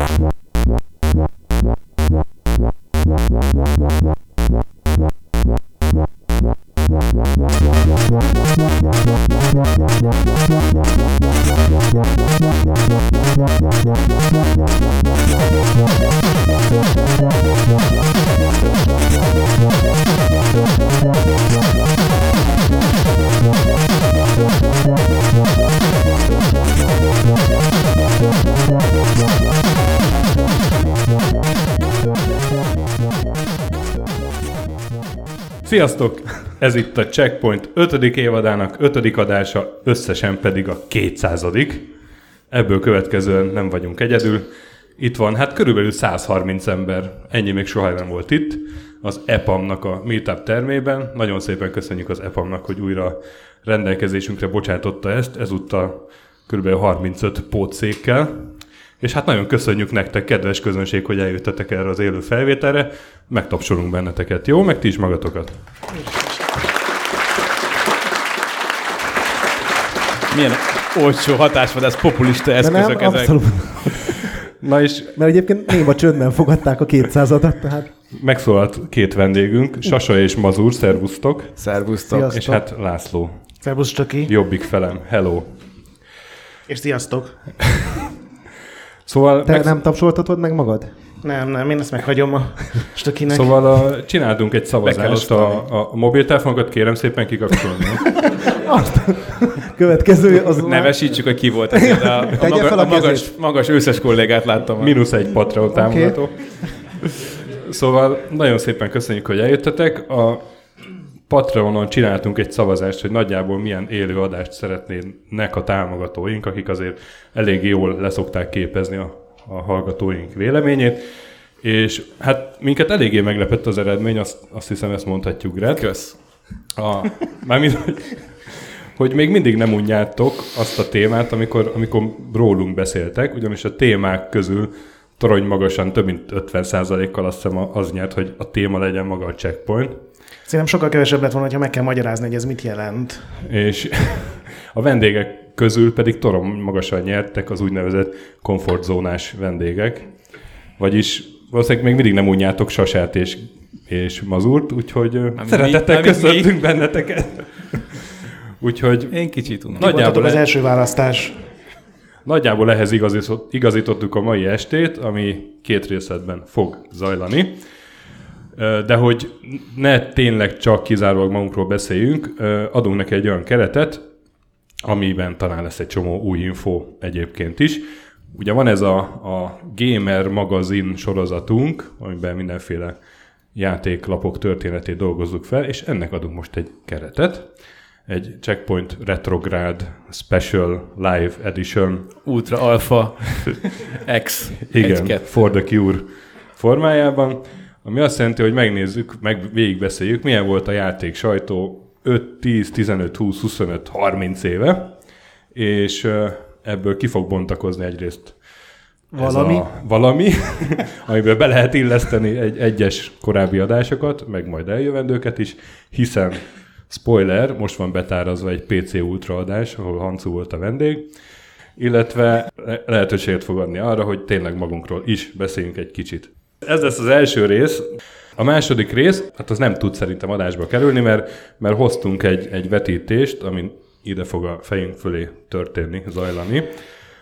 What? Sziasztok! Ez itt a Checkpoint 5. évadának 5. adása, összesen pedig a 200 Ebből következően nem vagyunk egyedül. Itt van, hát körülbelül 130 ember, ennyi még soha nem volt itt, az EPAM-nak a Meetup termében. Nagyon szépen köszönjük az EPAM-nak, hogy újra rendelkezésünkre bocsátotta ezt, ezúttal kb. 35 pótszékkel. És hát nagyon köszönjük nektek, kedves közönség, hogy eljöttetek erre az élő felvételre. Megtapsolunk benneteket, jó? Meg ti is magatokat. Milyen olcsó hatás van, ez populista eszközök nem, ezek. abszolút. Na és Mert egyébként néma csöndben fogadták a 200-at, tehát megszólalt két vendégünk, Sasa és Mazur, szervusztok, Szervusztok. Sziasztok. és hát László, Szervusz Csaki, jobbik felem, hello. és sziasztok. Szóval, te meg, nem tapsoltatod meg magad? Nem, nem, én ezt meghagyom a Stakinek. szóval a, csináltunk egy szavazást, osztani. a, a mobiltelefonokat kérem szépen kikapcsolni. Azt. Következő az Nevesítsük, hogy ki volt ez. A, a, Tegye maga, fel a a magas, magas összes kollégát láttam. Mínusz egy Patreon támogató. Szóval nagyon szépen köszönjük, hogy eljöttetek. A Patreonon csináltunk egy szavazást, hogy nagyjából milyen élő adást szeretnének a támogatóink, akik azért elég jól leszokták képezni a, a hallgatóink véleményét. És hát minket eléggé meglepett az eredmény, azt, azt hiszem ezt mondhatjuk, Gret. Kösz. A, mármint, hogy, hogy még mindig nem unjátok azt a témát, amikor, amikor rólunk beszéltek, ugyanis a témák közül torony magasan, több mint 50%-kal azt hiszem az nyert, hogy a téma legyen maga a checkpoint. Szerintem sokkal kevesebb lett volna, ha meg kell magyarázni, hogy ez mit jelent. És a vendégek közül pedig torom magasan nyertek az úgynevezett komfortzónás vendégek. Vagyis valószínűleg még mindig nem unjátok Sasát és, és Mazurt, úgyhogy ö, mi- szeretettel mi? köszöntünk benneteket. Úgyhogy Én kicsit unnom. Nagyjából az első választás. Nagyjából ehhez igazított- igazítottuk a mai estét, ami két részletben fog zajlani. De hogy ne tényleg csak kizárólag magunkról beszéljünk, adunk neki egy olyan keretet, amiben talán lesz egy csomó új info egyébként is. Ugye van ez a, a Gamer magazin sorozatunk, amiben mindenféle játéklapok történetét dolgozzuk fel, és ennek adunk most egy keretet. Egy Checkpoint Retrograd Special Live Edition Ultra Alpha X. igen, 1-2. for the cure formájában, ami azt jelenti, hogy megnézzük, meg végigbeszéljük, milyen volt a játék sajtó 5, 10, 15, 20, 25, 30 éve, és ebből ki fog bontakozni egyrészt Valami. A valami, amiből be lehet illeszteni egy egyes korábbi adásokat, meg majd eljövendőket is, hiszen spoiler, most van betárazva egy PC Ultra adás, ahol Hancu volt a vendég, illetve le- lehetőséget fog adni arra, hogy tényleg magunkról is beszéljünk egy kicsit. Ez lesz az első rész. A második rész, hát az nem tud szerintem adásba kerülni, mert, mert hoztunk egy, egy vetítést, ami ide fog a fejünk fölé történni, zajlani.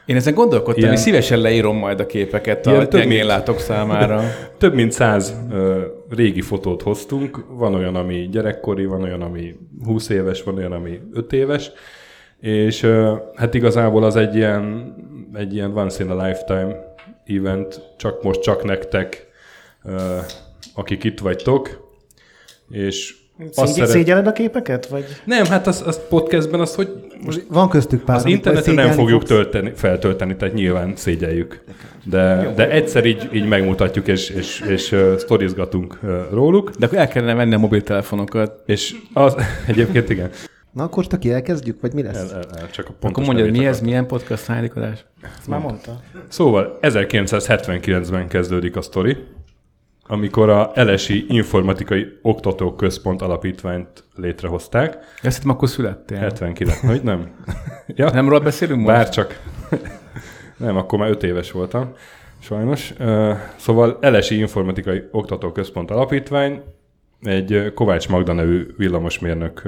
Én ezen gondolkodtam, Ilyen- hogy szívesen leírom majd a képeket a több látok számára. Több mint száz ö, régi fotót hoztunk. Van olyan, ami gyerekkori, van olyan, ami 20 éves, van olyan, ami 5 éves. És ö, hát igazából az egy ilyen, egy ilyen once in a lifetime event, csak most csak nektek, akik itt vagytok. És azt Szégy, szeret... Szégyeled a képeket? Vagy? Nem, hát az, az podcastben az, hogy most Van köztük pár, az interneten nem fogjuk tölteni, feltölteni, tehát nyilván szégyeljük. De, de egyszer így, így megmutatjuk, és, és, és uh, sztorizgatunk uh, róluk. De akkor el kellene venni a mobiltelefonokat. És az, egyébként igen. Na akkor Staki, elkezdjük, vagy mi lesz? El, el, el, csak a Akkor pontos mondjad, mi ez, milyen podcast, hányadik adás? Ezt már mondta. Szóval 1979-ben kezdődik a sztori, amikor a Elesi Informatikai Oktatóközpont alapítványt létrehozták. Azt hittem, akkor születtél. 79, hogy nem? Ja, Nem róla beszélünk most? Bár csak. Nem, akkor már öt éves voltam. sajnos. Szóval Elesi Informatikai Oktatóközpont Alapítvány egy Kovács Magda nevű villamosmérnök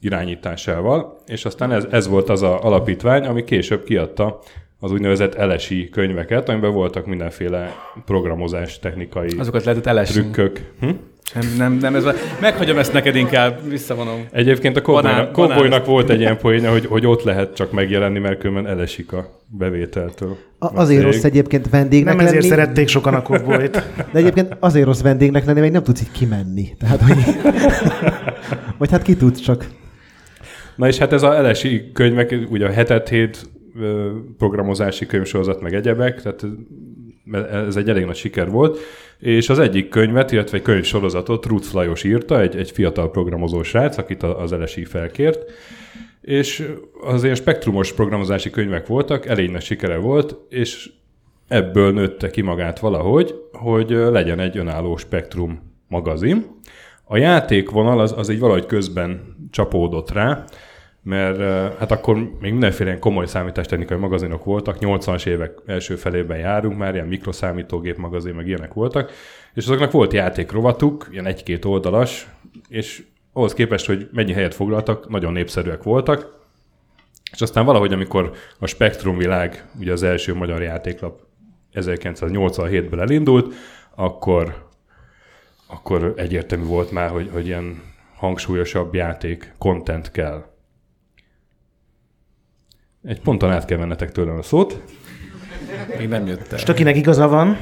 irányításával, és aztán ez, ez volt az a alapítvány, ami később kiadta az úgynevezett Elesi könyveket, amiben voltak mindenféle programozás, technikai Azokat lehetett elesni. trükkök. Hm? Nem, nem, nem, ez a... Meghagyom ezt neked inkább, visszavonom. Egyébként a Cowboynak volt egy ilyen poénja, hogy, hogy ott lehet csak megjelenni, mert különben elesik a bevételtől. A, azért rossz egyébként vendégnek Nem ezért lenni, szerették sokan a kovbolyt. de egyébként azért rossz vendégnek lenni, mert nem tudsz így kimenni. Tehát, hogy... Vagy hát ki tudsz csak. Na és hát ez a LSI könyvek, ugye a hetet hét programozási könyvsorozat, meg egyebek, tehát ez egy elég nagy siker volt, és az egyik könyvet, illetve egy könyvsorozatot Ruth Lajos írta, egy, egy fiatal programozó srác, akit az LSI felkért, és az ilyen spektrumos programozási könyvek voltak, elég nagy sikere volt, és ebből nőtte ki magát valahogy, hogy legyen egy önálló spektrum magazin. A játékvonal az, az így valahogy közben csapódott rá, mert hát akkor még mindenféle ilyen komoly számítástechnikai magazinok voltak, 80-as évek első felében járunk már, ilyen mikroszámítógép magazin, meg ilyenek voltak, és azoknak volt játékrovatuk, ilyen egy-két oldalas, és ahhoz képest, hogy mennyi helyet foglaltak, nagyon népszerűek voltak, és aztán valahogy, amikor a Spektrum világ, ugye az első magyar játéklap 1987-ből elindult, akkor, akkor egyértelmű volt már, hogy, hogy ilyen hangsúlyosabb játék, content kell. Egy ponton át kell vennetek tőlem a szót. Még nem jött el. És akinek igaza van,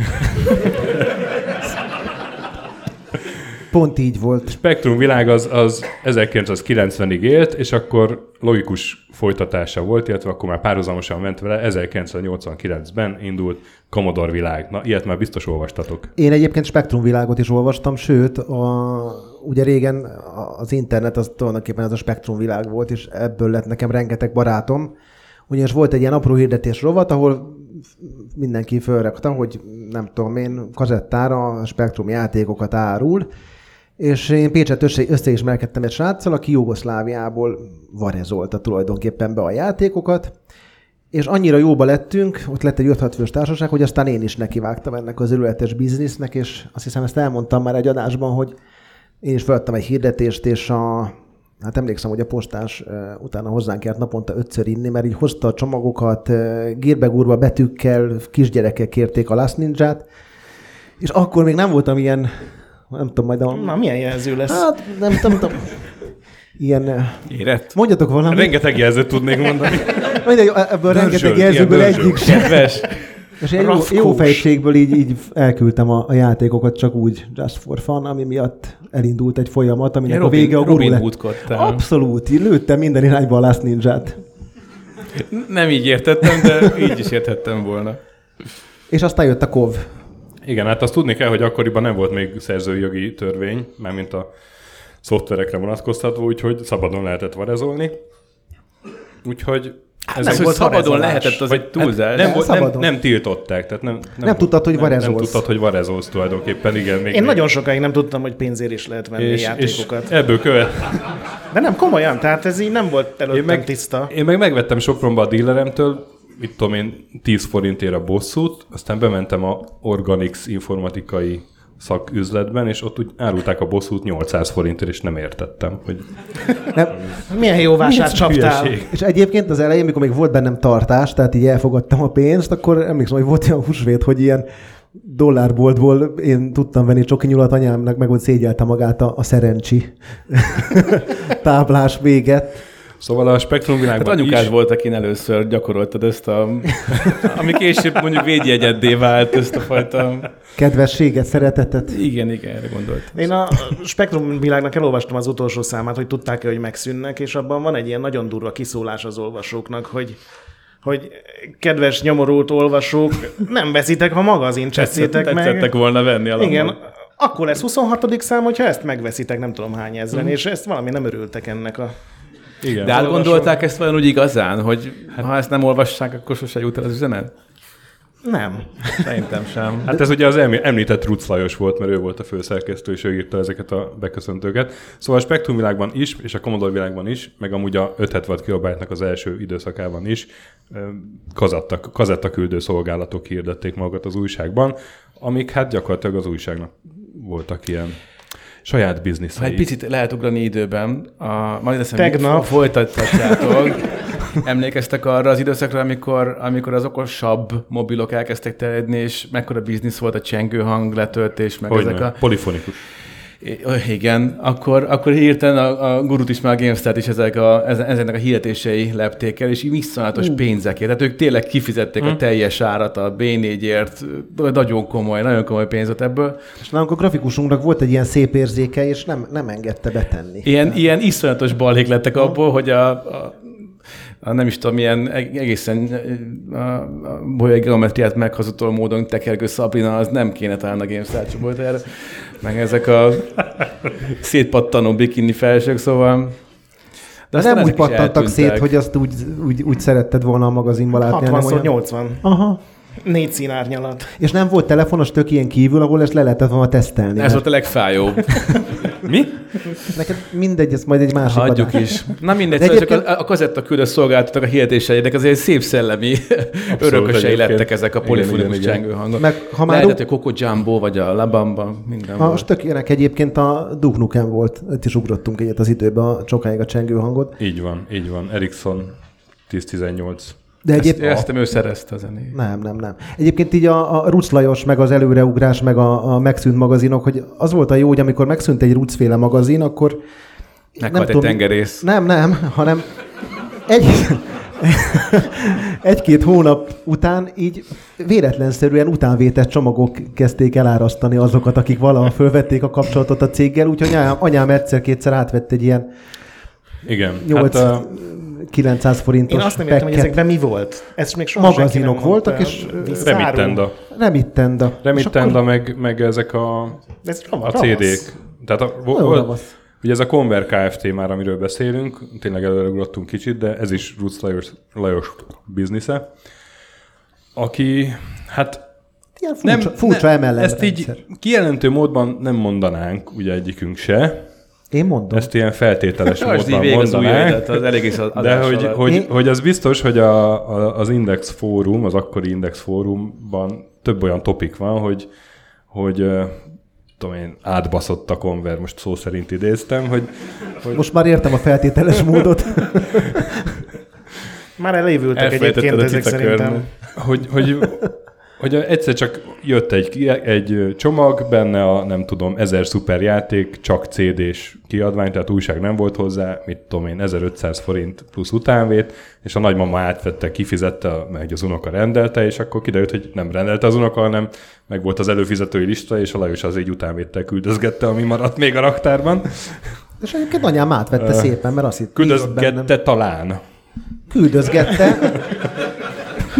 Pont így volt. Spektrum világ az, az 1990-ig élt, és akkor logikus folytatása volt, illetve akkor már párhuzamosan ment vele, 1989-ben indult Commodore világ. Na, ilyet már biztos olvastatok. Én egyébként spektrumvilágot is olvastam, sőt, a, ugye régen az internet az tulajdonképpen ez a spektrumvilág volt, és ebből lett nekem rengeteg barátom. Ugyanis volt egy ilyen apró hirdetés rovat, ahol mindenki fölrakta, hogy nem tudom én, kazettára spektrum játékokat árul, és én Pécset össze, összeismerkedtem egy sráccal, aki Jugoszláviából varezolta tulajdonképpen be a játékokat, és annyira jóba lettünk, ott lett egy 5-6 fős társaság, hogy aztán én is nekivágtam ennek az örületes biznisznek, és azt hiszem ezt elmondtam már egy adásban, hogy én is feladtam egy hirdetést, és a, hát emlékszem, hogy a postás utána hozzánk járt naponta ötször inni, mert így hozta a csomagokat, gírbegúrva betűkkel, kisgyerekek kérték a Last Ninja-t, és akkor még nem voltam ilyen, nem tudom, majd a... na milyen jelző lesz? Hát, nem, nem tudom. Ilyen... Érett? Mondjatok valamit. Rengeteg jelzőt tudnék mondani. Mindegy, ebből rengeteg Dörzsölt, jelzőből egyik sem. Kedves. És én jó, jó fejtségből így, így elküldtem a, a játékokat csak úgy, just for fun, ami miatt elindult egy folyamat, aminek Ilyen a vége a Robin, guru Robin lett. Abszolút, lőttem minden irányba a Last Ninja-t. Nem így értettem, de így is értettem volna. És aztán jött a KOV. Igen, hát azt tudni kell, hogy akkoriban nem volt még szerzői jogi törvény, mármint a szoftverekre vonatkoztatva, úgyhogy szabadon lehetett varezolni. Úgyhogy ez Nem, volt szabadon lehetett, az vagy- egy túlzás. hát nem, volt, nem, Szabadon. nem, tiltották, tehát nem, Nem tudtad, hogy nem, nem varezolsz. tudtad, hogy varezolsz tulajdonképpen, igen. Még, Én még- nagyon sokáig nem tudtam, hogy pénzért is lehet venni és, és játékokat. ebből követ, De nem, komolyan, tehát ez így nem volt előttem Én meg- tiszta. Én meg megvettem Sopronba a díleremtől, mit tudom én, 10 forintért a bosszút, aztán bementem a Organix informatikai szaküzletben, és ott úgy árulták a bosszút 800 forintért, és nem értettem, hogy Nem, Milyen jó vásárt csaptál. hülyeség. és egyébként az elején, mikor még volt bennem tartás, tehát így elfogadtam a pénzt, akkor emlékszem, hogy volt olyan húsvét, hogy ilyen dollárboltból én tudtam venni csoki nyulat anyámnak, meg ott szégyelte magát a, a szerencsi táblás véget. Szóval a spektrum Hát világban anyukád is, volt, akin először gyakoroltad ezt a... Ami később mondjuk védjegyeddé vált ezt a fajta... Kedvességet, szeretetet. Igen, igen, erre gondolt. Én a Spektrum világnak elolvastam az utolsó számát, hogy tudták-e, hogy megszűnnek, és abban van egy ilyen nagyon durva kiszólás az olvasóknak, hogy hogy kedves nyomorult olvasók, nem veszitek, ha magazin cseszétek meg. Tetszettek volna venni alapban. Igen, akkor lesz 26. szám, hogyha ezt megveszitek, nem tudom hány ezren, és ezt valami nem örültek ennek a... igen, De átgondolták ezt vajon úgy igazán, hogy hát, ha ezt nem olvassák, akkor sose jut el az üzenet? Nem. Szerintem sem. Hát ez ugye az eml- említett Ruc Lajos volt, mert ő volt a főszerkesztő, és ő írta ezeket a beköszöntőket. Szóval a Spektrum világban is, és a Commodore világban is, meg amúgy a 576 kilobájtnak az első időszakában is ö, kazetta, kazettaküldő szolgálatok hirdették magukat az újságban, amik hát gyakorlatilag az újságnak voltak ilyen saját Ha bizniszei. egy picit lehet ugrani időben, a, majd azt Tegnap. folytatjátok. Emlékeztek arra az időszakra, amikor, amikor az okosabb mobilok elkezdtek terjedni, és mekkora biznisz volt a csengő hang letöltés, meg Hogyne, ezek a... polifonikus. Igen, akkor, akkor hirtelen a, a gurut is, meg a GameStart is ezek a, ezeknek a hirdetései lepték el, és így viszonylatos uh. pénzekért. Tehát ők tényleg kifizették uh. a teljes árat a B4-ért, nagyon komoly, nagyon komoly pénz volt ebből. És nálunk a grafikusunknak volt egy ilyen szép érzéke, és nem, nem engedte betenni. Ilyen, ilyen iszonyatos balhék lettek abból, hogy a, a, a nem is tudom, ilyen eg- egészen a, a bolyai geometriát meghazudtoló módon tekergő Sabrina, az nem kéne talán a GameStar csoportjára. Meg ezek a szétpattanó bikini felsők, szóval... De nem úgy pattantak szét, eltűntek. hogy azt úgy, úgy, úgy szeretted volna a magazinban látni. hanem 60 olyan- 80. Aha. Négy színárnyalat. És nem volt telefonos tök ilyen kívül, ahol ezt le lehetett volna tesztelni. Ez mert volt a legfájóbb. Mi? Neked mindegy, ez majd egy másik Hagyjuk adás. is. Na mindegy, De szóval csak egyébként- a, a kazetta küldő szolgáltatók a hirdetéseinek azért szép szellemi örökösei egyébként. lettek ezek a polifonikus csengő hangok. Meg ha már Lehetett, hogy Coco Jumbo, vagy a Labamba, minden Ha volt. most tök ilyenek egyébként a Duke Nukem volt, itt is ugrottunk egyet az időbe a sokáig a csengő hangot. Így van, így van. Ericsson 1018. De Ezt, egyébként... ezt ő szerezte a zenét. Nem, nem, nem. Egyébként így a, a Ruc Lajos, meg az előreugrás, meg a, a megszűnt magazinok, hogy az volt a jó, hogy amikor megszűnt egy Ruc féle magazin, akkor... Meghalt egy tengerész. Nem, nem, hanem egy, egy-két hónap után így véletlenszerűen utánvétett csomagok kezdték elárasztani azokat, akik valaha fölvették a kapcsolatot a céggel, úgyhogy anyám, anyám egyszer-kétszer átvett egy ilyen Igen. 8 Hát, a, 900 forintos Én azt nem értem, hogy ezekben mi volt. Ezt még soha senki Magazinok nem voltak, és. Remittenda. Remittenda. Remittenda, akkor- meg, meg ezek a, ez a. CD-k. Tehát a, volt, ugye ez a Conver Kft. már, amiről beszélünk, tényleg előreugrottunk kicsit, de ez is Ruc Lajos, Lajos biznisze, aki, hát Ilyen furcsa, furcsa emellett ezt így kijelentő módban nem mondanánk, ugye egyikünk se, Én mondom. ezt ilyen feltételes módban az új mondanánk. élet, az elég is az De hogy, hogy, Én- hogy az biztos, hogy a, a, az Index Fórum, az akkori Index Fórumban több olyan topik van, hogy, hogy tudom én, átbaszott a konver, most szó szerint idéztem, hogy, hogy Most már értem a feltételes módot. Már elévültek egyébként ezek szerintem. hogy, hogy, hogy egyszer csak jött egy, egy csomag, benne a nem tudom, ezer szuperjáték, csak CD-s kiadvány, tehát újság nem volt hozzá, mit tudom én, 1500 forint plusz utánvét, és a nagymama átvette, kifizette, meg az unoka rendelte, és akkor kiderült, hogy nem rendelte az unoka, hanem meg volt az előfizetői lista, és a Lajos az egy utánvéttel küldözgette, ami maradt még a raktárban. És egyébként anyám átvette szépen, mert azt hitt, bízott bennem. Küldözgette talán. Küldözgette.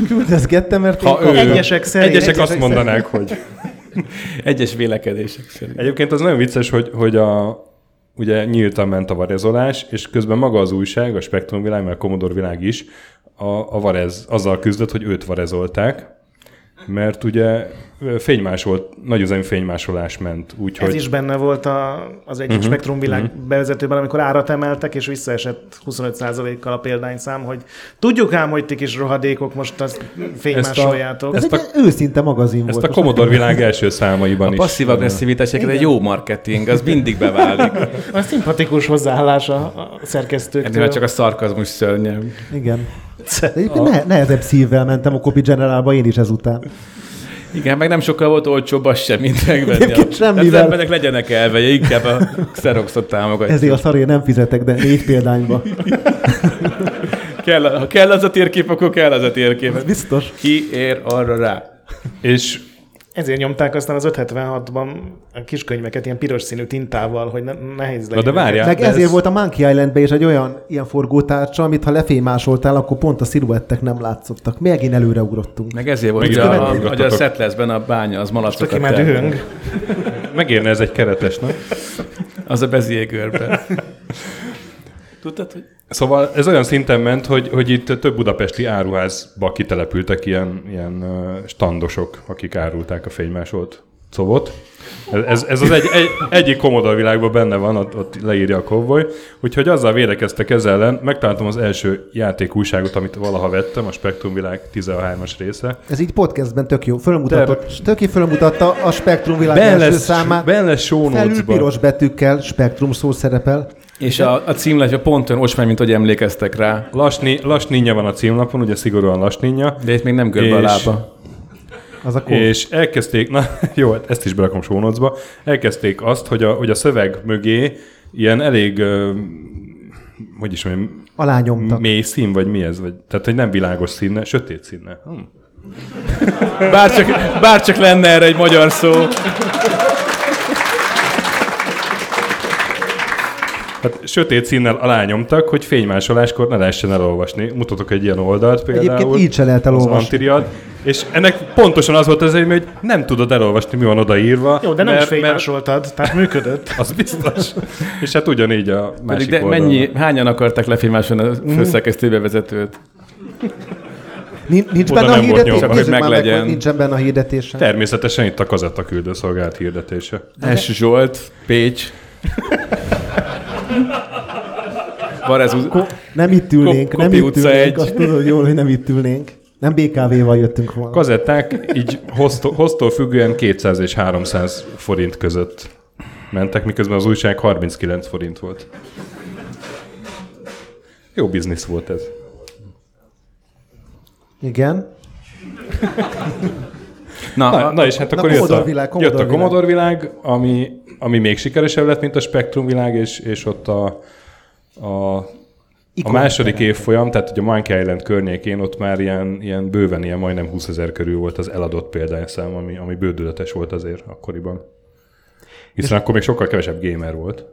Küldözgette, mert Ha én ő, Egyesek szerint- egyesek azt egyesek mondanák, hogy Egyes vélekedések szerint. Egyébként az nagyon vicces, hogy, hogy a, ugye nyíltan ment a varezolás, és közben maga az újság, a Spektrum világ, meg a Commodore világ is, a, a varez azzal küzdött, hogy őt varezolták, mert ugye fénymásolt, nagy üzemi fénymásolás ment, úgyhogy... Ez is benne volt a, az egyik uh-huh, Spektrum világ uh-huh. bevezetőben, amikor árat emeltek, és visszaesett 25%-kal a példányszám, hogy tudjuk ám, hogy ti kis rohadékok most azt fénymásoljátok. Ez ezt egy őszinte magazin Ezt volt. a Commodore világ első számaiban A is. passzív agresszivitás egy jó marketing, az mindig beválik. A szimpatikus hozzáállás a, a szerkesztőktől. Ennél csak a szarkazmus szörnyű. Igen. Egyébként ne, nehezebb szívvel mentem a Copy Generálba én is ezután. Igen, meg nem sokkal volt olcsóbb az sem, mint megvenni. Egyébként Az semmivel. emberek legyenek elveje, inkább a Xeroxot támogatják. Ezért a szarért nem fizetek, de négy példányba. Kell, ha kell az a térkép, akkor kell az a térkép. Biztos. Ki ér arra rá? És Ezért nyomták aztán az 576-ban a kiskönyveket ilyen piros színű tintával, hogy ne, nehéz Na legyen. de várjál, Meg de ezért ez- volt a Monkey Islandben is egy olyan ilyen forgótárcsa, amit ha lefémásoltál, akkor pont a sziluettek nem látszottak. Megint előreugrottunk. Meg ezért volt, hogy a, a ugrottatok. Settlesben a bánya az Aki malacokat már termel. dühöng. megérne ez egy keretes, nem? Az a beziégőrbe. Tudtad, hogy Szóval ez olyan szinten ment, hogy, hogy itt több budapesti áruházba kitelepültek ilyen, ilyen standosok, akik árulták a fénymásolt covot. Ez, ez, ez az egy, egy, egyik Commodore világban benne van, ott, ott leírja a Cowboy. Úgyhogy azzal védekeztek ezzel ellen, megtaláltam az első játékújságot, amit valaha vettem, a Spektrum világ 13-as része. Ez így podcastben tök jó. Fölmutatott, töki fölmutatta a Spektrum világ Ben első lesz, számát. ben lesz show Felül piros betűkkel Spektrum szó szerepel. És a, a címlapja pont olyan osmány, mint hogy emlékeztek rá. Lasni, lasninja van a címlapon, ugye szigorúan lasninja. De itt még nem görbe a És- lába. Az a. És elkezdték, na jó, hát ezt is berakom notes-ba, elkezdték azt, hogy a, hogy a szöveg mögé ilyen elég, ö, hogy is mondjam, Alányomtak. mély szín, vagy mi ez? Vagy, tehát, hogy nem világos színe, sötét színe. Hm. Bárcsak, bárcsak lenne erre egy magyar szó. Hát sötét színnel alányomtak, hogy fénymásoláskor ne lehessen elolvasni. Mutatok egy ilyen oldalt például. Egyébként így se lehet az elolvasni. Antiriad, és ennek pontosan az volt az hogy nem tudod elolvasni, mi van odaírva. Jó, de nem mert, is fénymásoltad, tehát működött. Az biztos. és hát ugyanígy a Pedig másik de oldalon. mennyi, hányan akarták lefilmásolni a főszerkesztőbe vezetőt? Nincs, benne a hirdetés? Hogy meg, meglegyen. hogy nincsen benne a hirdetésen. Természetesen itt a kazetta küldőszolgált hirdetése. S. Zsolt, Pécs. Uz- Nem itt ülnénk, Kop- nem itt ülnénk, azt tudod jól, hogy nem itt ülnénk. Nem BKV-val jöttünk volna. Kazetták így hoztól, hoztól függően 200 és 300 forint között mentek, miközben az újság 39 forint volt. Jó biznisz volt ez. Igen. Na, Na, a, na és hát na, akkor jött, a, világ, jött a Commodore világ, ami, ami még sikeresebb lett, mint a Spectrum világ, és, és ott a, a, a második évfolyam, tehát hogy a Monkey Island környékén ott már ilyen, ilyen bőven ilyen majdnem 20 ezer körül volt az eladott példányszám, ami, ami bődületes volt azért akkoriban. Hiszen akkor még sokkal kevesebb gamer volt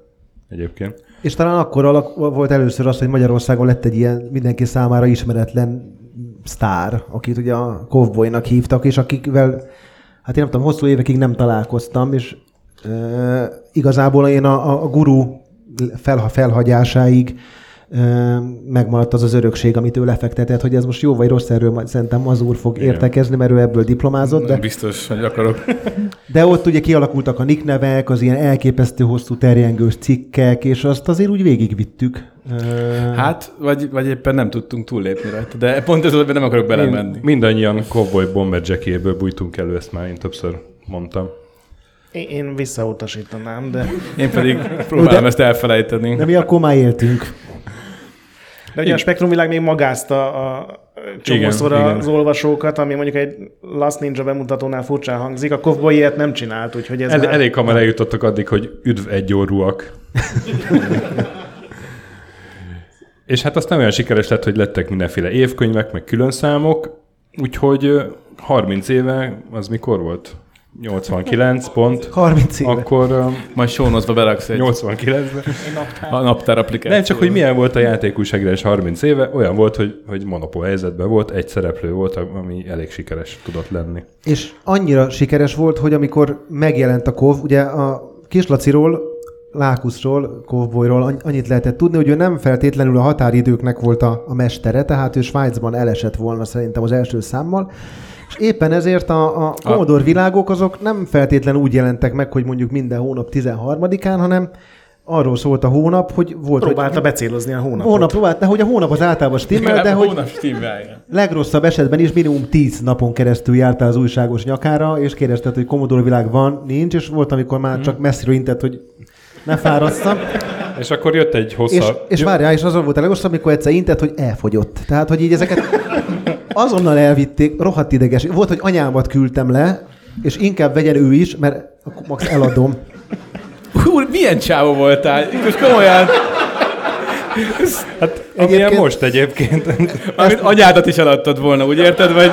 egyébként. És talán akkor alak, volt először az, hogy Magyarországon lett egy ilyen mindenki számára ismeretlen sztár, akit ugye a Kovboynak hívtak, és akikvel, hát én nem tudom, hosszú évekig nem találkoztam, és e, igazából én a, a, a guru fel, felhagyásáig megmaradt az az örökség, amit ő lefektetett, hogy ez most jó vagy rossz, erről majd szerintem az úr fog értekezni, mert ő ebből diplomázott, de biztos, hogy akarok. de ott ugye kialakultak a nick nevek, az ilyen elképesztő hosszú terjengős cikkek, és azt azért úgy végigvittük. Hát, vagy, vagy éppen nem tudtunk túllépni rajta. De pont ez nem akarok belemenni. Mindannyian Cowboy Bomber Jackéből bújtunk elő, ezt már én többször mondtam. Én, visszautasítanám, de, Én pedig próbálom ezt elfelejteni. De mi akkor már éltünk. De ugye a Spektrum világ még magázta a csomószor az olvasókat, ami mondjuk egy Last Ninja bemutatónál furcsán hangzik. A Kovboy ilyet nem csinált, úgyhogy ez El, már... elég hamar eljutottak addig, hogy üdv egyorúak. És hát aztán olyan sikeres lett, hogy lettek mindenféle évkönyvek, meg külön számok, úgyhogy ö, 30 éve, az mikor volt? 89 pont. 30 éve. Akkor ö, Majd sónozva beraksz egy 89-ben. a naptár applikációt. Nem csak, hogy milyen volt a játékújságírás 30 éve, olyan volt, hogy, hogy monopól helyzetben volt, egy szereplő volt, ami elég sikeres tudott lenni. És annyira sikeres volt, hogy amikor megjelent a Kov, ugye a Kislaciról, Lákuszról, Kovboyról anny- annyit lehetett tudni, hogy ő nem feltétlenül a határidőknek volt a, a mestere, tehát ő Svájcban elesett volna szerintem az első számmal, éppen ezért a, a Commodore világok azok nem feltétlenül úgy jelentek meg, hogy mondjuk minden hónap 13-án, hanem arról szólt a hónap, hogy volt, Próbálta hogy becélozni a hónapot. hónap próbált, de hogy a hónap az általában stimmel, de hogy Hónap stimmel. legrosszabb esetben is minimum 10 napon keresztül jártál az újságos nyakára, és kérdezted, hogy Commodore világ van, nincs, és volt, amikor már csak messziről intett, hogy ne fárasszam. És akkor jött egy És, hosszabb... és várjál, és azon volt a legrosszabb, amikor egyszer intett, hogy elfogyott. Tehát, hogy így ezeket azonnal elvitték, rohadt ideges. Volt, hogy anyámat küldtem le, és inkább vegyen ő is, mert akkor max eladom. Úr, milyen csávó voltál? Most komolyan. Hát, amilyen Egyébként- most egyébként. Amit anyádat is eladtad volna, úgy érted? Vagy,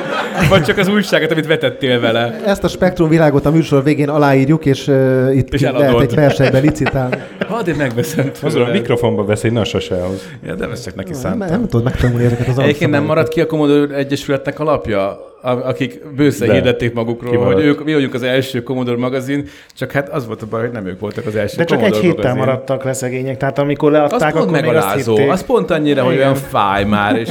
vagy csak az újságot, amit vetettél vele. Ezt a spektrum világot a műsor végén aláírjuk, és uh, itt És lehet egy versenyben licitálni. Addig megveszem Azon a mikrofonba beszélj, na sose ahhoz. Ja, de csak neki Nem, szántam. nem tudod megtanulni ezeket az Egyébként nem maradt ki a Commodore Egyesületnek a lapja, akik bőszen De. hirdették magukról, Ki hogy ők, mi vagyunk az első Commodore magazin, csak hát az volt a baj, hogy nem ők voltak az első De csak egy Commodore héttel magazin. maradtak le szegények, tehát amikor Az leadták, pont akkor még azt megalázó, hitték. az pont annyira, hogy olyan fáj már, és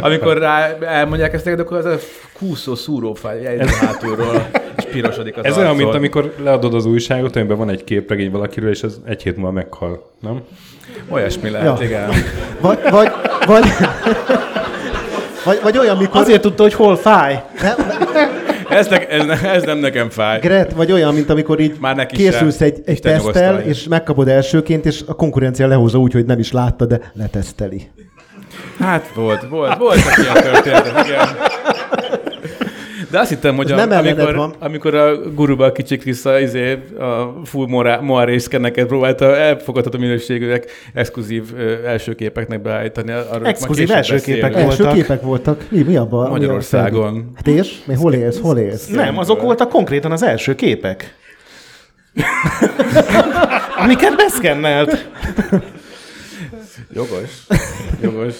amikor rá elmondják ezt neked, akkor az a kúszó szúró fáj, hátulról, pirosodik az Ez olyan, mint amikor leadod az újságot, amiben van egy képregény valakiről, és az egy hét múlva meghal, nem? Olyasmi lehet, Ja. igen. Vagy, vagy, vagy, vagy, vagy olyan, mikor... Azért tudta, hogy hol fáj. Nem, Ez, ne, ez, ne, ez nem nekem fáj. Gret, vagy olyan, mint amikor így Már neki készülsz sem. egy, egy nyugosztalja. és megkapod elsőként, és a konkurencia lehozza úgy, hogy nem is látta, de leteszteli. Hát volt, volt, voltak ilyen történetek, igen. De azt hittem, hogy a, nem amikor, van. amikor a guruba a kicsi Krisza izé, a full moa- moa részkeneket próbálta elfogadható minőségűek exkluzív első képeknek beállítani. arról Exkluzív első beszélünk. képek Első voltak. képek voltak. Mi, mi abban? Magyarországon. felvétel? Hát és? Mi, hol élsz? Hol élsz? Nem, azok voltak konkrétan az első képek. Amiket beszkennelt. Jogos. Jogos.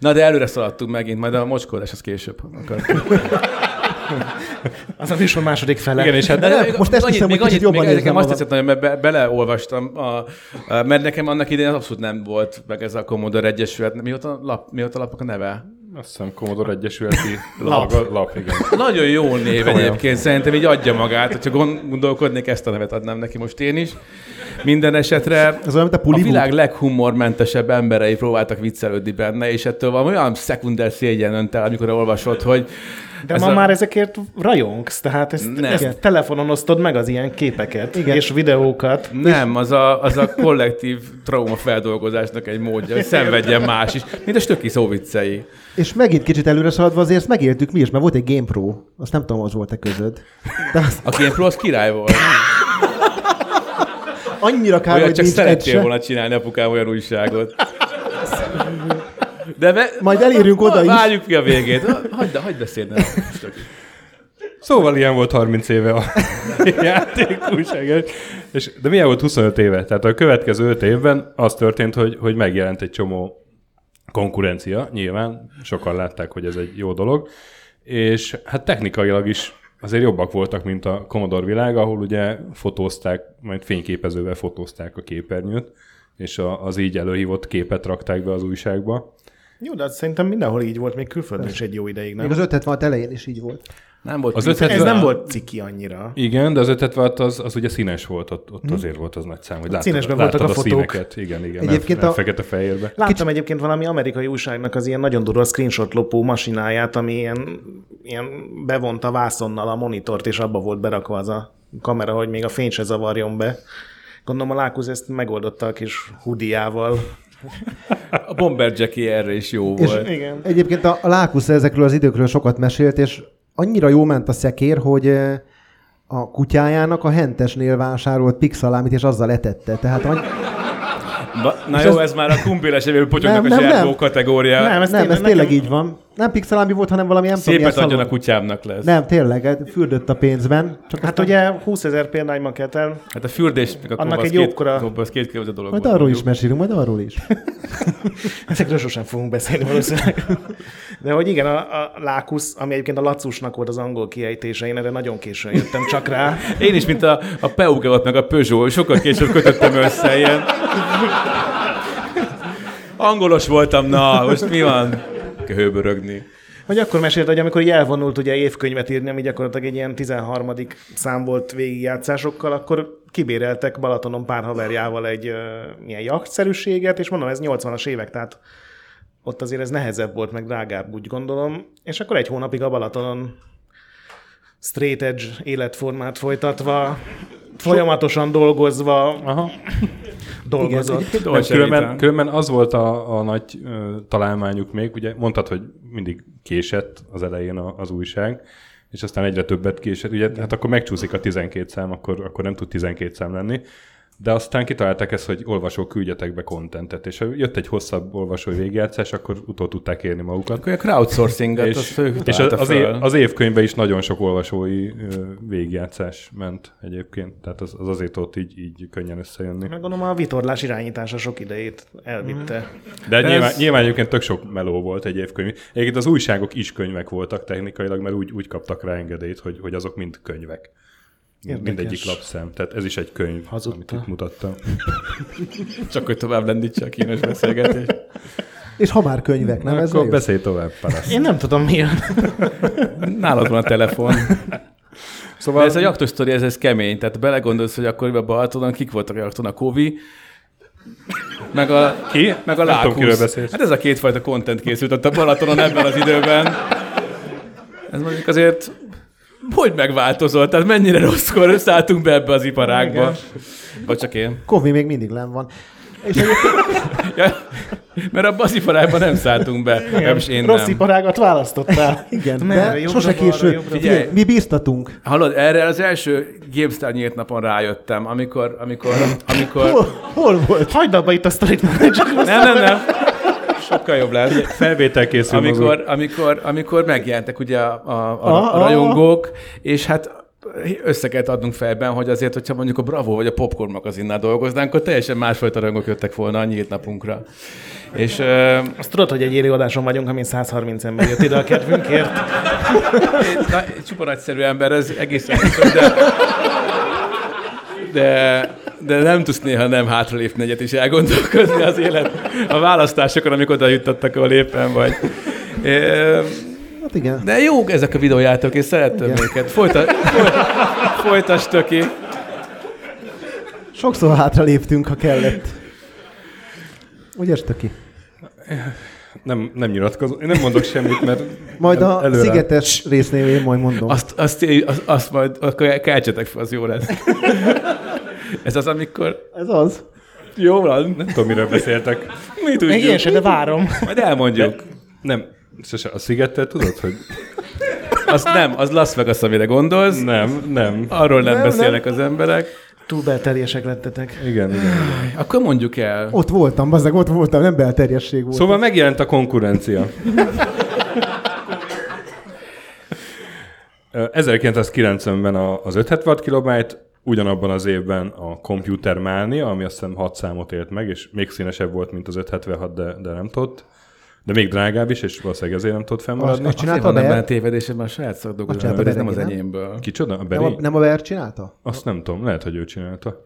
Na, de előre szaladtunk megint, majd a mocskolás az később. Akar. Az a műsor második fele. Igen, és hát De nem, most ezt hiszem, hogy kicsit jobban még nekem azt magam. tetszett nagyon, mert be, beleolvastam, a, a, mert nekem annak idején abszolút nem volt meg ez a Commodore Egyesület. Mióta, lap, mióta lapok a neve? Azt hiszem Commodore Egyesületi lap. lap, igen. Nagyon jó név egyébként, szerintem így adja magát. Hogyha gondolkodnék, ezt a nevet adnám neki most én is. Minden esetre Ez olyan, mint a a világ leghumormentesebb emberei próbáltak viccelődni benne, és ettől valami olyan szekunder szégyen önt el, amikor olvasod, hogy De ez ma a- már ezekért rajongsz, tehát ezt, Nem. ezt telefonon osztod meg az ilyen képeket Igen. és videókat. Nem, az a, az a kollektív trauma feldolgozásnak egy módja, hogy szenvedjen más is, mint a stöki szóviccei. És megint kicsit előre szaladva azért ezt megértük mi is, mert volt egy GamePro. Azt nem tudom, az volt-e közöd. De az A Game Pro az király volt. Annyira kár, Olyan hogy csak nincs szerettél volna csinálni apukám olyan újságot. De be, Majd elérünk oda is. Várjuk ki a végét. Hagyd, hagyd beszélni. Szóval ilyen volt 30 éve a játék. És, de milyen volt 25 éve? Tehát a következő 5 évben az történt, hogy, hogy megjelent egy csomó konkurencia, nyilván sokan látták, hogy ez egy jó dolog, és hát technikailag is azért jobbak voltak, mint a Commodore világ, ahol ugye fotózták, majd fényképezővel fotózták a képernyőt, és az így előhívott képet rakták be az újságba. Jó, de az szerintem mindenhol így volt, még külföldön is egy jó ideig, nem? Még az 576 elején is így volt. Nem volt Az az ötlet- Ez nem volt ciki annyira. Igen, de az 5 watt az, az ugye színes volt, ott, ott azért volt az nagy szám, hogy láttad, Színesben láttad voltak a fotók. színeket. Igen, igen, Egyébként Egyébként nem, a- nem fekete-fehérbe. Láttam egyébként valami amerikai újságnak az ilyen nagyon durva screenshot lopó masináját, ami ilyen, ilyen bevonta vászonnal a monitort, és abba volt berakva az a kamera, hogy még a fény se zavarjon be. Gondolom a Lákusz ezt megoldotta a kis hudiával. A Bomber Jackie erre is jó És volt. Igen. egyébként a, a Lákusz ezekről az időkről sokat mesélt, és annyira jó ment a szekér, hogy eh, a kutyájának a hentesnél vásárolt pixalámit, és azzal etette. Tehát annyi... Na És jó, ez- ez már a kumbéles evő potyognak a Nem, nem, zserbó nem. kategória. Nem, ez nem, tényleg ez tényleg nekem- így van. Nem pixalámi volt, hanem valami nem tudom, Szépet milyen adjon a kutyámnak lesz. Nem, tényleg, hát fürdött a pénzben. Csak Hát ugye 20 ezer példányma kell el. Hát a fürdés, meg a Annak egy két, jókora- az két különböző dolog majd arról is mesélünk, majd arról is. Ezekről sosem fogunk beszélni valószínűleg. De hogy igen, a, a Lákusz, ami egyébként a Lacusnak volt az angol kiejtése, én erre nagyon későn jöttem csak rá. Én is, mint a, a Peugeot meg a Peugeot, sokkal később kötöttem össze ilyen. Angolos voltam, na, most mi van? Hőbörögni. Hogy akkor mesélt, hogy amikor így elvonult ugye évkönyvet írni, ami gyakorlatilag egy ilyen 13. szám volt végigjátszásokkal, akkor kibéreltek Balatonon pár haverjával egy uh, ilyen jachtszerűséget, és mondom, ez 80-as évek, tehát ott azért ez nehezebb volt, meg drágább, úgy gondolom. És akkor egy hónapig a Balatonon straight edge életformát folytatva, folyamatosan dolgozva, Aha. Dolgozott. Nem, Dolce különben, különben az volt a, a nagy ö, találmányuk még, ugye mondtad, hogy mindig késett az elején a, az újság, és aztán egyre többet késett, ugye hát akkor megcsúszik a 12 szám, akkor, akkor nem tud 12 szám lenni. De aztán kitalálták ezt, hogy olvasók küldjetek be kontentet, és ha jött egy hosszabb olvasói végjátszás, akkor utol tudták érni magukat. Akkor a crowdsourcinget, és, az ő és az, az, év, az évkönyvben is nagyon sok olvasói végigjátszás ment egyébként, tehát az, az azért ott így, így könnyen összejönni. Meg gondolom a vitorlás irányítása sok idejét elvitte. De De nyilván, ez- nyilván egyébként tök sok meló volt egy évkönyv. Egyébként az újságok is könyvek voltak technikailag, mert úgy, úgy kaptak rá engedélyt, hogy, hogy azok mind könyvek. Érdekes. Mindegyik lapszem. Tehát ez is egy könyv, Hazudta. amit itt mutattam. Csak hogy tovább lendítse a kínos beszélgetést. És ha már könyvek, nem ez Akkor beszélj tovább, parasz. Én nem tudom mi jön. Nálad van a telefon. Szóval De ez a jaktos sztori, ez, ez kemény. Tehát belegondolsz, hogy akkor a Balatonon kik voltak a jakton? A Kovi, meg a, Ki? meg a Nem Lákusz. Hát ez a kétfajta content készült ott a Balatonon ebben az időben. Ez mondjuk azért hogy megváltozott? Tehát mennyire rosszkor szálltunk be ebbe az iparágba? Vagy csak én? Kovi még mindig len van. És Ja, mert abban az iparágban nem szálltunk be. Legalábbis én Rossz nem. iparágat választottál. igen, Merre, de jobbra, sose késő. Figyelj, mi bíztatunk. Hallod, erre az első GameStar nyílt napon rájöttem, amikor, amikor, amikor... Hol, hol volt? Hagyd abba itt a sztorit, csak Nem, nem, nem. Sokkal jobb lesz. felvétel készül Amikor, amikor, amikor megjelentek ugye a, a, a, a rajongók, és hát össze kellett adnunk fejben, hogy azért, hogyha mondjuk a Bravo vagy a Popcorn magazinnál dolgoznánk, akkor teljesen másfajta rajongók jöttek volna a nyílt napunkra. És uh, Azt tudod, hogy egy élőadáson vagyunk, amin 130 ember jött ide a kedvünkért. na, egy csupa nagyszerű ember, ez egészen de, de, de nem tudsz néha nem hátralépni egyet és elgondolkozni az élet a választásokon, amik oda juttattak, ahol éppen vagy. É, Hát igen. De jók ezek a videójátok, és szerettem Igen. őket. Folyta, folyt, folytasd, Töki. Sokszor hátra léptünk, ha kellett. Ugye, Stöki? Nem, nem nyilatkozom. Én nem mondok semmit, mert Majd a előre- szigetes résznél én majd mondom. Azt, azt, azt, azt majd akkor keltsetek fel, az jó lesz. Ez az, amikor... Ez az. Jó van. Nem tudom, miről beszéltek. Mit Még én tudjuk? sem, de várom. Majd elmondjuk. Nem. Sose, a szigetet tudod, hogy Az nem, az Las Vegas, amire gondolsz. nem, nem. Arról nem, Nem, beszélnek az emberek. Túl belterjesek lettetek. Igen, igen. Akkor mondjuk el. Ott voltam, bazdeg, ott voltam, nem belterjesség volt. Szóval megjelent a konkurencia. Ö, 1990-ben a- az 576 kilobájt, ugyanabban az évben a Computer Mania, ami azt hiszem 6 számot élt meg, és még színesebb volt, mint az 576, de, de nem tudott. De még drágább is, és valószínűleg ezért nem tudott fennmaradni. azt Azért csinálta a van ebben a Ber? tévedésben a saját mert ez nem az nem? enyémből. Kicsoda? A Nem Beri? a, nem a Ber csinálta? Azt nem tudom, lehet, hogy ő csinálta.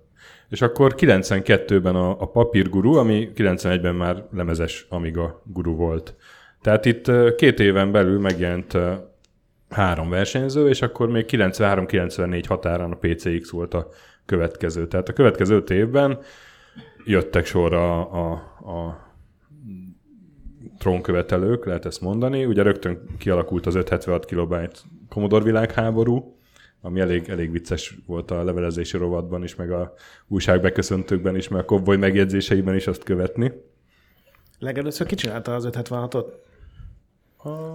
És akkor 92-ben a, a papírguru, ami 91-ben már lemezes Amiga guru volt. Tehát itt két éven belül megjelent három versenyző, és akkor még 93-94 határán a PCX volt a következő. Tehát a következő öt évben jöttek sorra a, a, a trónkövetelők, lehet ezt mondani. Ugye rögtön kialakult az 576 kilobájt Commodore világháború, ami elég, elég vicces volt a levelezési rovatban is, meg a újságbeköszöntőkben is, meg a Cowboy megjegyzéseiben is azt követni. Legelőször ki csinálta az 576-ot?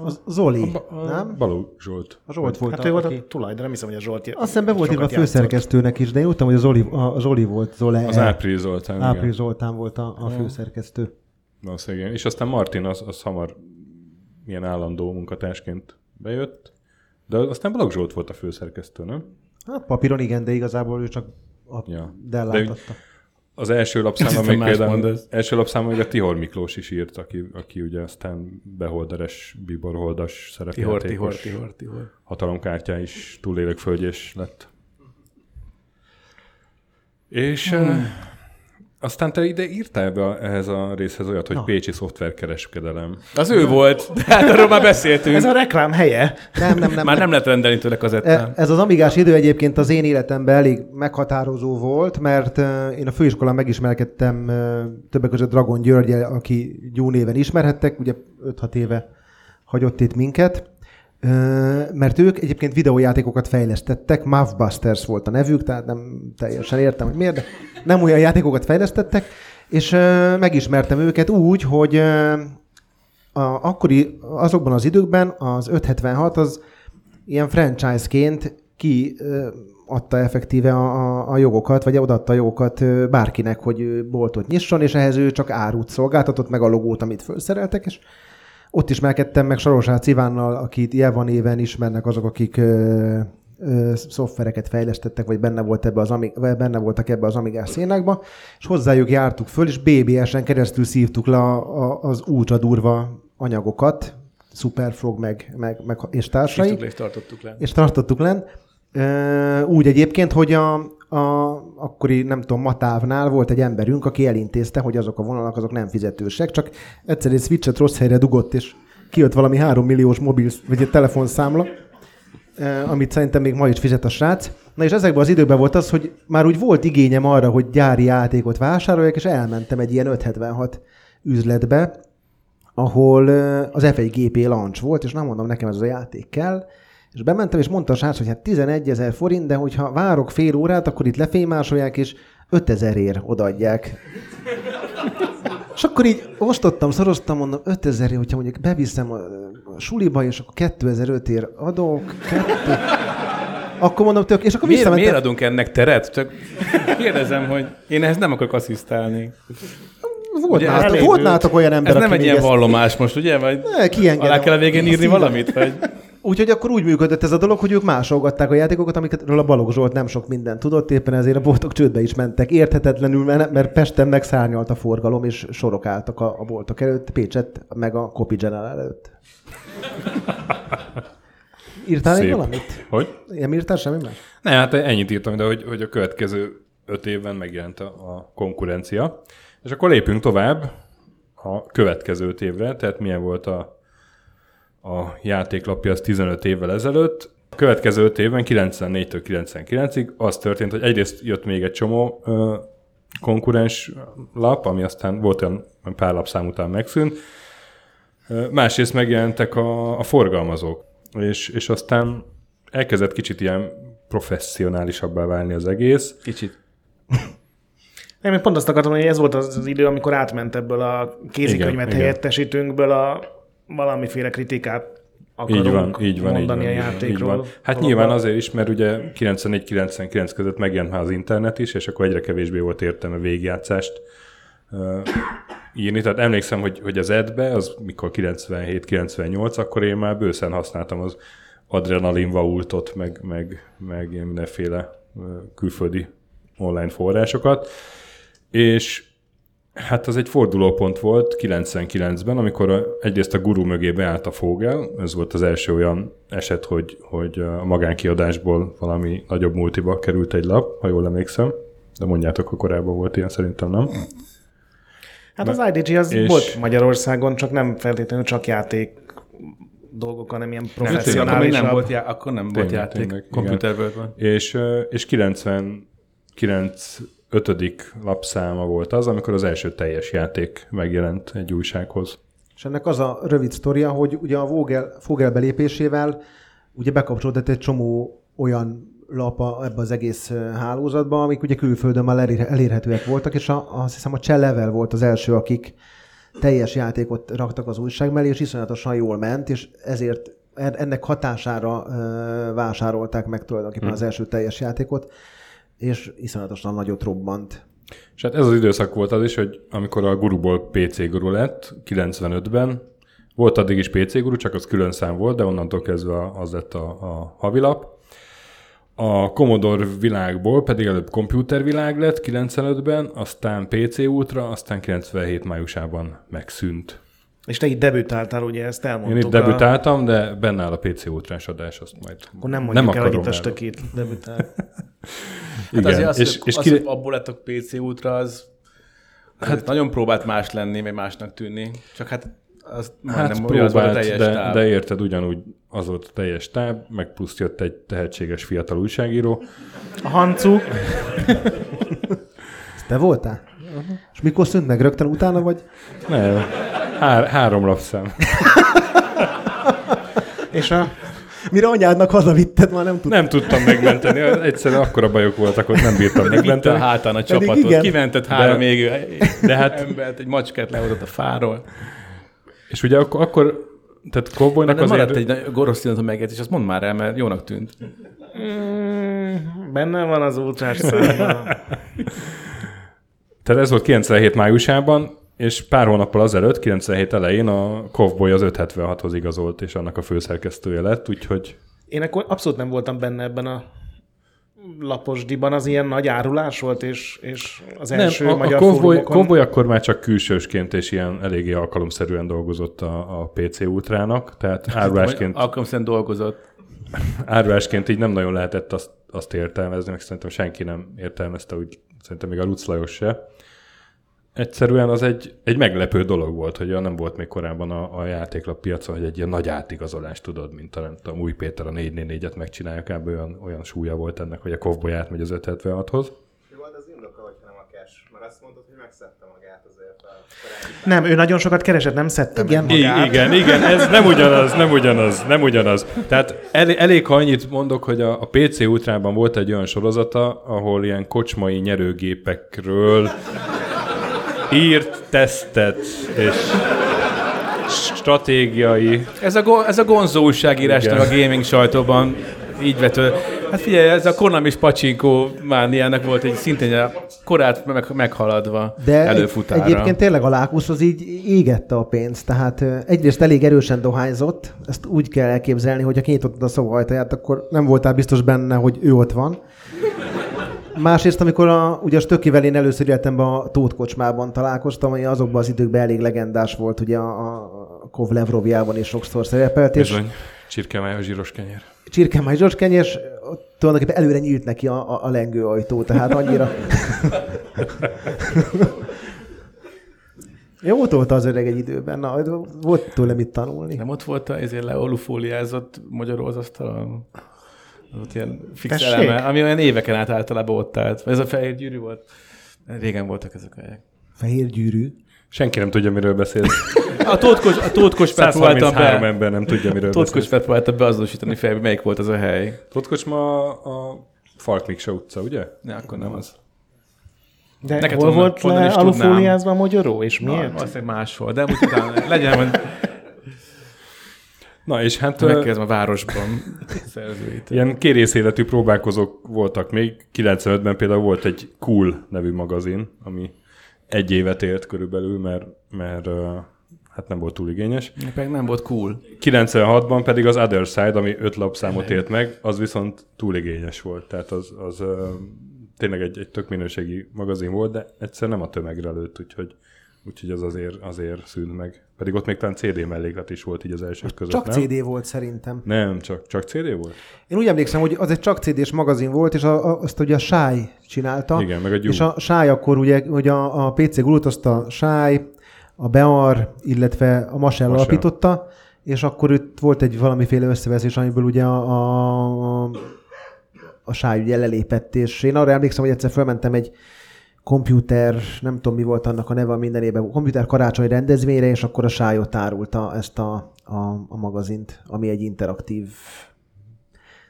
Az Zoli, A nem? Baló Zsolt. A Zsolt volt, Hát ő volt aki... a tulaj, de nem hiszem, hogy a Zsolt Azt hiszem be volt írva a főszerkesztőnek is, de én tudtam, hogy a Zoli, a Zoli volt, Zole. Az Április Zoltán. Április Zoltán volt a, a főszerkesztő. Valószínűleg igen. És aztán Martin az, az hamar ilyen állandó munkatársként bejött. De aztán Balogh Zsolt volt a főszerkesztő, nem? Hát papíron igen, de igazából ő csak a Ja. dellátatta. Az első lapszámon még például, mondasz. első lapszámon még a Tihor Miklós is írt, aki, aki ugye aztán beholderes, biborholdas Tihor, szerepjátékos. tihor, tihor, tihor. hatalomkártyá is túlélők földjés lett. És hmm. Aztán te ide írtál be ehhez a részhez olyat, hogy Na. Pécsi szoftverkereskedelem. Az ő volt, de hát arról már beszéltünk. Ez a reklám helye. Nem, nem, nem. Már nem lehet rendelni tőle E- kazettán. Ez az amigás idő egyébként az én életemben elég meghatározó volt, mert eh, én a főiskolán megismerkedtem eh, többek között Dragon Györgyel, aki Gyú néven ismerhettek, ugye 5-6 éve hagyott itt minket, mert ők egyébként videójátékokat fejlesztettek, Mouthbusters volt a nevük, tehát nem teljesen értem, hogy miért, de nem olyan játékokat fejlesztettek, és megismertem őket úgy, hogy a, akkori, azokban az időkben az 576 az ilyen franchise-ként ki adta effektíve a, a, a jogokat, vagy odaadta a jogokat bárkinek, hogy boltot nyisson, és ehhez ő csak árut szolgáltatott, meg a logót, amit felszereltek, és ott ismerkedtem meg Sarosác Ivánnal, akit Jevan éven ismernek azok, akik ö, ö, szoftvereket fejlesztettek, vagy benne, volt ebbe az, ami- vagy benne voltak ebbe az Amigás szénákba, és hozzájuk jártuk föl, és BBS-en keresztül szívtuk le a, a, az ultra durva anyagokat, Superfrog meg, meg, meg és társai le és tartottuk le. és tartottuk len. Úgy egyébként, hogy a, a akkori, nem tudom, Matávnál volt egy emberünk, aki elintézte, hogy azok a vonalak azok nem fizetősek, csak egyszer egy switchet rossz helyre dugott, és kijött valami 3 milliós mobil, vagy egy telefonszámla, ö, amit szerintem még ma is fizet a srác. Na és ezekben az időben volt az, hogy már úgy volt igényem arra, hogy gyári játékot vásároljak, és elmentem egy ilyen 576 üzletbe, ahol ö, az F1 GP launch volt, és nem mondom, nekem ez a játék kell, és bementem, és mondta a srác, hogy hát 11 ezer forint, de hogyha várok fél órát, akkor itt lefémásolják, és 5000 ér odaadják. És akkor így ostottam, szoroztam, mondom, 5000 ér, hogyha mondjuk beviszem a, a suliba, és akkor 2005 ér adok, kettő... Akkor mondom, tök, és akkor Miért, visszamentem. miért adunk ennek teret? Csak kérdezem, hogy én ehhez nem akarok asszisztálni. Volt, Ugye, nálatok, volt nálatok olyan ember, Ez nem egy ilyen ezt- vallomás most, ugye? Vagy Ne, alá kell a végén írni Szívem. valamit? Vagy? Úgyhogy akkor úgy működött ez a dolog, hogy ők másolgatták a játékokat, amikről a Balogh Zsolt nem sok mindent tudott, éppen ezért a boltok csődbe is mentek. Érthetetlenül, mert Pesten megszárnyalt a forgalom, és sorok álltak a, a boltok előtt, Pécset, meg a Copy General előtt. Írtál Szép. valamit? Hogy? Nem írtál semmi más? Ne, hát ennyit írtam, de hogy, hogy a következő öt évben megjelent a, a konkurencia. És akkor lépünk tovább a következő öt évre, tehát milyen volt a, a játéklapja az 15 évvel ezelőtt. A következő öt évben, 94-től 99-ig az történt, hogy egyrészt jött még egy csomó ö, konkurens lap, ami aztán volt olyan pár lapszám után megszűnt. Ö, Másrészt megjelentek a, a forgalmazók, és, és aztán elkezdett kicsit ilyen professzionálisabbá válni az egész. Kicsit. Én még pont azt akartam, hogy ez volt az, idő, amikor átment ebből a kézikönyvet igen, helyettesítőnkből a valamiféle kritikát akarunk Így van, így van, így van, mondani így a van, játékról. így van. Hát nyilván azért is, mert ugye 94-99 között megjelent már az internet is, és akkor egyre kevésbé volt értelme végigjátszást uh, írni. Tehát emlékszem, hogy, hogy az edbe, az mikor 97-98, akkor én már bőszen használtam az adrenalin vaultot, meg, meg, meg mindenféle külföldi online forrásokat. És Hát az egy fordulópont volt 99-ben, amikor a, egyrészt a guru mögé beállt a Fogel, ez volt az első olyan eset, hogy, hogy a magánkiadásból valami nagyobb multiba került egy lap, ha jól emlékszem, de mondjátok, hogy korábban volt ilyen, szerintem nem. Hát az IDG az és- volt Magyarországon, csak nem feltétlenül csak játék dolgok, hanem ilyen Akkor még nem professzionálisabb. volt, já- akkor nem volt Tényleg, játék. tényleg, igen. Computer World-ban. És, és 99 ötödik lapszáma volt az, amikor az első teljes játék megjelent egy újsághoz. És ennek az a rövid sztoria, hogy ugye a Vogel, Vogel belépésével ugye bekapcsolódott egy csomó olyan lapa ebbe az egész hálózatba, amik ugye külföldön már elér- elérhetőek voltak, és a, azt hiszem a Cseh Level volt az első, akik teljes játékot raktak az újság mellé, és iszonyatosan jól ment, és ezért en- ennek hatására vásárolták meg tulajdonképpen az első teljes játékot, és iszonyatosan nagyot robbant. És hát ez az időszak volt az is, hogy amikor a guruból PC guru lett, 95-ben, volt addig is PC guru, csak az külön szám volt, de onnantól kezdve az lett a, a havilap. A Commodore világból pedig előbb komputervilág lett 95-ben, aztán PC Ultra, aztán 97 májusában megszűnt. És te itt debütáltál, ugye ezt elmondtuk. Én itt debütáltam, de benne áll a PC Ultrás adás, azt majd A... Akkor nem mondjuk nem el, hogy itt a stökét debütál. Hát Igen, azért az, és, és, és az, ki... hogy abból lett a PC Ultra, az hát, nagyon próbált más lenni, vagy másnak tűnni. Csak hát az Hát majdnem olyan, az volt a próbált, teljes de, táv. de érted, ugyanúgy az volt a teljes táb, meg plusz jött egy tehetséges fiatal újságíró. A Hancu, te voltál? Uh-huh. És mikor szűnt meg? Rögtön utána vagy? Nem, hár, három lapszám. és a Mire anyádnak hazavitted, már nem tudtam. Nem tudtam megmenteni, egyszerűen akkora bajok voltak, hogy nem bírtam Vitte a megmenteni. hátán a Pedig csapatot, igen. kimentett három De- égő de hát- embert, egy macskát lehozott a fáról. És ugye akkor, akkor tehát Cowboynak azért... maradt egy pillanat a megjegyzés, azt mondd már el, mert jónak tűnt. Mm, benne van az ultrás. Tehát ez volt 97 májusában, és pár hónappal azelőtt, 97 elején a Cowboy az 576-hoz igazolt, és annak a főszerkesztője lett, úgyhogy Én akkor abszolút nem voltam benne ebben a laposdiban, az ilyen nagy árulás volt, és, és az első nem, a, magyar a Cowboy, fórumokon. Cowboy akkor már csak külsősként és ilyen eléggé alkalomszerűen dolgozott a, a PC Ultrának, tehát árulásként, Alkalomszerűen dolgozott. árulásként így nem nagyon lehetett azt, azt értelmezni, meg szerintem senki nem értelmezte, úgy szerintem még a Lutz Lajos se. Egyszerűen az egy, egy meglepő dolog volt, hogy nem volt még korábban a, a játéklap piacon, hogy egy ilyen nagy átigazolást tudod, mint a, nem tudom, új Péter a 444-et megcsinálja, kb. olyan, olyan súlya volt ennek, hogy a Cowboy átmegy az 576-hoz. Mi volt az indoka, hogyha nem a cash? Mert azt mondtad, hogy megszedte magát azért a korábbi Nem, ő nagyon sokat keresett, nem szedte Igen. magát. Igen, igen, ez nem ugyanaz, nem ugyanaz, nem ugyanaz. Tehát el, elég, ha annyit mondok, hogy a, a PC Ultrában volt egy olyan sorozata, ahol ilyen kocsmai nyerőgépekről írt tesztet és stratégiai Ez a, go- ez a gonzó újságírásnak a gaming sajtóban így vető. Hát figyelj, ez a Konami és Pachinko mániának volt egy szintén a korát meg, meghaladva De egy, előfutára. egyébként tényleg a Lákusz az így égette a pénzt, tehát egyrészt elég erősen dohányzott, ezt úgy kell elképzelni, hogy ha kinyitottad a szobahajtaját, akkor nem voltál biztos benne, hogy ő ott van. Másrészt, amikor a, ugye a Stökivel én először életemben a Tóth kocsmában találkoztam, ami azokban az időkben elég legendás volt, ugye a, a Kovlevrovjában is sokszor szerepelt, és bizony csirkemája zsíros kenyér. csirkemáj Zsorskenyés, ott tulajdonképpen előre nyílt neki a, a, a lengőajtó, tehát annyira... Jó tolta az öreg egy időben, na, volt tőle mit tanulni. Nem ott volt a ezért leolufóliázott magyarul az asztalon? Ott ilyen fix Tessék? eleme, ami olyan éveken át általában ott állt. Ez a fehér gyűrű volt. Régen voltak ezek a helyek. Fehér gyűrű. Senki nem tudja, miről beszél. A tótkos, a tótkos próbáltam 133 be. ember nem tudja, miről Tótkos beszél. próbáltam beazonosítani fejbe, melyik volt az a hely. Tótkocsma a, a Falkmikse utca, ugye? Ne, akkor nem az. De Neked hol honnan- volt honnan le alufóliázva a magyaró, és Na, miért? valószínűleg máshol, de úgy utána legyen, Na és hát ö, megkezdem a városban szerzőit. ilyen kérészéletű próbálkozók voltak még. 95-ben például volt egy Cool nevű magazin, ami egy évet élt körülbelül, mert, mert hát nem volt túl igényes. Meg nem volt cool. 96-ban pedig az Other Side, ami öt lapszámot élt meg, az viszont túl igényes volt. Tehát az, az tényleg egy, egy tök minőségi magazin volt, de egyszer nem a tömegre lőtt, úgyhogy, úgyhogy az azért, azért szűnt meg. Pedig ott még talán CD melléklet is volt így az elsők között, Csak nem? CD volt szerintem. Nem, csak, csak CD volt? Én úgy emlékszem, hogy az egy csak CD-s magazin volt, és a, a, azt ugye a Sáj csinálta. Igen, meg a Gyú. És a Sáj akkor ugye, hogy a, a PC Gulot azt a Sáj, a Bear, illetve a Masel Masel. alapította, és akkor itt volt egy valamiféle összeveszés, amiből ugye a, a, a Sáj ugye lelépett, és én arra emlékszem, hogy egyszer felmentem egy komputer, nem tudom mi volt annak a neve a mindenében, komputer karácsony rendezvényre, és akkor a Sájot árulta ezt a, a, a magazint, ami egy interaktív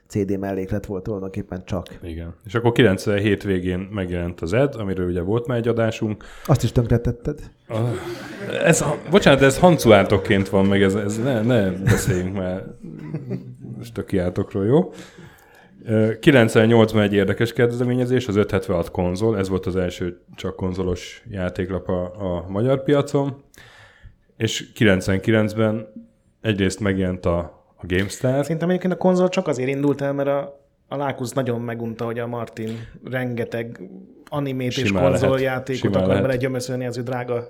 CD melléklet volt tulajdonképpen csak. Igen. És akkor 97 végén megjelent az Ed, amiről ugye volt már egy adásunk. Azt is tönkretetted. Ez, bocsánat, ez hancuátokként van, meg ez, ez ne, ne beszéljünk már stökiátokról, jó? Ö, 98-ban egy érdekes kezdeményezés, az 576 konzol, ez volt az első csak konzolos játéklap a, a magyar piacon, és 99-ben egyrészt megjelent a, a GameStar, Szerintem egyébként a konzol csak azért indult el, mert a, a Lákusz nagyon megunta, hogy a Martin rengeteg animét és Simán lehet. konzoljátékot akar bele gyömöszölni az ő drága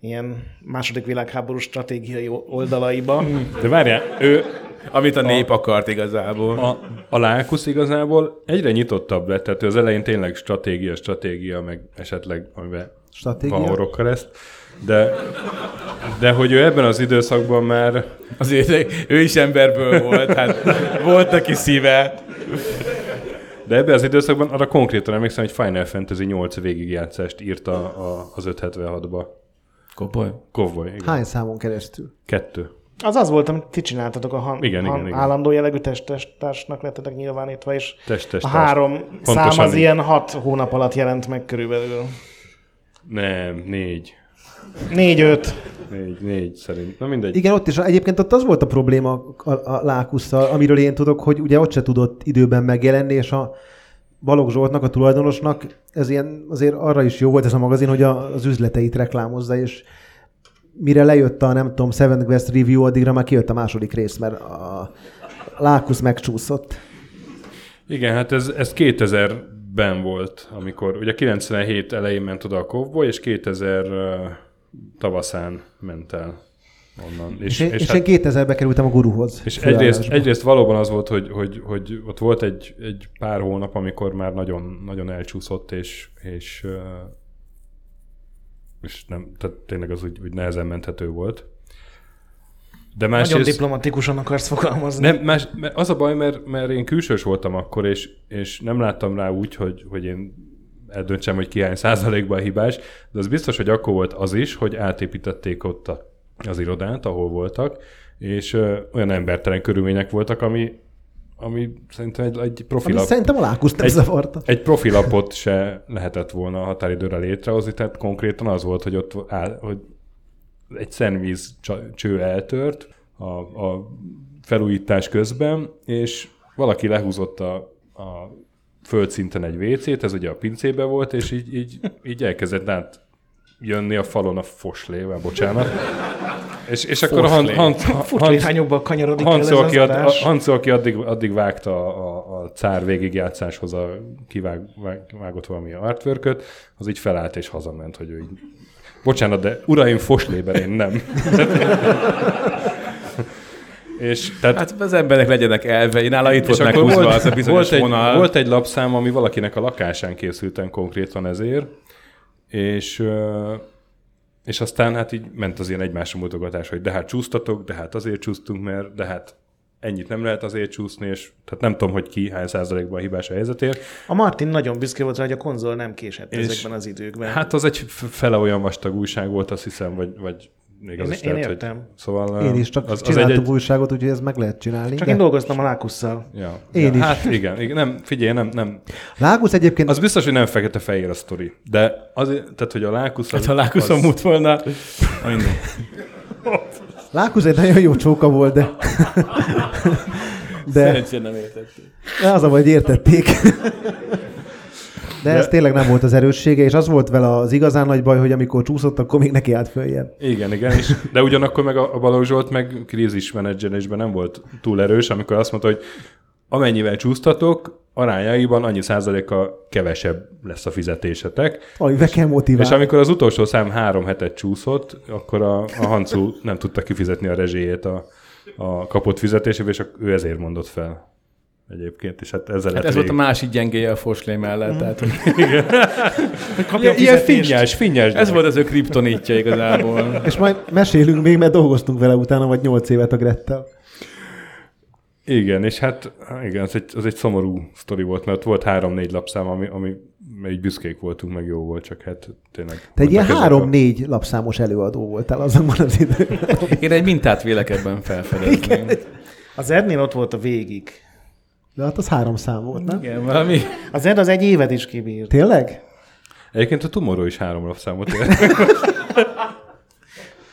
ilyen második világháború stratégiai oldalaiba. de várjál, ő Amit a nép akart igazából. a, a Lákusz igazából egyre nyitottabb lett, tehát az elején tényleg stratégia, stratégia, meg esetleg amiben Stratégia? van horrorkereszt, de, de hogy ő ebben az időszakban már Azért ő is emberből volt, hát volt neki szíve. De ebben az időszakban arra konkrétan emlékszem, hogy Final Fantasy 8 végigjátszást írta a, az 576-ba. Kopoly. Cowboy, igen. Hány számon keresztül? Kettő. Az az volt, amit ti csináltatok, a han, Igen, igen, han, igen. állandó jellegű testtársnak lettetek nyilvánítva, és a három szám Pontosan az így. ilyen hat hónap alatt jelent meg körülbelül. Nem, négy. Négy-öt. Négy, négy szerint. Na mindegy. Igen, ott is. Egyébként ott az volt a probléma a, a Lákusszal, amiről én tudok, hogy ugye ott se tudott időben megjelenni, és a Balogh Zsoltnak, a tulajdonosnak, ez ilyen azért arra is jó volt ez a magazin, hogy a, az üzleteit reklámozza, és mire lejött a, nem tudom, Seven Quest Review, addigra már kijött a második rész, mert a Lákusz megcsúszott. Igen, hát ez, ez 2000-ben volt, amikor ugye 97 elején ment oda a Kovboy, és 2000 uh, tavaszán ment el onnan. És, és, és, hát, én 2000-be kerültem a guruhoz. És egyrészt, egyrészt valóban az volt, hogy, hogy, hogy ott volt egy, egy pár hónap, amikor már nagyon, nagyon elcsúszott, és, és, és nem, tehát tényleg az úgy, úgy nehezen menthető volt. De másrészt, Nagyon diplomatikusan akarsz fogalmazni. Nem, más, az a baj, mert, mert én külsős voltam akkor, és, és nem láttam rá úgy, hogy, hogy én eldöntsem, hogy ki hány százalékban hibás, de az biztos, hogy akkor volt az is, hogy átépítették ott a, az irodát, ahol voltak, és ö, olyan embertelen körülmények voltak, ami, ami szerintem egy, egy profilap... Ami szerintem a lákuszt nem egy, zavarta. Egy profilapot se lehetett volna a határidőre létrehozni, tehát konkrétan az volt, hogy ott áll, hogy egy szennyvíz cső eltört a, a felújítás közben, és valaki lehúzott a, a földszinten egy WC-t, ez ugye a pincébe volt, és így, így, így elkezdett át jönni a falon a foslével, bocsánat. És, és akkor Han, Han, Han, kanyarodik Hanco, aki, ad, Hanco, aki addig, addig vágta a, a, a cár végigjátszáshoz a kivágott valami artwork az így felállt és hazament, hogy ő így Bocsánat, de uraim foslében én nem. És tehát, hát az emberek legyenek elve, én nála itt volt meghúzva volt, az a bizonyos volt vonal. egy, volt egy lapszám, ami valakinek a lakásán készülten konkrétan ezért, és, és aztán hát így ment az ilyen egymásra mutogatás, hogy de hát csúsztatok, de hát azért csúsztunk, mert de hát ennyit nem lehet azért csúszni, és tehát nem tudom, hogy ki hány százalékban hibás a helyzetért. A Martin nagyon büszke volt rá, hogy a konzol nem késett és ezekben az időkben. Hát az egy fele olyan vastag újság volt, azt hiszem, vagy, vagy még az én, is én lehet, értem. Hogy, szóval, én is csak az, az egy, újságot, úgyhogy ez meg lehet csinálni. Csak de... én dolgoztam a Lákusszal. Ja. Én ja, is. Hát igen, igen, nem, figyelj, nem, nem. Lákusz egyébként... Az biztos, hogy nem fekete-fehér a sztori, de azért, tehát, hogy a Lákusz... Az, hát ha Lákuszon az... múlt volna, Lákusz egy nagyon jó csóka volt, de... de... Szerencsére nem értették. De az a vagy értették. De, de ez tényleg nem volt az erőssége, és az volt vele az igazán nagy baj, hogy amikor csúszott, akkor még neki állt följebb. Igen, igen, és, de ugyanakkor meg a Balogh Zsolt meg krízismenedzselésben nem volt túl erős, amikor azt mondta, hogy amennyivel csúsztatok, arányaiban annyi százaléka kevesebb lesz a fizetésetek. Amivel kell motiválni. És amikor az utolsó szám három hetet csúszott, akkor a, a Hancu nem tudta kifizetni a rezséjét a, a kapott fizetésébe, és ő ezért mondott fel egyébként, és hát ezzel hát ez volt a másik gyengéje a Foslé mellett. Mm. Tehát, hogy... Igen. ilyen, ilyen finnyás, finnyás. Ez volt az ő kriptonítja igazából. és majd mesélünk még, mert dolgoztunk vele utána, vagy nyolc évet a Grettel. Igen, és hát igen, az egy, az egy szomorú sztori volt, mert volt három-négy lapszám, ami, ami így büszkék voltunk, meg jó volt, csak hát tényleg... Te egy ilyen három-négy a... lapszámos előadó voltál azonban az időben. Én egy mintát vélek ebben felfedezni. Az Ednél ott volt a végig. De hát az három szám volt, nem? Igen, valami. Az Ed az egy évet is kibírt. Tényleg? Egyébként a Tomorrow is három lapszámot ér.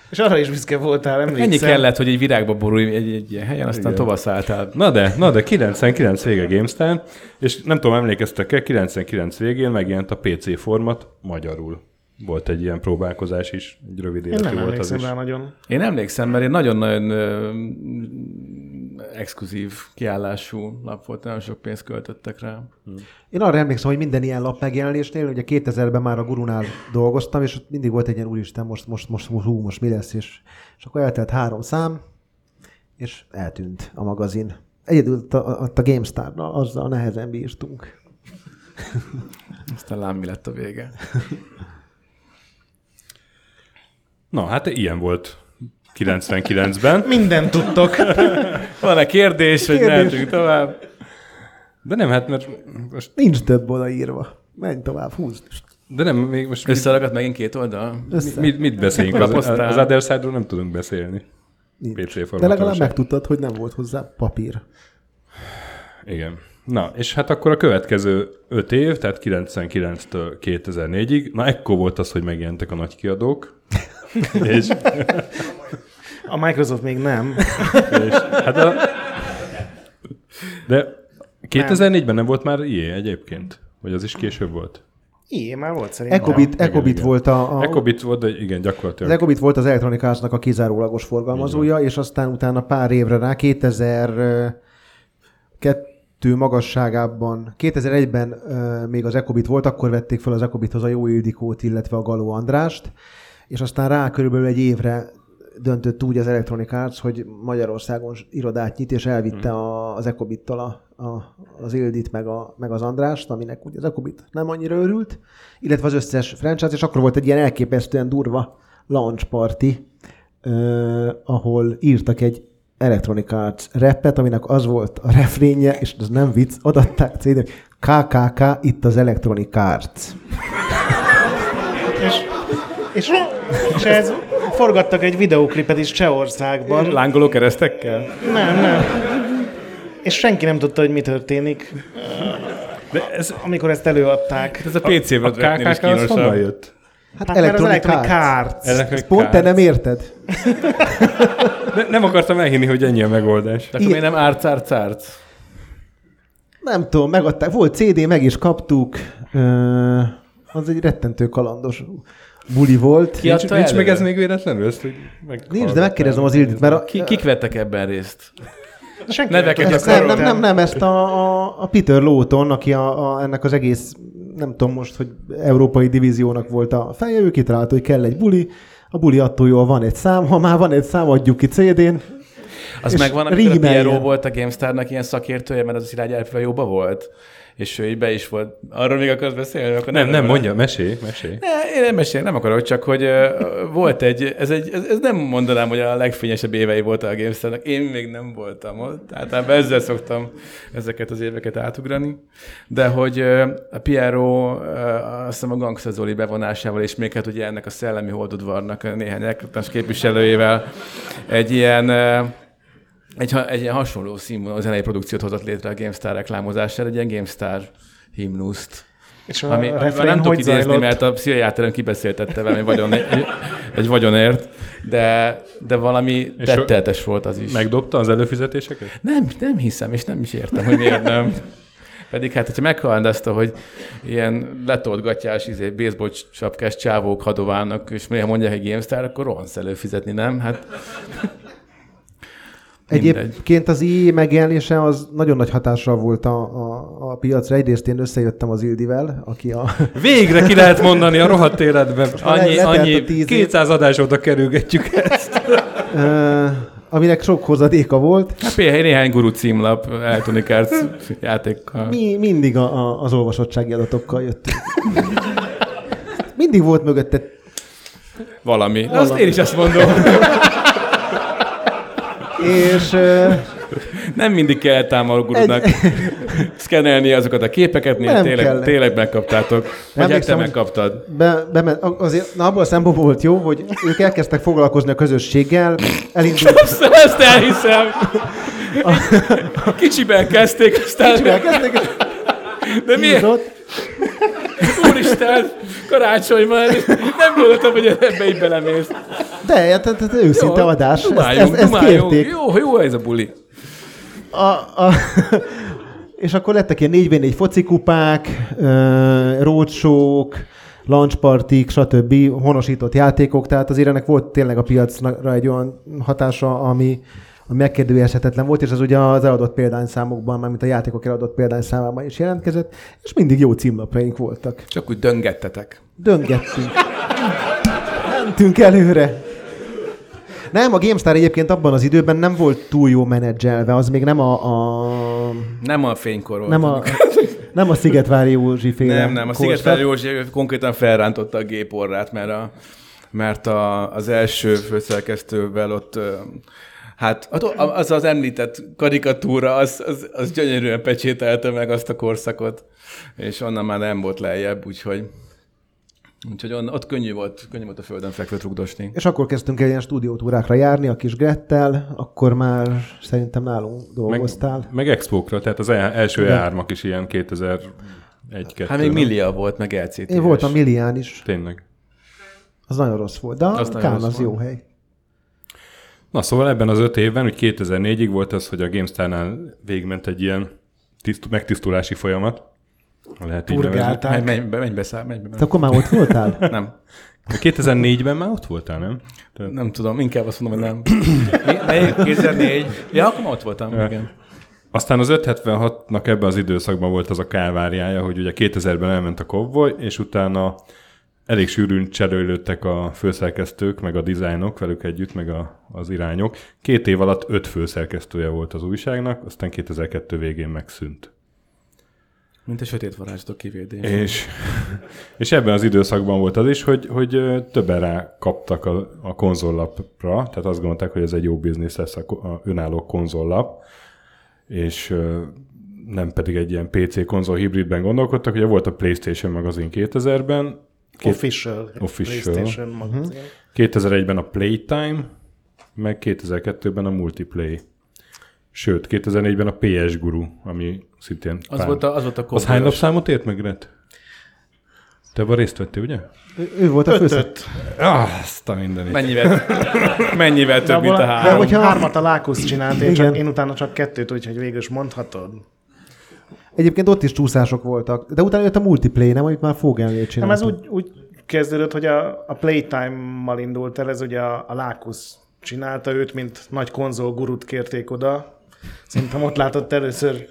És arra is büszke voltál, emlékszem. Ennyi kellett, hogy egy virágba borulj egy, egy ilyen helyen, aztán tovább szálltál. Na de, na de 99 vége GameStar, és nem tudom, emlékeztek-e, 99 végén megjelent a PC format magyarul. Volt egy ilyen próbálkozás is, egy rövid életű volt az is. Nagyon. Én emlékszem, mert én nagyon-nagyon exkluzív kiállású lap volt, nagyon sok pénzt költöttek rá. Hmm. Én arra emlékszem, hogy minden ilyen lap megjelenésnél, ugye 2000-ben már a gurunál dolgoztam, és ott mindig volt egy ilyen úristen, most, most, most, most, hú, most mi lesz, és, és akkor eltelt három szám, és eltűnt a magazin. Egyedül a, a, a GameStar, na, azzal nehezen bírtunk. Aztán lám mi lett a vége. Na, hát ilyen volt 99-ben. Minden tudtok. Van-e kérdés, hogy mehetünk tovább? De nem, hát mert most... Nincs több odaírva. Menj tovább, húzd. De nem, még most... Összeragadt megint két oldal? Össze. Mit, mit beszéljünk? Az, az Other Side-ról nem tudunk beszélni. PC De legalább megtudtad, hogy nem volt hozzá papír. Igen. Na, és hát akkor a következő öt év, tehát 99-től 2004-ig, na ekkor volt az, hogy megjelentek a nagy kiadók. és, A Microsoft még nem. és, hát a, de 2004-ben nem volt már IE egyébként? Vagy az is később volt? Igen, már volt szerintem. Ecobit, igen, Ecobit igen. volt a, a Ecobit volt, de igen, Az gyakorlatilag. Ecobit volt az Electronic Arts-nak a kizárólagos forgalmazója, és aztán utána pár évre rá 2002 magasságában, 2001-ben ö, még az Ecobit volt, akkor vették fel az Ecobithoz a Jó Ildikót, illetve a Galó Andrást, és aztán rá körülbelül egy évre döntött úgy az Electronic Arts, hogy Magyarországon irodát nyit, és elvitte a, az Ecobittal a, a, az Ildit meg, a, meg az Andrást, aminek ugye az Ecobit nem annyira örült, illetve az összes franchise, és akkor volt egy ilyen elképesztően durva launch party, uh, ahol írtak egy Electronic Arts rappet, aminek az volt a refrénje, és az nem vicc, adatták CD-n, KKK, itt az Electronic Arts. És, és, és ez forgattak egy videóklipet is Csehországban. Lángoló keresztekkel? Nem, nem. És senki nem tudta, hogy mi történik, De ez, amikor ezt előadták. Ez a PC-vel a KKK az honnan jött? Hát, Hát Electronic Arts. Arts. Pont te nem érted? Ne, nem akartam elhinni, hogy ennyi a megoldás. De akkor miért nem árc, árc, árc? Nem tudom, megadták. Volt CD, meg is kaptuk. Ö, az egy rettentő kalandos buli volt. Ki Nincs, nincs meg ez még véletlenül? Ezt, hogy Nincs, de megkérdezem az Ildit, mert a, Ki, kik vettek ebben részt? Senki Neveket nem ezt nem, nem, nem, nem, ezt a, a, a Peter Lawton, aki a, a, ennek az egész, nem tudom most, hogy európai divíziónak volt a feje, ő kitalálta, hogy kell egy buli, a buli attól jól van egy szám, ha már van egy szám, adjuk ki CD-n. Az megvan, amikor a. Piero volt a GameStar-nak ilyen szakértője, mert az a Szilágy Elfével jóba volt. És ő így be is volt. Arról még akarsz beszélni? Akkor Nem, nem, mondja, mesélj, mesélj. Ne, én nem mesélni, nem akarok, csak hogy uh, volt egy, ez, egy ez, ez, nem mondanám, hogy a legfényesebb évei volt a gamestar Én még nem voltam ott, általában ezzel szoktam ezeket az éveket átugrani. De hogy uh, a Piero, uh, azt hiszem a Gangsta Zoli bevonásával, és még hát ugye ennek a szellemi holdudvarnak néhány eklatás képviselőjével egy ilyen uh, egy, egy ilyen hasonló színvonalú zenei produkciót hozott létre a GameStar reklámozására, egy ilyen GameStar himnuszt. És a Ami, amivel refrén nem tudok hogy idézni, zajlott? mert a Szia Játéren kibeszéltette velem egy, vagyon, egy, egy vagyonért, de, de valami tetteltes volt az is. Megdobta az előfizetéseket? Nem, nem hiszem, és nem is értem, hogy miért nem. Pedig hát, hogyha meghalland azt, hogy ilyen letolt gatyás, izé, baseball sapkás csávók hadoválnak, és néha mondják, hogy GameStar, akkor rohansz előfizetni, nem? Hát mindegy. Egyébként az IE megjelenése az nagyon nagy hatással volt a, a, a piacra. Egyrészt én összejöttem az Ildivel, aki a... Végre ki lehet mondani a rohadt életben. Annyi, a annyi, tíz év. 200 adás óta kerülgetjük ezt. aminek sok hozadéka volt. Hát például néhány guru címlap Electronic Arts játékkal. Mi mindig a, a, az olvasottsági adatokkal jöttünk. Mindig volt mögötte Valami. De azt én is azt mondom. És Nem mindig kellett ám a gurunak szkennelni azokat a képeket, néha tényleg, kellett. tényleg megkaptátok. Vagy hát te megkaptad. be, be, azért, na abból a szempontból volt jó, hogy ők elkezdtek foglalkozni a közösséggel, elindult, Ezt, ezt elhiszem. Kicsiben kezdték, aztán... elkezdtek, és De miért? hízott, Úristen, karácsony van. Nem gondoltam, hogy ebbe így belemész. de hát, hát, hát őszinte adás, ezt, Dumáljunk, ezt, ezt kérték. Jó, jó ez a buli. A, a, és akkor lettek ilyen 4v4 focikupák, roadshow launchpartik, stb. honosított játékok, tehát azért ennek volt tényleg a piacra egy olyan hatása, ami, ami megkérdőjelezhetetlen volt, és az ugye az eladott példányszámokban, mármint a játékok eladott példányszámában is jelentkezett, és mindig jó címlapjaink voltak. Csak úgy döngettetek. Döngettünk. Mentünk előre. Nem, a GameStar egyébként abban az időben nem volt túl jó menedzselve, az még nem a, a Nem a fénykor volt. nem a, nem a Szigetvári Józsi féle Nem, nem, a korszak. Szigetvári Józsi konkrétan felrántotta a géporrát, mert, a, mert a, az első főszerkesztővel ott ö, Hát az az, említett karikatúra, az, az, az gyönyörűen pecsételte meg azt a korszakot, és onnan már nem volt lejjebb, úgyhogy, úgyhogy on, ott könnyű volt, könnyű volt a földön fekvőt rugdosni. És akkor kezdtünk el ilyen stúdiótúrákra járni a kis Grettel, akkor már szerintem nálunk dolgoztál. Meg, meg expókra, tehát az e- első Igen. E3-ak is ilyen 2001 2 Hát még Millia volt, meg LCT. Én voltam Millián is. Tényleg. Az nagyon rossz volt, de Az a Kán az volt. jó hely. Na szóval ebben az öt évben, úgy 2004-ig volt az, hogy a GameStar-nál végigment egy ilyen tiszt- megtisztulási folyamat. ha Lehet így nevezni. Purgálták. Menj, menj, be, menj be, száll, menj be. Te akkor már ott voltál? Nem. 2004-ben már ott voltál, nem? Tehát Nem tudom, inkább azt mondom, hogy nem. Mi- Melyik? 2004? Ja, akkor már ott voltam, Ja. igen. Aztán az 576-nak ebben az időszakban volt az a kálváriája, hogy ugye 2000-ben elment a Cowboy, és utána elég sűrűn cserélődtek a főszerkesztők, meg a dizájnok velük együtt, meg a, az irányok. Két év alatt öt főszerkesztője volt az újságnak, aztán 2002 végén megszűnt. Mint a sötét varázslatok kivédés. És, és ebben az időszakban volt az is, hogy, hogy többen rá kaptak a, a konzollapra, tehát azt gondolták, hogy ez egy jó biznisz lesz a, a önálló konzollap, és nem pedig egy ilyen PC konzol hibridben gondolkodtak. Ugye volt a PlayStation magazin 2000-ben, Két- Official. Official. PlayStation magazin. 2001-ben a Playtime, meg 2002-ben a Multiplay. Sőt, 2004-ben a PS Guru, ami szintén... Az pár- volt a, az volt a Az hány lapszámot ért meg, Gret? Te abban részt vettél, ugye? Ő, ő volt a főszerkesztő. Ötöt. Ah, azt a mindenit. Mennyivel, mennyivel több, mint a De három. hogyha- hármat a Lákusz csinált, én, csak, én utána csak kettőt, úgyhogy végül is mondhatod. Egyébként ott is csúszások voltak. De utána jött a multiplay, nem, amit már Fogelnél Nem, csinált. ez úgy, úgy kezdődött, hogy a, a Playtime-mal indult el, ez ugye a, a Lákusz csinálta őt, mint nagy konzol gurut kérték oda. Szerintem ott látott először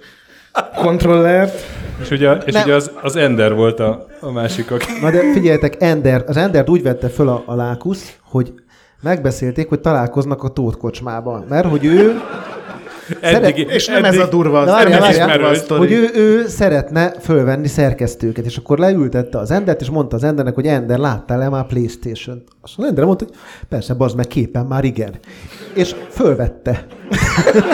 kontrollert. És ugye, és Nem. ugye az, az Ender volt a, a másik, aki... Na de figyeljetek, Ender, az Endert úgy vette föl a, a Lákusz, hogy megbeszélték, hogy találkoznak a Tóth kocsmában. Mert hogy ő, Eddig, És nem ez a durva, Na, nem várjál, ismerő a sztori. hogy ő, ő szeretne fölvenni szerkesztőket, és akkor leültette az Endert, és mondta az Endernek, hogy Ender, láttál-e már Playstation-t? Azt az Ender mondta, hogy persze, bazd meg, képen már igen. És fölvette.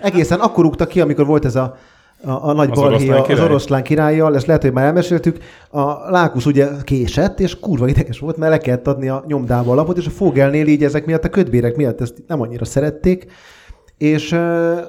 Egészen akkor rúgta ki, amikor volt ez a, a, a nagy Az balhé oroszlán az király? oroszlán királlyal, ezt lehet, hogy már elmeséltük. A Lákusz ugye késett, és kurva ideges volt, mert le kellett adni a nyomdába a lapot, és a Fogelnél így ezek miatt, a ködbérek miatt ezt nem annyira szerették, és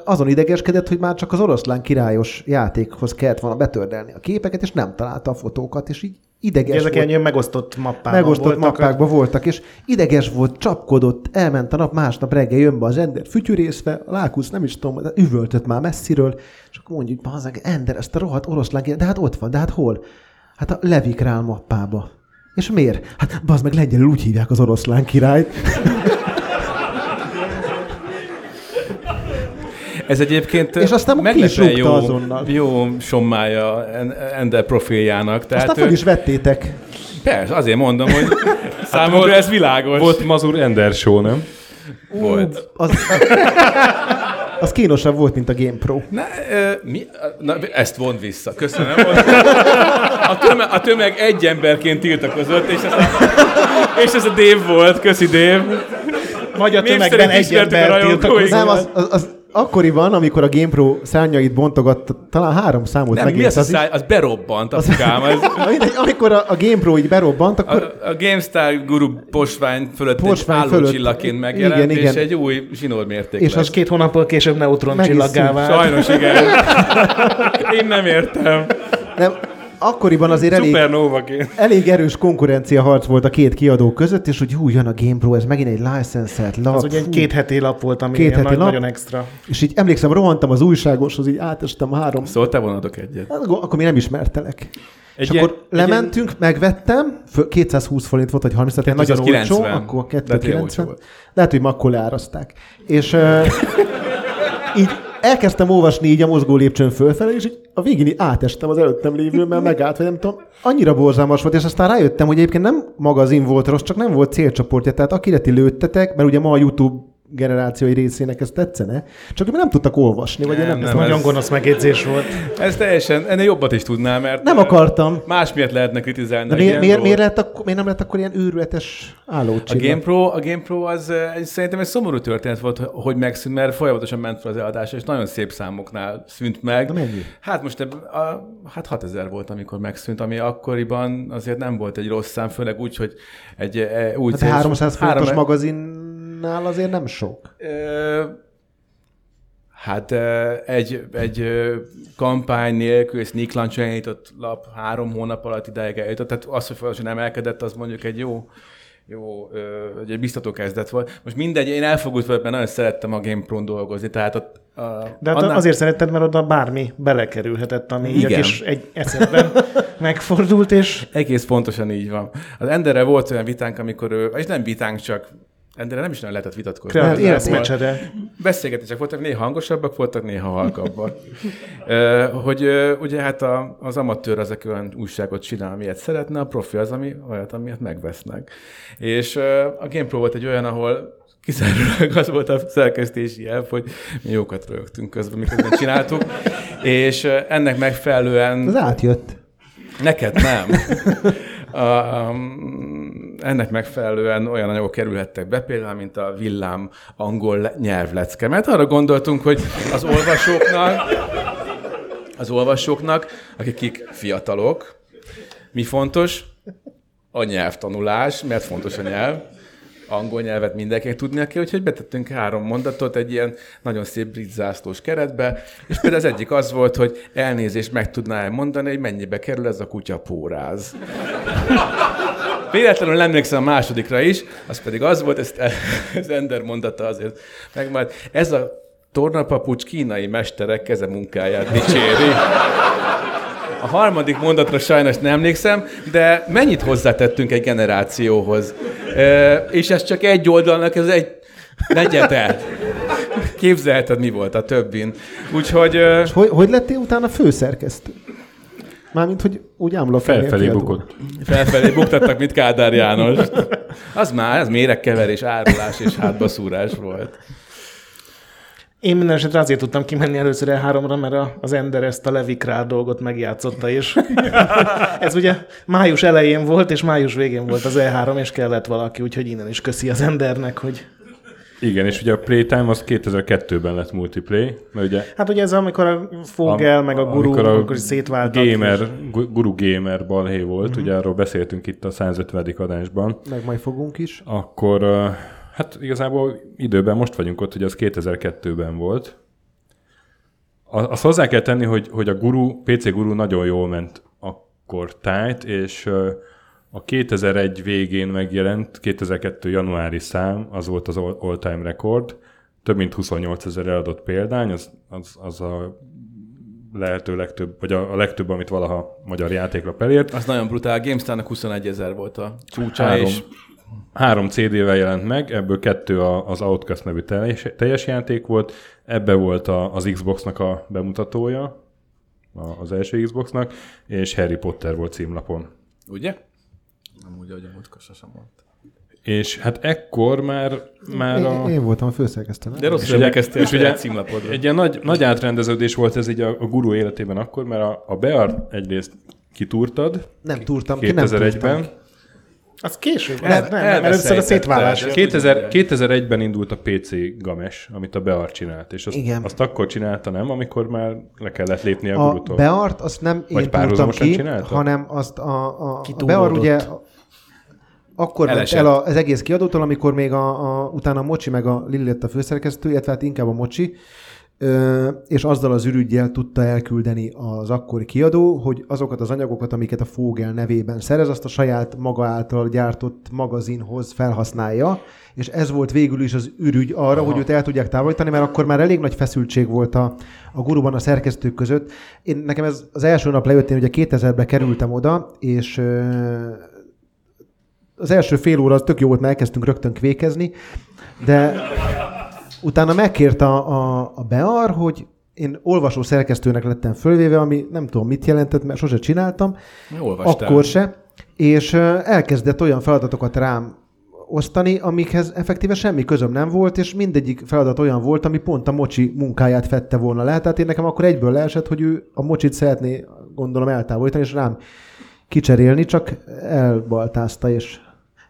azon idegeskedett, hogy már csak az oroszlán királyos játékhoz kellett volna betördelni a képeket, és nem találta a fotókat, és így ideges Ezek volt. ilyen megosztott mappában Megosztott voltak. mappákban voltak, és ideges volt, csapkodott, elment a nap, másnap reggel jön be az Ender fütyűrészve, a Lákusz nem is tudom, üvöltött már messziről, akkor mondjuk, bazeg, Ender, ezt a rohadt oroszlán, király- de hát ott van, de hát hol? Hát a Levikrál mappába. És miért? Hát bazd meg lengyelül úgy hívják az oroszlán királyt. Ez egyébként És aztán meglepően jó, azonnal. jó sommája En- Ender profiljának. Tehát Aztán föl ő- is vettétek. Persze, azért mondom, hogy számomra ez világos. Volt Mazur Ender show, nem? volt. Az, az kínosabb volt, mint a Game Pro. Na, ö, mi? Na, ezt vond vissza. Köszönöm. A tömeg, a tömeg egy emberként tiltakozott, és ez a, és ez a Dave volt. Köszi, Dave. Vagy a Népszerűt tömegben egy ember tiltakozott. Nem, az, az, az akkoriban, amikor a Game Pro szárnyait bontogatta, talán három számot Nem, mi megért az a az is. száj? Az berobbant. Az, Na mindegy, amikor a, a Game Pro így berobbant, a, akkor a GameStar guru posvány fölött Posvány egy fölött. állócsillagként megjelent, Igen, és igen. egy új zsinórmérték És az két hónappal később neutron Meg is csillaggá vált. Sajnos igen. Én nem értem. nem, akkoriban azért elég, elég erős konkurencia harc volt a két kiadó között, és hogy hú, jön a Game Pro, ez megint egy licensed lap. Az ugye egy két heti lap volt, ami Két heti nagy, lap. nagyon extra. És így emlékszem, rohantam az újságoshoz, így átestem három. Szóval te vonadok egyet. Hát, akkor még nem ismertelek. Egy és ilyen- akkor lementünk, megvettem, fő- 220 forint volt, vagy 30, tehát nagyon 290. olcsó, akkor ilyen olcsó 290. volt. Lehet, hogy ma akkor leáraszták. És uh, így elkezdtem olvasni így a mozgó lépcsőn fölfelé, és így a végén így átestem az előttem lévő, mert megállt, vagy nem tudom. Annyira borzalmas volt, és aztán rájöttem, hogy egyébként nem magazin volt rossz, csak nem volt célcsoportja. Tehát akire ti lőttetek, mert ugye ma a YouTube generációi részének ez tetszene, csak ők nem tudtak olvasni, vagy én nem, Nem, nem, nem, Nagyon ez- gonosz megjegyzés volt. Ez teljesen, ennél jobbat is tudnál, mert nem akartam. más miért lehetne kritizálni. De a miért, miért, miért, lett akkor, miért nem lett akkor ilyen őrületes A állócsillag? Game Pro, a Game Pro az eh, egy, szerintem egy szomorú történet volt, hogy megszűnt, mert folyamatosan ment fel az eladás, és nagyon szép számoknál szűnt meg. De mennyi? Hát most ebb, a, hát 6000 volt, amikor megszűnt, ami akkoriban azért nem volt egy rossz szám, főleg úgy, hogy egy eh, új Hát cél- 300 forintos három- magazinnál azért nem sok. Ö, Hát egy, egy kampány nélkül, sneak elindított lap három hónap alatt ideig eljutott, tehát az, hogy folyamatosan emelkedett, az mondjuk egy jó, jó, egy biztató kezdet volt. Most mindegy, én elfogult vagyok, mert nagyon szerettem a GamePro-n dolgozni, tehát ott, a, De hát annál- azért szeretted, mert oda bármi belekerülhetett, ami így a Igen. kis egy esetben megfordult, és Egész pontosan így van. Az Enderre volt olyan vitánk, amikor ő, és nem vitánk, csak Enderre nem is nagyon lehetett vitatkozni. Kreatív értem. eszmecsere. Beszélgetések voltak, néha hangosabbak voltak, néha halkabbak. Hogy ugye hát a, az amatőr azok olyan újságot csinál, amilyet szeretne, a profi az, ami olyat, amilyet megvesznek. És a GamePro volt egy olyan, ahol kizárólag az volt a szerkesztési elv, hogy mi jókat rögtünk közben, miközben csináltuk, és ennek megfelelően... Az átjött. Neked nem. Um, ennek megfelelően olyan anyagok kerülhettek be, például, mint a villám angol le- nyelvlecke. Mert arra gondoltunk, hogy az olvasóknak, az olvasóknak, akik fiatalok, mi fontos? A nyelvtanulás, mert fontos a nyelv. Angol nyelvet mindenkinek tudnia kell, úgyhogy betettünk három mondatot egy ilyen nagyon szép brit zászlós keretbe, és például az egyik az volt, hogy elnézést meg tudná mondani, hogy mennyibe kerül ez a kutya póráz. Véletlenül emlékszem a másodikra is, az pedig az volt, ezt az Ender mondata azért meg majd ez a tornapapucs kínai mesterek kezemunkáját dicséri. A harmadik mondatra sajnos nem emlékszem, de mennyit hozzátettünk egy generációhoz? E, és ez csak egy oldalnak, ez egy negyede. Képzelheted, mi volt a többin. Úgyhogy És hogy, hogy lettél utána főszerkesztő? Mármint, hogy úgy ámla Felfelé bukott. felfelé buktattak, mint Kádár János. Az már, az méregkeverés, árulás és hátbaszúrás volt. Én minden esetre azért tudtam kimenni először el háromra, mert a- az Ender ezt a Levi Král dolgot megjátszotta, és ez ugye május elején volt, és május végén volt az E3, és kellett valaki, úgyhogy innen is köszi az Endernek, hogy Igen, és ugye a Playtime az 2002-ben lett multiplay, mert ugye hát ugye ez amikor a Fogel, meg a Guru, amikor akkor is szétváltak. Gamer, és- gu- Guru Gamer balhé volt, uh-huh. ugye arról beszéltünk itt a 150. adásban, Meg majd fogunk is. akkor hát igazából időben most vagyunk ott, hogy az 2002-ben volt. Azt hozzá kell tenni, hogy, hogy a Guru, PC Guru nagyon jól ment akkor tájt, és a 2001 végén megjelent 2002 januári szám, az volt az all- all-time rekord, több mint 28 ezer eladott példány, az, az, az a lehető legtöbb, vagy a, a legtöbb, amit valaha magyar játékra elért. Az nagyon brutál. GameStar-nak 21 ezer volt a csúcsa, Három, és három CD-vel jelent meg, ebből kettő a- az Outcast nevű teljes, teljes játék volt, ebbe volt a, az Xbox-nak a bemutatója, a- az első Xbox-nak, és Harry Potter volt címlapon. ugye? Nem úgy, ahogy a múltkor sosem volt. És hát ekkor már, már a... Én, én voltam a főszerkesztő? De rosszul ugye- emlékeztél és ugye- címlapodra. Egy ilyen nagy, nagy átrendeződés volt ez így a, a guru életében akkor, mert a, a Bear egyrészt kitúrtad Nem túrtam ki, nem 2001-ben, túrtam. Az később El- volt, nem, nem, először a szétválás. elveszejtetted. 2000, 2001-ben indult a PC Games, amit a Bear csinált, és azt, Igen. azt akkor csinálta, nem? Amikor már le kellett lépni a, A gurutól. Beart azt nem én Vagy túrtam párhuzamosan ki, csinálta? hanem azt a, a, a Kitúródott. Bear ugye akkor ment el a, az egész kiadótól, amikor még a, a, utána a Mocsi meg a Lili lett a főszerkesztő, illetve hát inkább a Mocsi, és azzal az ürügyjel tudta elküldeni az akkori kiadó, hogy azokat az anyagokat, amiket a Fogel nevében szerez, azt a saját maga által gyártott magazinhoz felhasználja, és ez volt végül is az ürügy arra, Aha. hogy őt el tudják távolítani, mert akkor már elég nagy feszültség volt a, a guruban a szerkesztők között. Én, nekem ez az első nap lejött, én ugye 2000-ben kerültem oda, és az első fél óra az tök jó volt, mert elkezdtünk rögtön kvékezni, de utána megkért a, a, a Bear, hogy én olvasó szerkesztőnek lettem fölvéve, ami nem tudom mit jelentett, mert sose csináltam, Olvastál. akkor se, és elkezdett olyan feladatokat rám osztani, amikhez effektíve semmi közöm nem volt, és mindegyik feladat olyan volt, ami pont a mocsi munkáját fette volna le. Tehát én nekem akkor egyből leesett, hogy ő a mocsit szeretné, gondolom, eltávolítani, és rám kicserélni, csak elbaltázta, és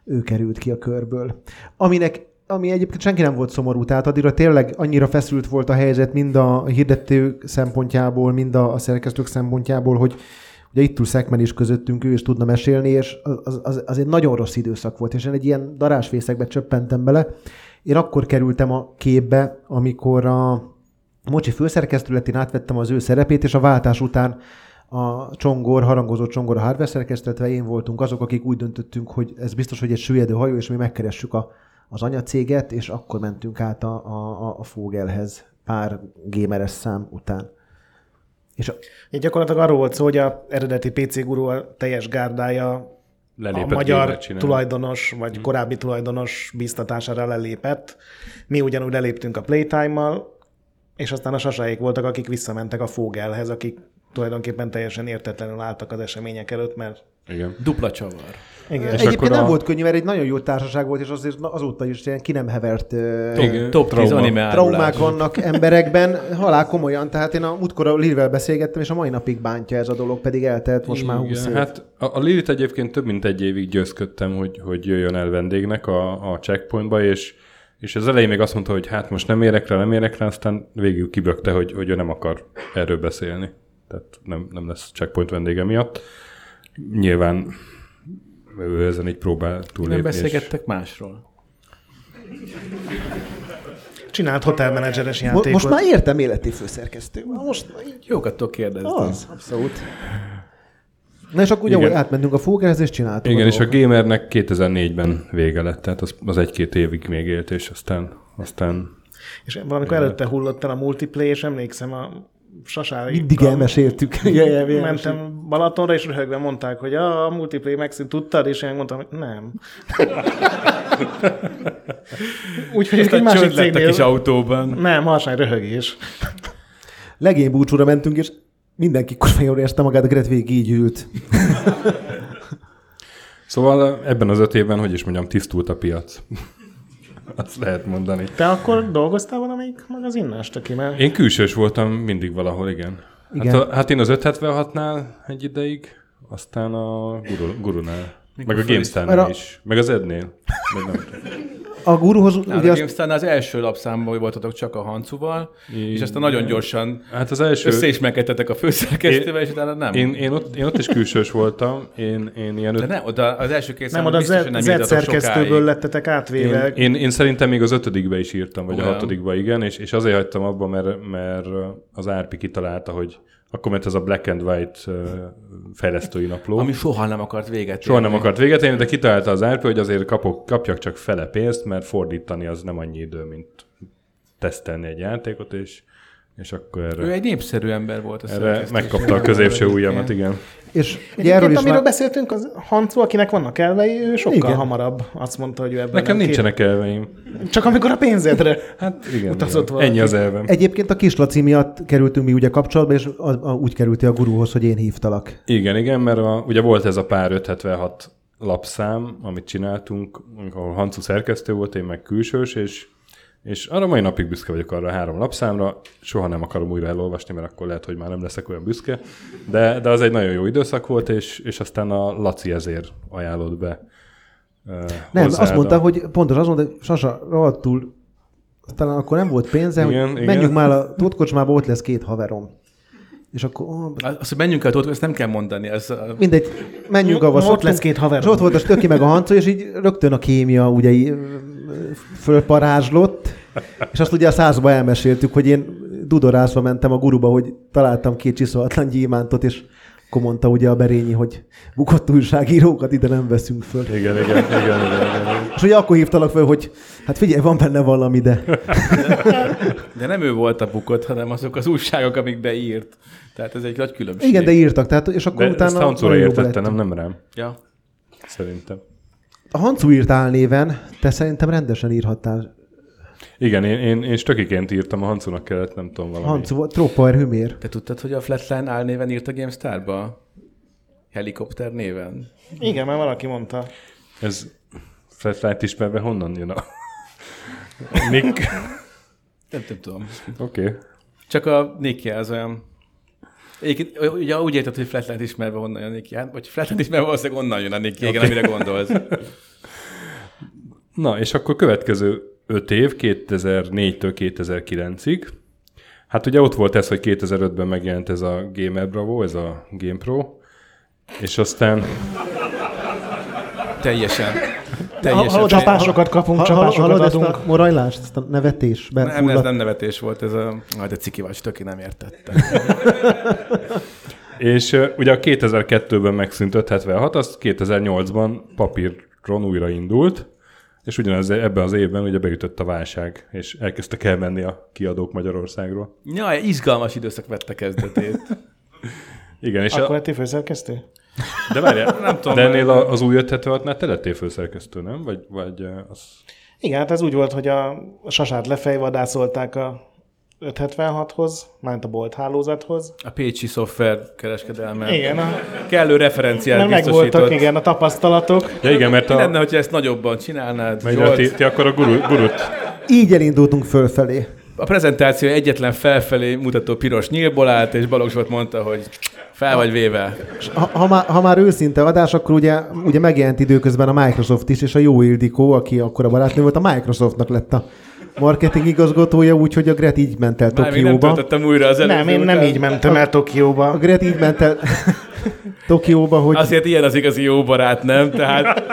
ő került ki a körből. Aminek ami egyébként senki nem volt szomorú, tehát addigra tényleg annyira feszült volt a helyzet mind a hirdetők szempontjából, mind a, a szerkesztők szempontjából, hogy ugye itt ül Szekmen is közöttünk, ő is tudna mesélni, és az, az, az egy nagyon rossz időszak volt, és én egy ilyen darásfészekbe csöppentem bele. Én akkor kerültem a képbe, amikor a, Mocsi főszerkesztő lett, én átvettem az ő szerepét, és a váltás után a Csongor, harangozó Csongor a hardware szerkesztetve én voltunk azok, akik úgy döntöttünk, hogy ez biztos, hogy egy süllyedő hajó, és mi megkeressük a, az anyacéget, és akkor mentünk át a, a, a Fogelhez pár gameres szám után. És a, Így gyakorlatilag arról volt szó, hogy a eredeti PC Guru a teljes gárdája Lelépett a magyar tulajdonos, vagy korábbi tulajdonos biztatására lelépett. Mi ugyanúgy leléptünk a Playtime-mal, és aztán a sasáik voltak, akik visszamentek a Fogelhez, akik tulajdonképpen teljesen értetlenül álltak az események előtt, mert Igen. Dupla csavar. igen. És egyébként nem a- volt könnyű, mert egy nagyon jó társaság volt, és azért azóta is ilyen ki nem hevert Igen. Top 10 Trauma. anime traumák vannak emberekben, halál komolyan, tehát én a múltkor a Lilvel beszélgettem, és a mai napig bántja ez a dolog, pedig eltelt most már 20 év. Hát a, a Lilit egyébként több mint egy évig győzködtem, hogy, hogy jöjjön el vendégnek a, a checkpointba, és, és az elején még azt mondta, hogy hát most nem érek rá, nem érek rá, aztán végül kibökte, hogy, hogy ő nem akar erről beszélni. Tehát nem, nem lesz checkpoint vendége miatt. Nyilván ő ezen így próbál túlépni. Nem és- beszélgettek másról. Csinált hotelmenedzseres játékot. most már értem életi főszerkesztő. Most Jókat tudok kérdezni. az, abszolút. Na és akkor ugye Igen. átmentünk a Fógerhez, és csináltuk Igen, a és a gamernek 2004-ben vége lett, tehát az, az egy-két évig még élt, és aztán, aztán És valamikor előtte hullott el a multiplayer, és emlékszem a sasári. Mindig elmeséltük. Ja, ja, ja, Mentem Balatonra, és röhögve mondták, hogy a, a multiplayer megszűnt, tudtad? És én mondtam, hogy nem. Úgyhogy egy másik a kis cégnél... autóban. Nem, harsány röhögés. Legény búcsúra mentünk, és mindenki kurva jól érezte magát, a Gret végig így ült. Szóval ebben az öt évben, hogy is mondjam, tisztult a piac. Azt lehet mondani. Te akkor dolgoztál valamelyik magazinnál, Stöki? Mert Én külsős voltam mindig valahol, igen. Igen. Hát, a, hát én az 576-nál egy ideig, aztán a guru, Gurunál. Meg a GameStar-nál is. Meg az Ednél. Meg nem. A guruhoz Ugye ugye a azt, az első lapszámban voltatok csak a Hancuval, és aztán nagyon gyorsan Hát az első... összeismerkedtetek a főszerkesztővel, és utána nem. Én, én, ott, én ott is külsős voltam. Én, én ilyen De öt, nem, oda az első két nem számban oda biztos, hogy Z, nem Z írtatok szerkesztőből lettetek átvéve. én, én, én, szerintem még az ötödikbe is írtam, vagy a Olyan. hatodikba, igen, és, és azért hagytam abba, mert, mert az Árpi kitalálta, hogy akkor ment ez a Black and White fejlesztői napló. Ami soha nem akart véget Soha érni. nem akart véget érni, de kitalálta az árpi, hogy azért kapok, kapjak csak fele pénzt, mert fordítani az nem annyi idő, mint tesztelni egy játékot, és, és akkor Ő erre, egy népszerű ember volt a erre megkapta a középső ujjamat, igen. és erről is amiről már, beszéltünk, az Hancu, akinek vannak elvei, ő sokkal Igen. hamarabb azt mondta, hogy ő ebben Nekem nem nincsenek elveim. Kér. Csak amikor a pénzedre. Hát igen, Utazott igen. ennyi az elvem. egyébként a kislaci miatt kerültünk mi ugye kapcsolatba, és a, a, úgy kerültél a guruhoz, hogy én hívtalak. Igen, igen, mert a, ugye volt ez a pár 576 lapszám, amit csináltunk, ahol Hancu szerkesztő volt, én meg külsős, és, és arra mai napig büszke vagyok arra a három lapszámra. Soha nem akarom újra elolvasni, mert akkor lehet, hogy már nem leszek olyan büszke. De, de az egy nagyon jó időszak volt, és, és aztán a Laci ezért ajánlott be. Uh, Nem, azt mondta, hogy pontos azt mondta, hogy Sasa, rohadtul, talán akkor nem volt pénze, Igen, hogy igen. menjünk már a Tóth kocsmába, ott lesz két haverom. És akkor ó, Azt, hogy menjünk el, Tóth, ezt nem kell mondani. Ez, a- mindegy, menjünk, ahova Ott lesz két haverom. És ott volt a Stöki meg a Hanco, és így rögtön a kémia ugye fölparázslott, és azt ugye a százba elmeséltük, hogy én dudorázva mentem a guruba, hogy találtam két csiszolatlan gyémántot, és akkor mondta ugye a Berényi, hogy bukott újságírókat ide nem veszünk föl. Igen, igen, igen, igen, igen. És ugye akkor hívtalak föl, hogy hát figyelj, van benne valami, de de nem ő volt a bukott, hanem azok az újságok, amik beírt. Tehát ez egy nagy különbség. igen, de írtak, tehát, és akkor De utána... ezt értette, nem, nem rám, Ja. szerintem. A Hancu írt álnéven, te szerintem rendesen írhattál. Igen, én, én, én stökiként írtam, a Hancunak kellett, nem tudom, valami. Hancu, volt, Trópoer Hümér. Te tudtad, hogy a Flatline álnéven írt a GameStar-ba? Helikopter néven? Igen, mert valaki mondta. Ez Flatlight ismerve honnan jön a Nick? Nem, nem tudom. Oké. Okay. Csak a Nicky az olyan... Egyébként, ugye úgy érted, hogy Flatline ismerve honnan jön a Nicky, hát, vagy Flatline ismerve valószínűleg onnan jön a Nicky, igen, amire gondolsz. Na, és akkor következő öt év, 2004-től 2009-ig. Hát ugye ott volt ez, hogy 2005-ben megjelent ez a Gamer Bravo, ez a GamePro, és aztán Teljesen. Teljesen. hallod, Csapásokat kapunk, ha- csapásokat hallod ezt adunk. a morajlást, ezt a nevetésben Nem, ez nem nevetés volt, ez a... Majd a ciki vagy, töki nem értette. És ugye a 2002-ben megszűnt 576, az 2008-ban papíron újraindult, és ugyanez ebben az évben ugye beütött a válság, és elkezdtek elmenni a kiadók Magyarországról. Ja, izgalmas időszak vette kezdetét. Igen, és Akkor a, lettél főszerkesztő? De várjál, Nem tudom, de ennél a- az új 576-nál te lettél főszerkesztő, nem? Vagy, vagy ö, az... Igen, hát ez úgy volt, hogy a sasát lefejvadászolták a 576-hoz, mánt a bolt hálózathoz. A Pécsi szoftver kereskedelme. Igen, a, Kellő referenciát mert biztosított. megvoltak igen a tapasztalatok. Ja igen, mert Mi lenne, a, hogyha ezt nagyobban csinálnád? Zsolt? ti, ti akkor a guru, gurut Így elindultunk fölfelé. A prezentáció egyetlen felfelé mutató piros nyílból állt, és Balogh Zsolt mondta, hogy fel vagy véve. Ha, ha, már, ha már őszinte adás, akkor ugye, ugye megjelent időközben a Microsoft is, és a Jó Ildikó, aki akkor a barátnő volt, a Microsoftnak lett a marketing igazgatója, úgyhogy a Gret így ment el Már még nem Tokióba. újra az előző Nem, én nem után. így mentem el A Tokióba. Gret így ment el Tokióba, hogy Azért ilyen az igazi jó barát, nem? Tehát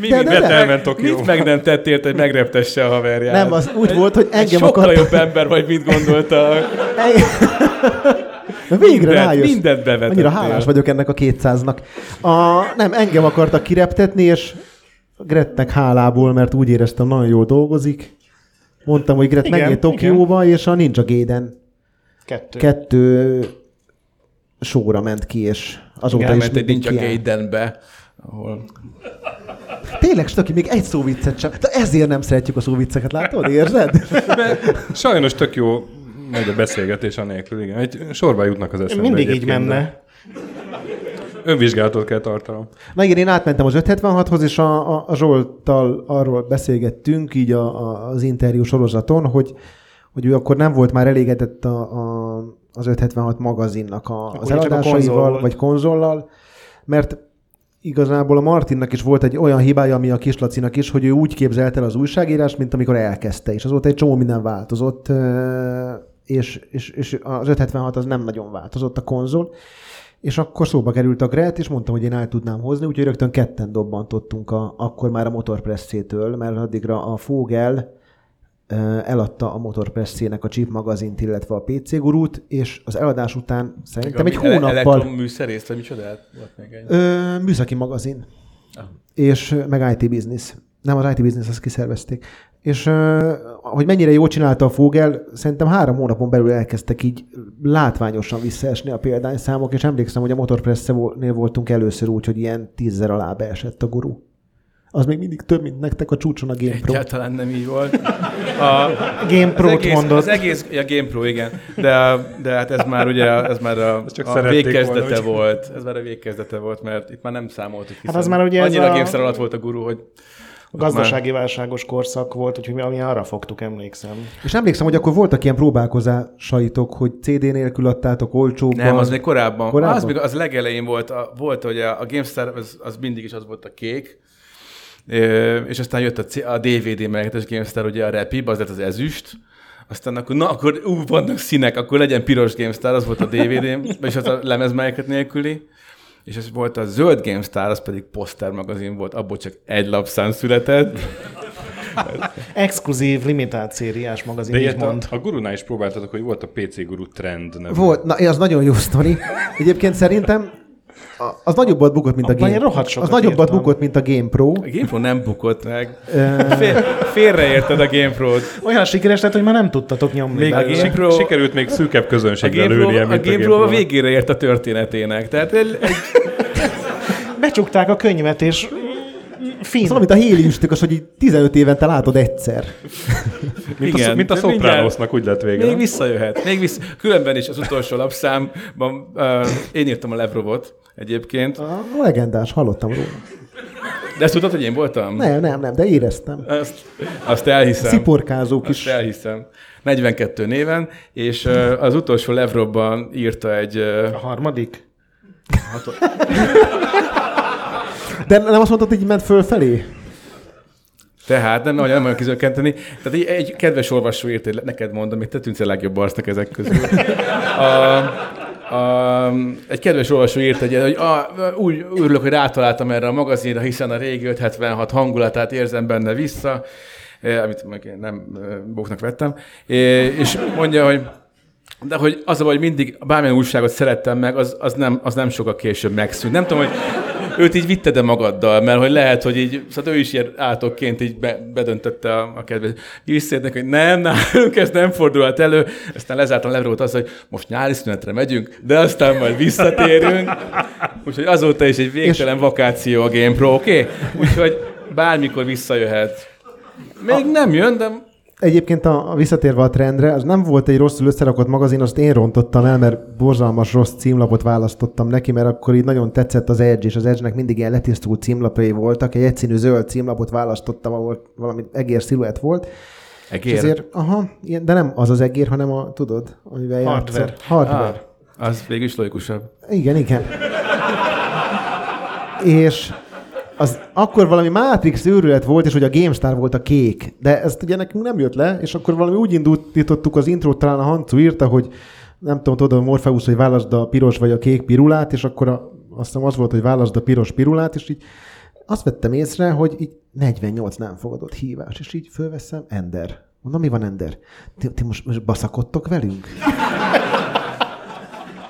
mi De- de- mindent de- elment Tokió. Mit meg nem tett érte, hogy megreptesse a haverját? nem, az úgy volt, hogy engem sokkal akart... jobb ember vagy, mit gondolta. Végre Mindent, rájössz. mindent bevetettél. Annyira hálás vagyok ennek a 200-nak. A, nem, engem akartak kireptetni, és Gretnek hálából, mert úgy éreztem, nagyon jól dolgozik. Mondtam, hogy Gret menjél Tokióba, és a Ninja Gaiden Kettő. kettő sóra ment ki, és azóta Igen, is ment egy Ninja. Gaidenbe, ahol Tényleg, Stöki, még egy szóviccet sem. De ezért nem szeretjük a szóvicceket, látod? Érzed? Sajnos tök jó megy a beszélgetés anélkül, igen. Egy sorba jutnak az eszembe Mindig így egyébként, de menne. Önvizsgálatot kell tartanom. Na igen, én átmentem az 576-hoz, és a, a, a Zsolttal arról beszélgettünk így a, a, az interjú sorozaton, hogy, hogy ő akkor nem volt már elégedett a, a, az 576 magazinnak a, az konzol eladásaival, volt. vagy konzollal, mert igazából a Martinnak is volt egy olyan hibája, ami a Kislacinak is, hogy ő úgy képzelt el az újságírást, mint amikor elkezdte, és azóta egy csomó minden változott, és, és, és az 576 az nem nagyon változott a konzol, és akkor szóba került a Gret, és mondtam, hogy én el tudnám hozni, úgyhogy rögtön ketten dobbantottunk a, akkor már a motorpresszétől, mert addigra a Fogel eladta a motorpresszének a Chip magazint, illetve a PC gurút, és az eladás után szerintem egy hónappal Elektromműszerész, vagy micsodát? Volt még egy. ö, műszaki magazin, Ah. és meg IT Business. Nem, az IT Business, azt kiszervezték. És hogy mennyire jól csinálta a Fogel, szerintem három hónapon belül elkezdtek így látványosan visszaesni a példányszámok, és emlékszem, hogy a Motorpress-nél voltunk először úgy, hogy ilyen tízzer alá beesett a guru. Az még mindig több, mint nektek a csúcson a GamePro. Egyáltalán nem így volt. A, Game az Pro-t egész, mondott. Az egész, ja, GamePro, igen. De, de hát ez már ugye, ez már a, csak a végkezdete volna, volt. Ez már a végkezdete volt, mert itt már nem számoltuk. hiszen az már ugye ez Annyira a- GameStar alatt volt a guru, hogy Gazdasági válságos korszak volt, úgyhogy mi ami arra fogtuk, emlékszem. És emlékszem, hogy akkor voltak ilyen próbálkozásaitok, hogy CD nélkül adtátok olcsóbban. Nem, az még korábban. Korábban? Az még az legelején volt, a, volt hogy a, a GameStar az, az, mindig is az volt a kék, és aztán jött a, C- a DVD mellettes GameStar, ugye a Rapib, az lett az ezüst, aztán akkor, na akkor ú, vannak színek, akkor legyen piros GameStar, az volt a DVD, és az a lemez melléket nélküli, és ez volt a zöld GameStar, az pedig poszter magazin volt, abból csak egy lapszám született. Exkluzív, limitált szériás magazin, De így ilyet a, mond. a gurunál is próbáltatok, hogy volt a PC Guru Trend nevű. Volt, na, az nagyon jó sztori. Egyébként szerintem a- az nagyobbat bukott, mint a én Game rohadt Az nagyobbat írtam. bukott, mint a Game Pro. A GamePro nem bukott meg. Fél, félreérted a GamePro-t. Olyan sikeres lett, hogy már nem tudtatok nyomni Még a belőle. Game Pro- Sikerült még szűkebb A közönséggel GamePro, lőnie, a mint a GamePro a GamePro. végére ért a történetének. Tehát egy, egy, Becsukták a könyvet, és fin. Szóval, mint a héli üstökös, hogy így 15 évente látod egyszer. Mint, a, Igen, mint a de mindjárt- Sopranosnak úgy lett vége. még visszajöhet. Még vissza. Különben is az utolsó lapszámban uh, én írtam a Levrovot egyébként. A legendás, hallottam róla. De ezt tudod, hogy én voltam? Nem, nem, nem, de éreztem. Azt, azt elhiszem. Sziporkázók Azt is. elhiszem. 42 néven, és az utolsó Levrovban írta egy... A harmadik? De nem azt mondtad, hogy így ment fölfelé? Tehát nem, nem, nem olyan kizökkenteni. Tehát egy, egy kedves olvasó írt, neked mondom, hogy te tűnsz a legjobb arcnak ezek közül. A, a, egy kedves olvasó írt egy, hogy a, úgy örülök, hogy rátaláltam erre a magazinra, hiszen a régi 576 hangulatát érzem benne vissza, amit meg én nem eh, bóknak vettem, és mondja, hogy de hogy az a hogy mindig bármilyen újságot szerettem meg, az, az, nem, az nem sokkal később megszűnt. Nem tudom, hogy őt így vitted -e magaddal, mert hogy lehet, hogy így, szóval ő is ilyen átokként így be, bedöntötte a, a kedves visszérnek, hogy nem, nálunk ez nem fordulhat elő. Aztán lezártam leverót az, hogy most nyári szünetre megyünk, de aztán majd visszatérünk. Úgyhogy azóta is egy végtelen vakáció a GamePro, oké? Okay? Úgyhogy bármikor visszajöhet. Még nem jön, de Egyébként a, a visszatérve a trendre, az nem volt egy rosszul összerakott magazin, azt én rontottam el, mert borzalmas rossz címlapot választottam neki, mert akkor így nagyon tetszett az Edge, és az Edge-nek mindig ilyen letisztult címlapjai voltak. Egy egyszínű zöld címlapot választottam, ahol valami egér sziluett volt. És egér. ezért, aha, ilyen, de nem az az egér, hanem a, tudod, amivel Hardware. játszott. Hardware. Ah, az végül is logikusabb. Igen, igen. és az akkor valami Matrix őrület volt, és hogy a GameStar volt a kék. De ezt ugye nekünk nem jött le, és akkor valami úgy indítottuk az intrót, talán a Hancu írta, hogy nem tudom, tudod, a Morpheus, hogy válaszd a piros vagy a kék pirulát, és akkor a, azt hiszem az volt, hogy válaszd a piros pirulát, és így azt vettem észre, hogy így 48 nem fogadott hívás, és így fölveszem, Ender. Mondom, mi van, Ender? Ti, ti most, most baszakodtok velünk?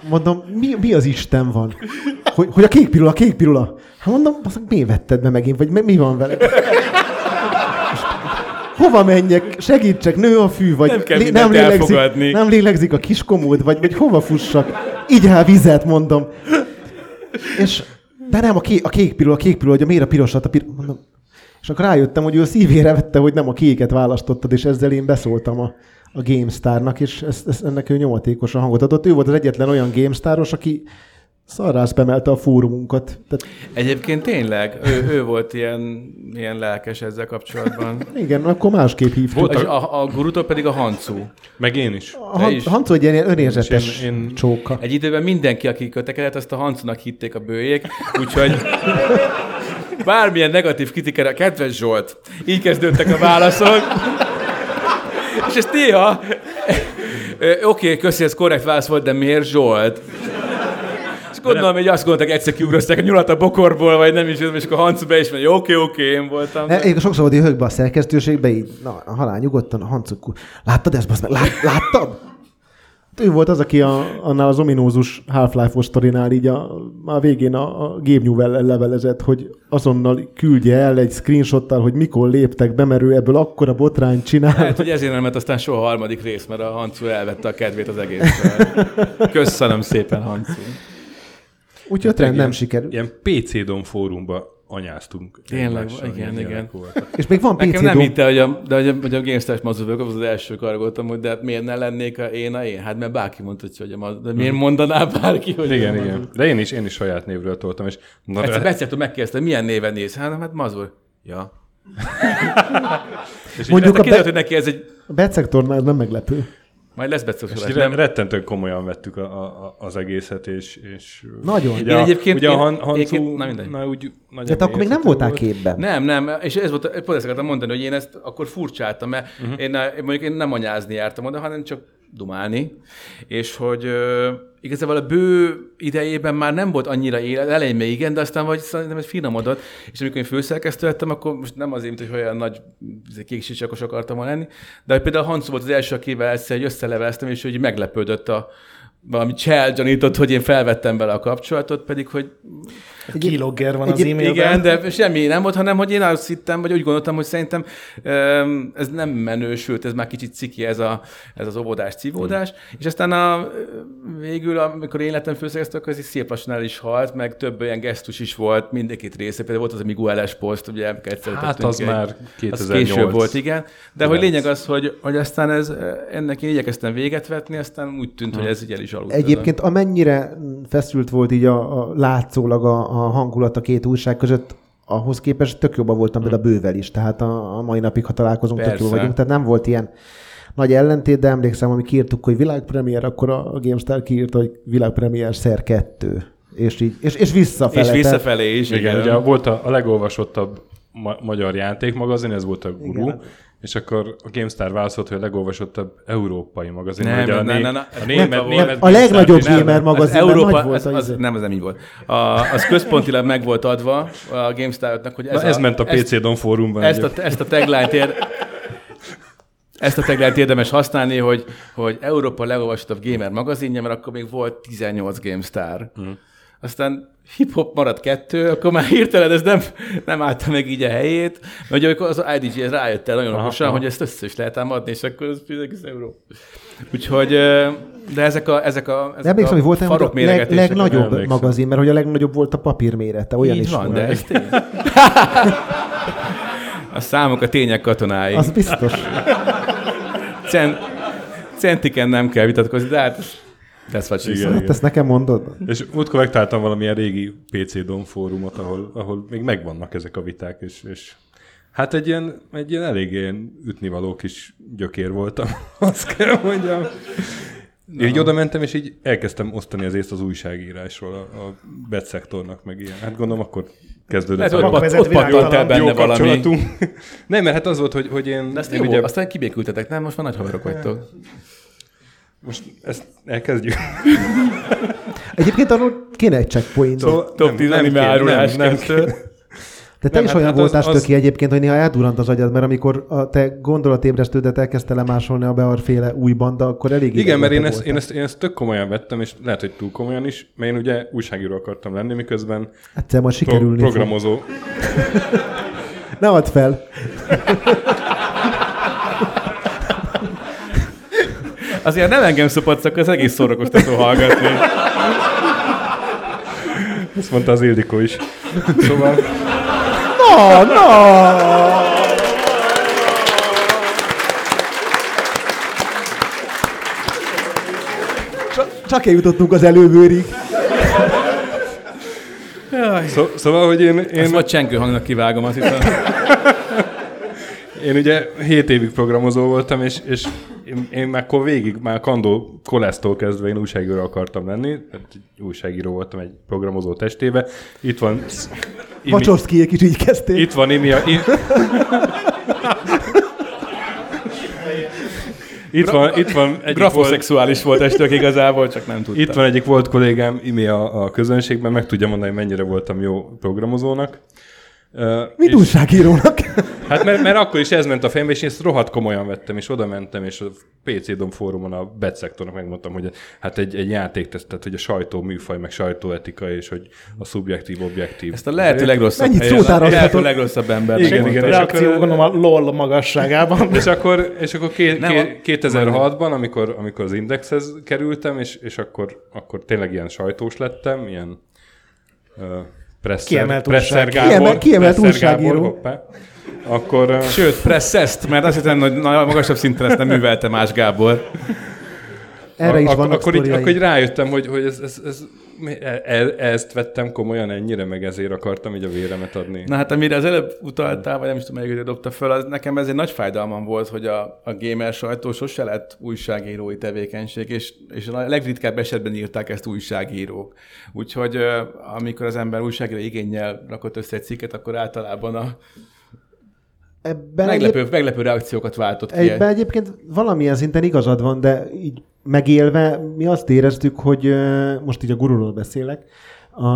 Mondom, mi, mi az Isten van? Hogy, hogy a kék pirula, a kék pirula. Hát mondom, azt miért vetted be megint, vagy mi, van vele? Hova menjek? Segítsek, nő a fű, vagy Nem kell lé- mindent lélegzik, elfogadni. nem lélegzik a kiskomód, vagy, vagy hova fussak? Így el vizet, mondom. És, de nem, a kék, a kék pirula, a kék pirula, hogy miért a pirosat, a pir... mondom. És akkor rájöttem, hogy ő a szívére vette, hogy nem a kéket választottad, és ezzel én beszóltam a, a GameStar-nak, és ezt, ezt, ennek ő nyomatékosan hangot adott. Ő volt az egyetlen olyan GameStar-os, aki szarrász bemelte a fórumunkat. Tehát, Egyébként tényleg, ő, ő volt ilyen, ilyen lelkes ezzel kapcsolatban. igen, akkor másképp hívtuk. Volt a, a gurutól pedig a Hancu. Meg én is. A Han- is. Hanco egy ilyen önérzetes én- én- csóka. Egy időben mindenki, aki kötekedett, azt a Hancunak hitték a bőjék, úgyhogy bármilyen negatív kritikára, kedves Zsolt, így kezdődtek a válaszok. És ezt néha, oké, okay, köszi, ez korrekt válasz volt, de miért Zsolt? És gondolom, hogy azt gondolták, egyszer kiugrozták a nyulat a bokorból, vagy nem is, és akkor Hancu be is mondja, oké, oké, én voltam. Ne, Én sokszor volt högbe a szerkesztőségbe, így, na, halál nyugodtan, a hancuk, láttad ezt, basz meg? Lát, láttad? Ő volt az, aki a, annál az ominózus Half-Life-os sztorinál így a, a végén a, a Gabe Newell levelezett, hogy azonnal küldje el egy screenshottal, hogy mikor léptek be, mert ő ebből akkora botrányt csinál. Lehet, hogy ezért nem lett aztán soha a harmadik rész, mert a Hancu elvette a kedvét az egészben. Köszönöm szépen, Hancu. Úgyhogy a trend nem sikerült. Ilyen PC Dom fórumba anyáztunk. Tényleg, igen, igen. voltak. És még van PC Nekem nem hitte, hogy a, de hogy a, hogy a GameStars mazurvők, az az első kargoltam, hogy de hát miért ne lennék a én a én? Hát mert bárki mondta, hogy a maz, de miért mondaná bárki, hogy Igen, igen. mazur? De én is, én is saját névről toltam, és na, Egyszer Beciától megkérdezte, milyen néven néz? Hát, hát mazur. Ja. és Mondjuk a a be- hogy neki ez egy... A ez nem meglepő. Majd lesz. És Nem, rettentően komolyan vettük a, a, az egészet, és, és Nagyon. Ugye, Én a, egyébként- ugye a én- Han, Hancu, egyébként- na mindegy. na, úgy, nagyon De te akkor még nem voltál volt. képben. Nem, nem, és ez volt, pont ezt akartam mondani, hogy én ezt akkor furcsáltam, mert uh-huh. én, én, mondjuk én nem anyázni jártam oda, hanem csak dumálni, és hogy ö, igazából a bő idejében már nem volt annyira élet, elején még igen, de aztán vagy szerintem ez finomodott, és amikor én főszerkesztő lettem, akkor most nem azért, mint hogy olyan nagy izé, kéksisakos akartam volna lenni, de például Hancu volt az első, akivel egyszer hogy összeleveleztem, és hogy meglepődött a valami csel gyanított, hogy én felvettem bele a kapcsolatot, pedig hogy Kilogger van az Egy- e-mailben. igen, de semmi nem volt, hanem hogy én azt hittem, vagy úgy gondoltam, hogy szerintem ez nem menősült, ez már kicsit ciki ez, a, ez az óvodás, civódás, és aztán a, végül, amikor én lettem főszerkesztő, akkor ez is szép lassan el is halt, meg több olyan gesztus is volt mindegyik része, például volt az a Migueles poszt, ugye egyszer Hát az egy- már az 2008. később volt, igen. De hogy Kilenc. lényeg az, hogy, hogy aztán ez, ennek én igyekeztem véget vetni, aztán úgy tűnt, hogy ez így el is aludt. Egyébként amennyire feszült volt így a, a látszólag a, a hangulat a két újság között, ahhoz képest tök jobban voltam például a bővel is, tehát a, a mai napig, ha találkozunk, tök Persze. jó vagyunk, tehát nem volt ilyen nagy ellentét, de emlékszem, amikor kiírtuk, hogy világpremiér, akkor a GameStar kiírta, hogy világpremiér szer kettő. És, így, és, és visszafele. És visszafelé is, Igen, ugye volt a, a legolvasottabb ma- magyar játékmagazin, ez volt a Guru, Igen. És akkor a GameStar válaszolt, hogy a legolvasottabb európai magazin. Nem, nem, né- nem, nem, a nem, német, nem, német a legnagyobb gamer Az magazinban Európa, nagy volt az, az, nem, az nem így volt. A, az központilag meg volt adva a GameStar-nak, hogy ez, Na, ez a, ment a ezt- PC Don fórumban. ezt a, ezt a tagline-t ér, ezt a tagline érdemes használni, hogy, hogy Európa legolvasottabb gamer magazinja, mert akkor még volt 18 GameStar. Mm. Aztán hip-hop maradt kettő, akkor már hirtelen ez nem, nem állta meg így a helyét, mert ugye az IDG rájött el nagyon okosan, hogy ezt össze is lehet ám adni, és akkor ez 10 euró. Úgyhogy, de ezek a, ezek a, De ezek emlékszem, hogy volt egy leg, legnagyobb emlékszem. magazin, mert hogy a legnagyobb volt a papír mérete, olyan Így is van, de ez tény. A számok a tények katonái. Az biztos. Cent, centiken nem kell vitatkozni, de hát that's what she Igen. said. Hát ezt nekem mondod? És múltkor megtaláltam valamilyen régi PC Don fórumot, ahol, ahol még megvannak ezek a viták, és, és hát egy ilyen, egy ilyen elég ilyen ütnivaló kis gyökér voltam, azt kell mondjam. No. Így oda mentem, és így elkezdtem osztani az észt az újságírásról a, a betszektornak, meg ilyen. Hát gondolom, akkor kezdődött. Lehet, hogy a ott, pattant el benne valami. Nem, mert hát az volt, hogy, hogy én... De ezt én jó, ugye, aztán kibékültetek, nem? Most már nagy haverok vagytok. Most ezt elkezdjük. Egyébként arról kéne egy checkpoint. Szóval Top nem- 10 nem nem, nem kéne. De te Nem, is hát- olyan hát az- voltál az- stöki egyébként, hogy néha eldurrant az agyad, mert amikor a te gondolatébresztődet elkezdte lemásolni a bearféle új banda, akkor elég Igen, mert én ezt, én, ezt, én ezt tök komolyan vettem, és lehet, hogy túl komolyan is, mert én ugye újságíró akartam lenni, miközben Egyszer majd pro- sikerülni fog. programozó. Ne add fel! Azért nem engem szopatsz, akkor az egész szórakoztató hallgatni. Ezt mondta az Ildikó is. Szóval Na, na! Csak- Csak eljutottunk az előbőrig. Szó, szóval, hogy én, én, Ezt vagy csengő hangnak kivágom, azt hiszem. én ugye 7 évig programozó voltam, és, és én, én már akkor végig, már Kandó kolesztól kezdve én újságíró akartam lenni, egy újságíró voltam egy programozó testébe. Itt van... Imi, Vacsovszkijék is így kezdték. itt van Imi, a, i, itt van, itt van egyik volt, Grafoszexuális volt estők igazából, csak nem tudtam. Itt van egyik volt kollégám, Imi a, a közönségben, meg tudja mondani, hogy mennyire voltam jó programozónak. Uh, Mint újságírónak. Hát mert, mert akkor is ez ment a fejembe, és én ezt rohadt komolyan vettem, és oda mentem, és a PC Dom fórumon a betszektornak megmondtam, hogy hát egy, egy játék, tehát hogy a sajtó műfaj, meg sajtóetika, és hogy a szubjektív, objektív. Ezt a lehető legrosszabb Mennyit helyen, szótára a lehető legrosszabb ember. Igen, igen, és Reakció akkor- gondolom a LOL magasságában. És akkor, és akkor ké, ké, 2006-ban, amikor, amikor az Indexhez kerültem, és, és akkor, akkor tényleg ilyen sajtós lettem, ilyen uh, presser, Kiemelt presser újság- Gábor, Kiemelt- kiemelt presser újságíró. Gábor, hoppá. Akkor, uh, Sőt, presszeszt, mert azt hiszem, hogy na- magasabb szinten ezt nem művelte más Gábor. Erre is ak- vannak akkor, így, akkor így rájöttem, hogy, hogy ez, ez, ez, e- e- ezt vettem komolyan ennyire, meg ezért akartam így a véremet adni. Na hát amire az előbb utaltál, vagy nem is tudom, melyik dobta föl, az nekem ez egy nagy fájdalmam volt, hogy a, a gamer sajtó sose lett újságírói tevékenység, és, és a legritkább esetben írták ezt újságírók. Úgyhogy amikor az ember újságíró igényel rakott össze egy cikket, akkor általában a Ebben meglepő, meglepő reakciókat váltott ki. Egyben egyébként valamilyen szinten igazad van, de így megélve mi azt éreztük, hogy most így a gururól beszélek, a,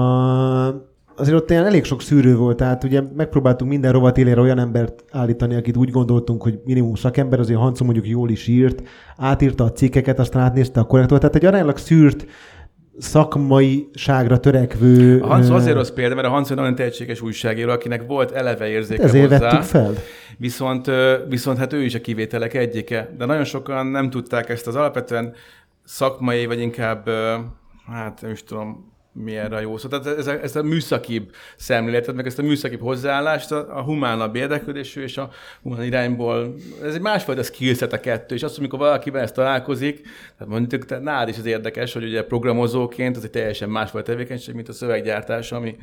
azért ott ilyen elég sok szűrő volt, tehát ugye megpróbáltunk minden rovat élére olyan embert állítani, akit úgy gondoltunk, hogy minimum szakember, azért Hanco mondjuk jól is írt, átírta a cikkeket, aztán átnézte a korrektort, tehát egy aránylag szűrt szakmaiságra törekvő... A Hanco ö, azért rossz példa, mert a Hanco nagyon tehetséges újságíró, akinek volt eleve érzéke ezért hozzá. vettük fel. Viszont, viszont hát ő is a kivételek egyike. De nagyon sokan nem tudták ezt az alapvetően szakmai, vagy inkább, hát nem is tudom, mi erre jó szó. Tehát ez a, ez a műszakibb szemléletet, meg ezt a műszakibb hozzáállást, a, a humánabb érdeklődésű és a humán irányból, ez egy másfajta skillset a kettő, és azt, amikor valakivel ezt találkozik, tehát mondjuk te, nálad is az érdekes, hogy ugye programozóként ez egy teljesen másfajta tevékenység, mint a szöveggyártás, ami,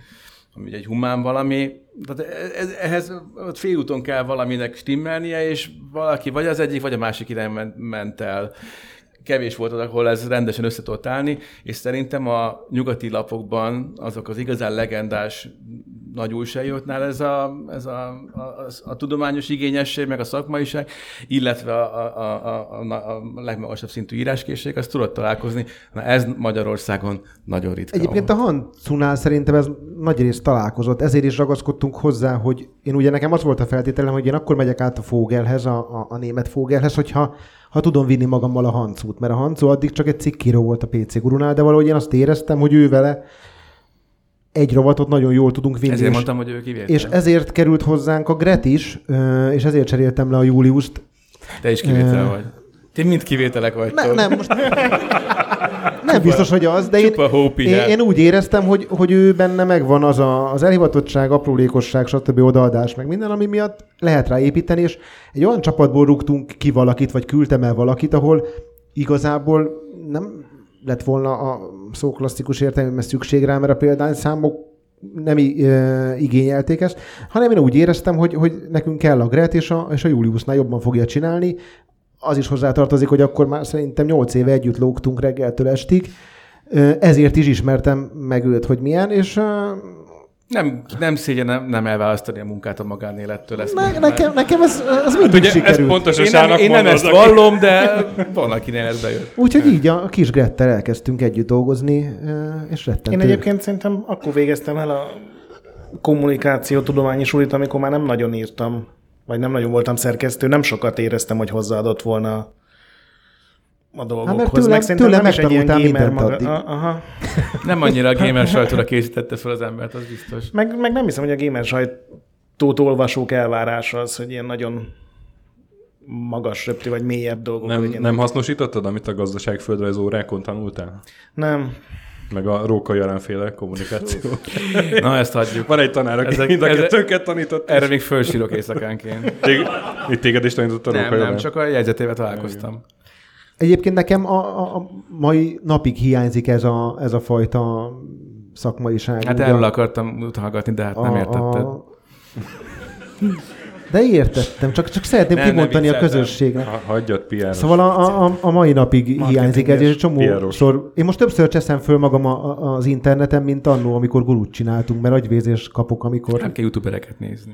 ami egy humán valami. Tehát ez, ehhez félúton kell valaminek stimmelnie, és valaki vagy az egyik, vagy a másik irány ment el. Kevés volt az, ahol ez rendesen össze tudott állni, és szerintem a nyugati lapokban azok az igazán legendás nagy újságíróknál ez a, ez a, a, a, a tudományos igényesség, meg a szakmaiság, illetve a, a, a, a, a legmagasabb szintű íráskészség, azt tudod találkozni. Na ez Magyarországon nagyon ritka. Egyébként a Hancunál szerintem ez nagy részt találkozott, ezért is ragaszkodtunk hozzá, hogy én ugye nekem az volt a feltételem, hogy én akkor megyek át a Fogelhez, a, a, a német Fogelhez, hogyha ha tudom vinni magammal a Hancút, mert a Hancu addig csak egy cikkíró volt a PC gurunál, de valahogy én azt éreztem, hogy ő vele egy rovatot nagyon jól tudunk vinni. Ezért és, mondtam, hogy ő kivétel. és ezért került hozzánk a Gret is, és ezért cseréltem le a Júliuszt. Te is kivétel vagy. Ti mind kivételek vagytok. Ne, nem, most nem biztos, hogy az, de én, csupa én, én, úgy éreztem, hogy, hogy ő benne megvan az a, az elhivatottság, aprólékosság, stb. odaadás, meg minden, ami miatt lehet rá építeni, és egy olyan csapatból rúgtunk ki valakit, vagy küldtem el valakit, ahol igazából nem lett volna a szó klasszikus értelmében szükség rá, mert a példányszámok nem ö, igényelték ezt, hanem én úgy éreztem, hogy, hogy nekünk kell a Gret, és a, és a Juliusnál jobban fogja csinálni. Az is hozzátartozik, hogy akkor már szerintem 8 éve együtt lógtunk reggeltől estig, ezért is ismertem meg őt, hogy milyen, és Nem, nem szégyen nem, nem elválasztani a munkát a magánélettől. Ezt ne, nekem, nekem ez, ez mindig Ugye, ez sikerült. pontos a én nem, én nem ezt vallom, de van, akinél ez bejött. Úgyhogy így a kis Grettel elkezdtünk együtt dolgozni, és rettentő. Én egyébként szerintem akkor végeztem el a kommunikáció tudományi sulit, amikor már nem nagyon írtam, vagy nem nagyon voltam szerkesztő, nem sokat éreztem, hogy hozzáadott volna a dolgokhoz. tőle- Meg szerintem tőle nem is egy ilyen gamer maga. addig. Aha. Nem annyira a gamer sajtóra készítette fel az embert, az biztos. Meg, meg nem hiszem, hogy a gamer sajtót olvasók elvárása az, hogy ilyen nagyon magas röptű, vagy mélyebb dolgok Nem, legyenek. nem hasznosítottad, amit a gazdaságföldrajz órákon tanultál? nem. Meg a Róka jelenféle kommunikáció. Na, ezt hagyjuk. Van egy tanár, aki Ezek- mind a ezek- kettőnket tanított. Erre még fölsírok éjszakánként. Tég, itt téged is tanított a Nem, Róka nem, jelen? csak a jegyzetével találkoztam. Egyébként nekem a, a, a mai napig hiányzik ez a, ez a fajta szakmaiság. Hát erről akartam utalgatni, de hát nem értetted. De értettem, csak, csak szeretném Nem, nem kimondani a vicceltem. közösségnek. Ha, hagyjad, PR. Szóval a, a, a mai napig hiányzik ez, és egy PR-os. csomószor... Én most többször cseszem föl magam a, a, az interneten, mint annó, amikor gurút csináltunk, mert agyvézés kapok, amikor... Nem kell youtubereket nézni.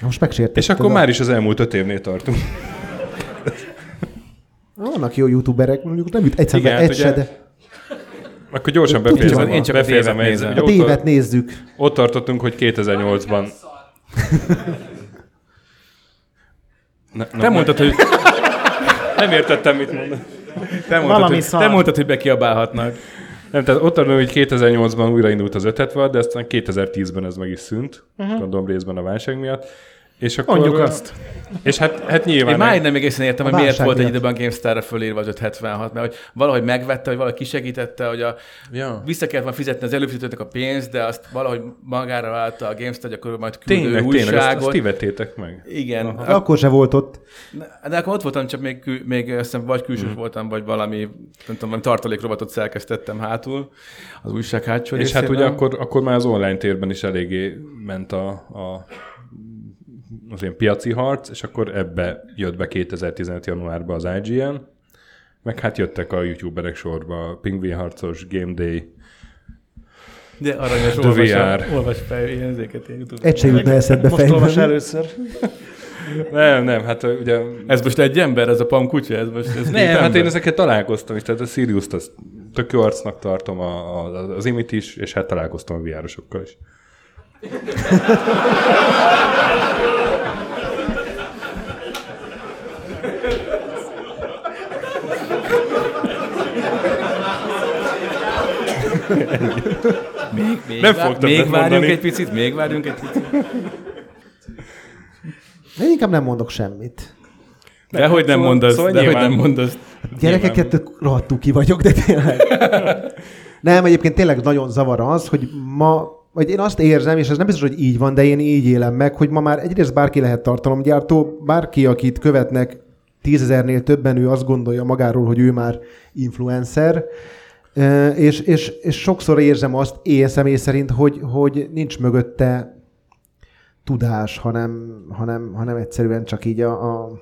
Most megsértetted. És akkor a- már is az elmúlt öt évnél tartunk. Vannak jó youtuberek, mondjuk nem jut egyszer Igen, hát egy ugye- se, de Akkor gyorsan befejezem. én csak a befejezem a tévet nézzük. ott tartottunk, hogy 2008-ban... Ne, Te mondtad, hogy, Nem értettem, mit mondod. te mondtad, Valami hogy, szar. te mondtad, hogy bekiabálhatnak. Nem, tehát ott tartunk, hogy 2008-ban újraindult az 576, de aztán 2010-ben ez meg is szűnt, uh-huh. gondolom részben a válság miatt. És akkor, Mondjuk azt. És hát, hát nyilván... Én máig nem egészen értem, A hogy miért volt egy miatt. időben GameStar-ra fölírva az 576, mert hogy valahogy megvette, hogy valahogy kisegítette, hogy a, Ja. vissza kellett volna fizetni az előfizetőnek a pénzt, de azt valahogy magára válta a GameStar, hogy akkor majd küldő Tényleg, tényleg, ezt, újságot. azt ti vettétek meg. Igen. De akkor se volt ott. De, de akkor ott voltam, csak még, kül, még azt hiszem, vagy külsős Mhm. mm. voltam, vagy valami, nem tudom, valami tartalékrovatot szerkesztettem hátul az újság hátsó És hát részében. ugye akkor, akkor már az online térben is eléggé ment a, a az ilyen piaci harc, és akkor ebbe jött be 2015. januárban az IGN, meg hát jöttek a youtuberek sorba, a Pingvin harcos, Game Day, De aranyos, The olvas, VR. olvas fel ilyen ezeket ilyen YouTube. Egy se jutna eszedbe Most olvas először. Nem, nem, hát ugye... Ez most egy ember, ez a Pam kutya, ez most ez Nem, hát ember? én ezeket találkoztam is, tehát a Sirius-t azt tök jó arcnak tartom, a, a, az Imit is, és hát találkoztam a VR-osokkal is. Még, Nem vár- még várjunk mondani. egy picit, még várjunk egy picit. Én inkább nem mondok semmit. De hogy nem szóval- mondasz, szóval de hogy nem mondasz. Gyerekeket rohadtul ki vagyok, de tényleg. Nem, egyébként tényleg nagyon zavar az, hogy ma, vagy én azt érzem, és ez nem biztos, hogy így van, de én így élem meg, hogy ma már egyrészt bárki lehet tartalomgyártó, bárki, akit követnek tízezernél többen, ő azt gondolja magáról, hogy ő már influencer, és, és, és sokszor érzem azt én személy szerint, hogy, hogy nincs mögötte tudás, hanem, hanem, hanem egyszerűen csak így a, a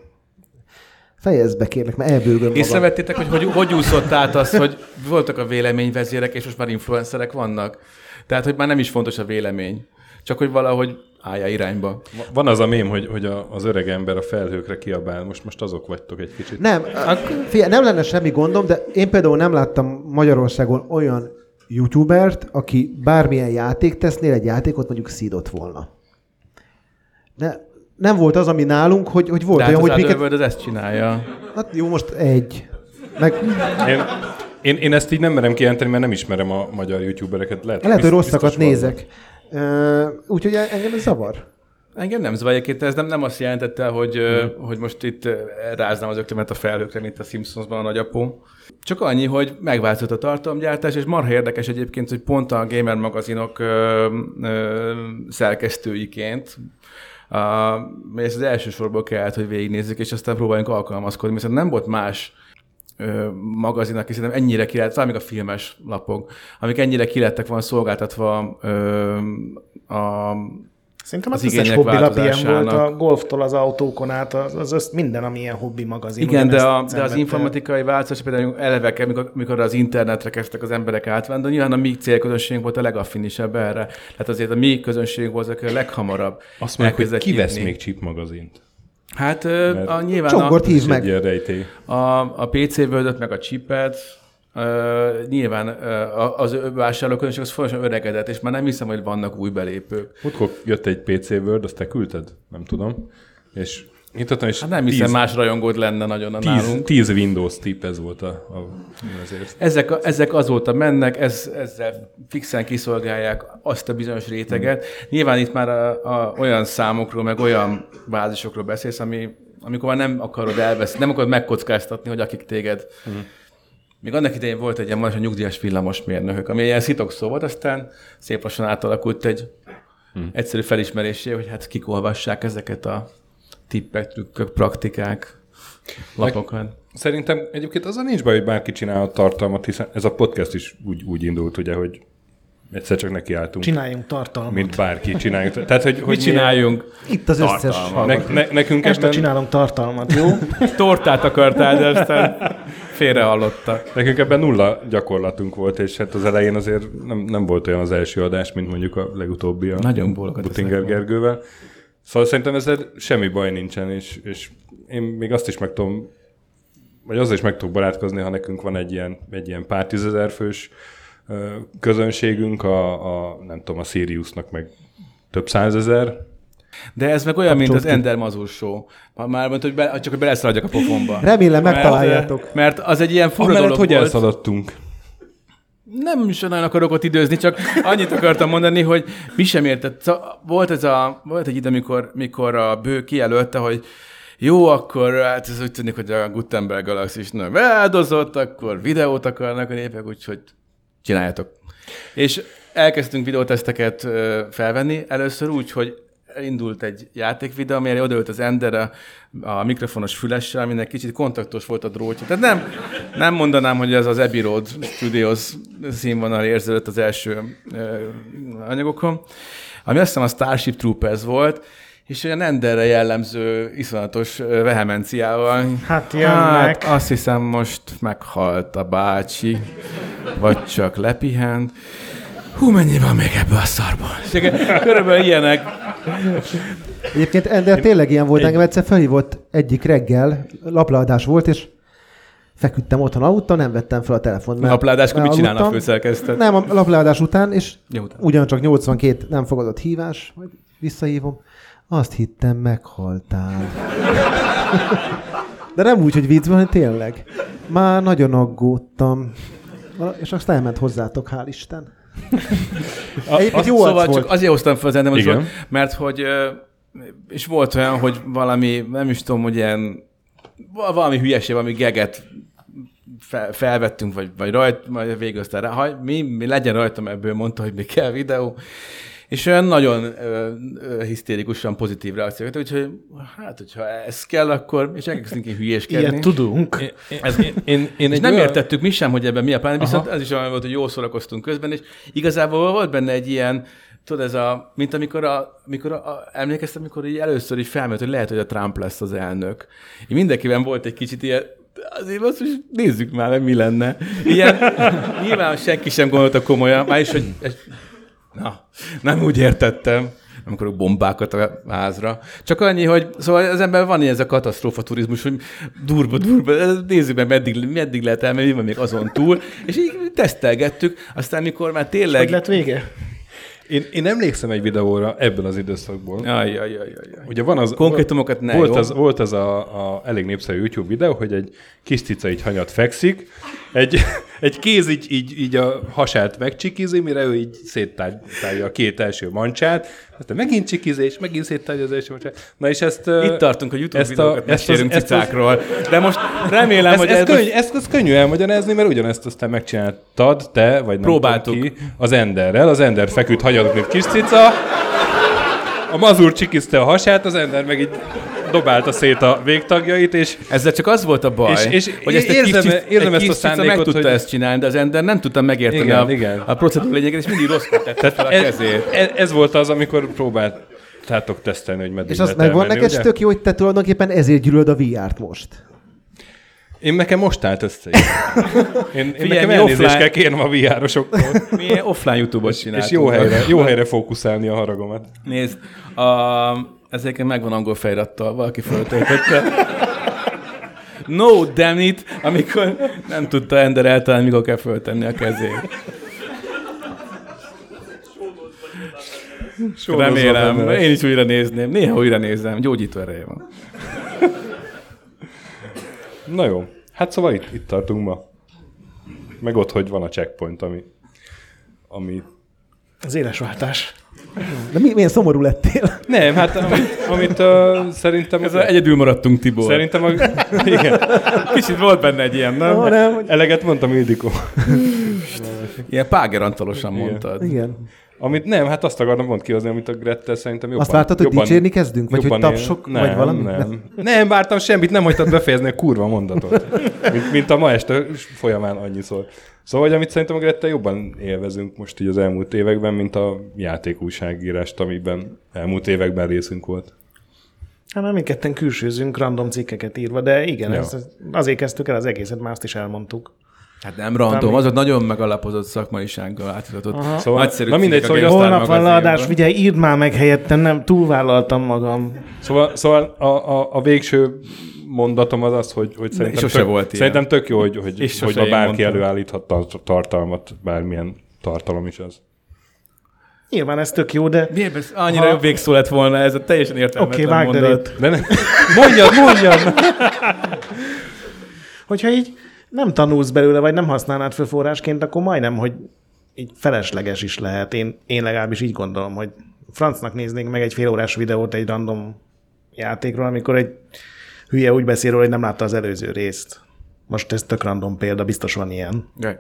fejezd be kérlek, mert elbőgöm. Észrevettétek, hogy, hogy hogy úszott át az, hogy voltak a véleményvezérek, és most már influencerek vannak? Tehát, hogy már nem is fontos a vélemény. csak hogy valahogy állja irányba. Van az a mém, hogy, hogy a, az öreg ember a felhőkre kiabál. Most, most azok vagytok egy kicsit. Nem, figyelj, nem lenne semmi gondom, de én például nem láttam Magyarországon olyan youtubert, aki bármilyen játék tesznél egy játékot, mondjuk szídott volna. De nem volt az, ami nálunk, hogy, hogy volt De hát olyan, az hogy minket... Otherworld az ezt csinálja. Hát jó, most egy. Meg, Én, én, én ezt így nem merem kijelenteni, mert nem ismerem a magyar youtubereket. Lehet, lehet, hogy rosszakat biztos nézek. Úgyhogy engem ez zavar. Engem nem zavar egyébként, ez nem, nem azt jelentette, hogy, mm. hogy most itt ráznám az öklemet a felhőkre, mint a Simpsonsban a nagyapó. Csak annyi, hogy megváltozott a tartalomgyártás, és marha érdekes egyébként, hogy pont a gamer magazinok ö, ö, szerkesztőiként Uh, ezt az elsősorban kellett, hogy végignézzük, és aztán próbáljunk alkalmazkodni, mert nem volt más ö, magazin, aki szerintem ennyire ki lett, még a filmes lapok, amik ennyire ki lettek volna szolgáltatva ö, a, Szerintem az az, összes igények hobbi lap ilyen volt, a golftól az autókon át, az, az össz, minden, ami ilyen hobbi magazin. Igen, de, a, de az informatikai változás például eleve, mikor, mikor az internetre kezdtek az emberek átvenni, de nyilván a mi célközönségünk volt a legaffinisebb erre. Tehát azért a mi közönségünk volt, aki a leghamarabb Azt mondják, hogy elkezdett ki vesz írni. még chip magazint. Hát Mert a, nyilván a, Csongort Ez hív meg. a, a PC völdöt, meg a chipet, Uh, nyilván uh, az vásárlóközönség az folyamatosan öregedett, és már nem hiszem, hogy vannak új belépők. Múltkor jött egy PC Word, azt te küldted? Nem tudom. És nyitottam, és Hát nem hiszem, tíz, más rajongód lenne nagyon a tíz, nálunk. tíz Windows tip, ez volt a, a ezért. Ezek, ezek azóta mennek, ez, ezzel fixen kiszolgálják azt a bizonyos réteget. Nyilván itt már a, a, olyan számokról, meg olyan bázisokról beszélsz, ami, amikor már nem akarod elveszni, nem akarod megkockáztatni, hogy akik téged... Még annak idején volt egy ilyen most a nyugdíjas villamosmérnökök, ami ilyen szitok szó volt, aztán szép lassan átalakult egy egyszerű felismerésé, hogy hát kik olvassák ezeket a tippek, trükkök, praktikák, lapokat. Szerintem egyébként az a nincs baj, hogy bárki csinál tartalmat, hiszen ez a podcast is úgy, úgy indult, ugye, hogy egyszer csak nekiálltunk. Csináljunk tartalmat. mint bárki csináljuk. Tehát, hogy, hogy Mit csináljunk? Itt az összes Ne, ne, nekünk Este ebben, csinálunk tartalmat, jó? Tortát akartál, de aztán félre hallotta. nekünk ebben nulla gyakorlatunk volt, és hát az elején azért nem, nem volt olyan az első adás, mint mondjuk a legutóbbi a Nagyon Butinger. Gergővel. Szóval szerintem ezzel semmi baj nincsen, és, és én még azt is meg tudom, vagy azzal is meg tudok barátkozni, ha nekünk van egy ilyen, egy ilyen pár tízezer fős közönségünk, a, a, nem tudom, a Siriusnak meg több százezer, De ez meg olyan, mint az. Ender Mazur show. Már mondta, hogy be, csak hogy beleszaladjak a pofonba. Remélem megtaláljátok. Mert, mert az egy ilyen fura Amellett, dolog hogy volt. elszaladtunk. Nem is nagyon akarok ott időzni, csak annyit akartam mondani, hogy mi sem értett. Volt, ez a, volt egy idő, amikor, mikor a bő kijelölte, hogy jó, akkor hát ez úgy tűnik, hogy a Gutenberg galaxis nem eldozott, akkor videót akarnak a népek, úgyhogy csináljátok. És elkezdtünk videóteszteket felvenni, először úgy, hogy elindult egy játékvideó, amire odaült az Ender a, a mikrofonos fülessel, aminek kicsit kontaktos volt a drótja. Tehát nem, nem mondanám, hogy ez az Abbey Road Studios színvonal érződött az első ö, anyagokon, ami azt hiszem a Starship Troopers volt, és olyan Enderre jellemző, iszonyatos vehemenciával. Hát jönnek. azt hiszem most meghalt a bácsi, vagy csak lepihent. Hú, mennyi van még ebből a szarból? Körülbelül ilyenek. Egyébként Ender tényleg ilyen volt, engem egyszer felhívott egyik reggel, lapleadás volt, és feküdtem otthon aludtam, nem vettem fel a telefont. mert Lapládáskor mit csinálna a aludtam. főszerkesztő? Nem, a lapleadás után, és Jó, utána. ugyancsak 82 nem fogadott hívás, majd visszahívom. Azt hittem, meghaltál. De nem úgy, hogy viccben, hanem tényleg. Már nagyon aggódtam. És aztán elment hozzátok, hál' Isten. Egyébként jó szóval arc csak volt. azért hoztam fel az Igen. Mazur, mert hogy és volt olyan, hogy valami, nem is tudom, hogy ilyen val- valami hülyeség, valami geget fel, felvettünk, vagy, vagy rajt, majd végül aztán rá, ha, mi, mi legyen rajtam ebből, mondta, hogy még kell videó. És olyan nagyon ö, ö, hisztérikusan pozitív reakciót, úgyhogy hát, hogyha ez kell, akkor, és elkezdtünk ki hülyéskedni. Ilyet tudunk. Ez, Én, én és egy nem olyan- értettük mi sem, hogy ebben mi a plán, viszont ez is olyan volt, hogy jól szórakoztunk közben, és igazából volt benne egy ilyen, tudod, ez a, mint amikor, a, amikor a, a, emlékeztem, amikor így először is felmerült, hogy lehet, hogy a Trump lesz az elnök. Így mindenkiben volt egy kicsit ilyen, azért azt is nézzük már, mi lenne. Ilyen, nyilván senki sem gondolta komolyan, már is, hogy Na, nem úgy értettem. Nem akarok bombákat a házra. Csak annyi, hogy szóval az ember van ilyen ez a katasztrófa turizmus, hogy durva, durva, nézzük meg, meddig, meddig lehet elmenni, mi van még azon túl, és így tesztelgettük, aztán mikor már tényleg... Hogy lett vége? Én, én emlékszem egy videóra ebből az időszakból. Jaj, jaj, jaj, jaj, jaj. Ugye van az, Konkrétumokat ne, volt jó? az, volt az a, a elég népszerű YouTube videó, hogy egy kis cica így hanyat fekszik, egy, egy kéz így, így, így a hasát megcsikizi, mire ő így széttárja a két első mancsát, aztán megint csikizés, megint széttárja az első mancsát. Na és ezt... Itt tartunk, hogy YouTube ezt a- videókat ezt az- mesélünk ezt az- cicákról. De most remélem, ez, hogy ez, ez, könny, most- ez, ez könnyű elmagyarázni, mert ugyanezt aztán megcsináltad te, vagy nem Próbáltuk. ki, az Enderrel. Az Ender feküdt hagyadok, mint kis cica. A mazur csikizte a hasát, az Ender meg így dobálta szét a végtagjait, és Ezzel csak az volt a baj, És- és hogy ezt egy érzem- kis, érzem egy ezt a cica meg szándékot, tudta hogy- ezt csinálni, de az Ender nem tudta megérteni Igen, a, igen. a procedúra lényeget, és mindig rosszul tette fel a ez, kezét. ez, ez volt az, amikor próbáltátok tesztelni, hogy meddig És az lehet megvan elmenni, neked, ugye? tök jó, hogy te tulajdonképpen ezért gyűlöd a VR-t most. Én nekem most állt össze. Én, én Figyelj, nekem elnézést offline- kell kérnem a VR-osoktól, Mi offline YouTube-ot csináltunk. és jó helyre, jó helyre fókuszálni a haragomat. Nézd, a, ezeken megvan angol fejrattal, valaki föltöltötte. No, damn it, amikor nem tudta Ender eltalálni, mikor kell föltenni a kezét. Remélem, benne lesz. én is újra nézném. Néha újra nézem, gyógyító ereje van. Na jó, hát szóval itt, itt tartunk ma. Meg ott, hogy van a checkpoint, ami, ami... Az élesváltás. De mi, milyen szomorú lettél? Nem, hát amit, amit uh, szerintem... Ez egyedül maradtunk, Tibor. Szerintem a... Igen, Kicsit volt benne egy ilyen, nem? Ó, nem, eleget mondtam Ildikó. Ilyen págerantalosan mondtad. Igen. Amit nem, hát azt akartam pont kihozni, amit a Grettel szerintem jobban... Azt vártad, hogy dicsérni kezdünk? Vagy hogy tapsok? él- nem, vagy valami? Nem. nem, vártam semmit, nem hagytad befejezni a kurva mondatot. Mint, mint a ma este folyamán annyiszor. Szóval, hogy amit szerintem a Grettel jobban élvezünk most így az elmúlt években, mint a játékújságírást, amiben elmúlt években részünk volt. Hát már mindketten külsőzünk random cikkeket írva, de igen, Ja. ez, azért kezdtük el az egészet, már azt is elmondtuk. Hát nem random, azok nagyon megalapozott szakmaisággal átadatott. Szóval- Nagyszerű na mindegy, szóval, Holnap van leadás, figyelj, írd már meg helyettem, nem, túlvállaltam magam. Szóval, szóval a, a, a végső mondatom az az, hogy, hogy szerintem, tök, volt szerintem tök jó, hogy, hogy, És hogy ma bárki mondtam. előállíthat tar- tartalmat, bármilyen tartalom is az. Nyilván ez tök jó, de Miért besz- Annyira Ha- jobb végszó lett volna ez a teljesen oké, értelmetlen okay, vágd el mondat. De ne, mondjad, mondjad! Hogyha így nem tanulsz belőle, vagy nem használnád fel forrásként, akkor majdnem, hogy így felesleges is lehet. Én, én legalábbis így gondolom, hogy francnak néznénk meg egy fél órás videót egy random játékról, amikor egy hülye úgy beszél róla, hogy nem látta az előző részt. Most ez tök random példa, biztos van ilyen. Jaj.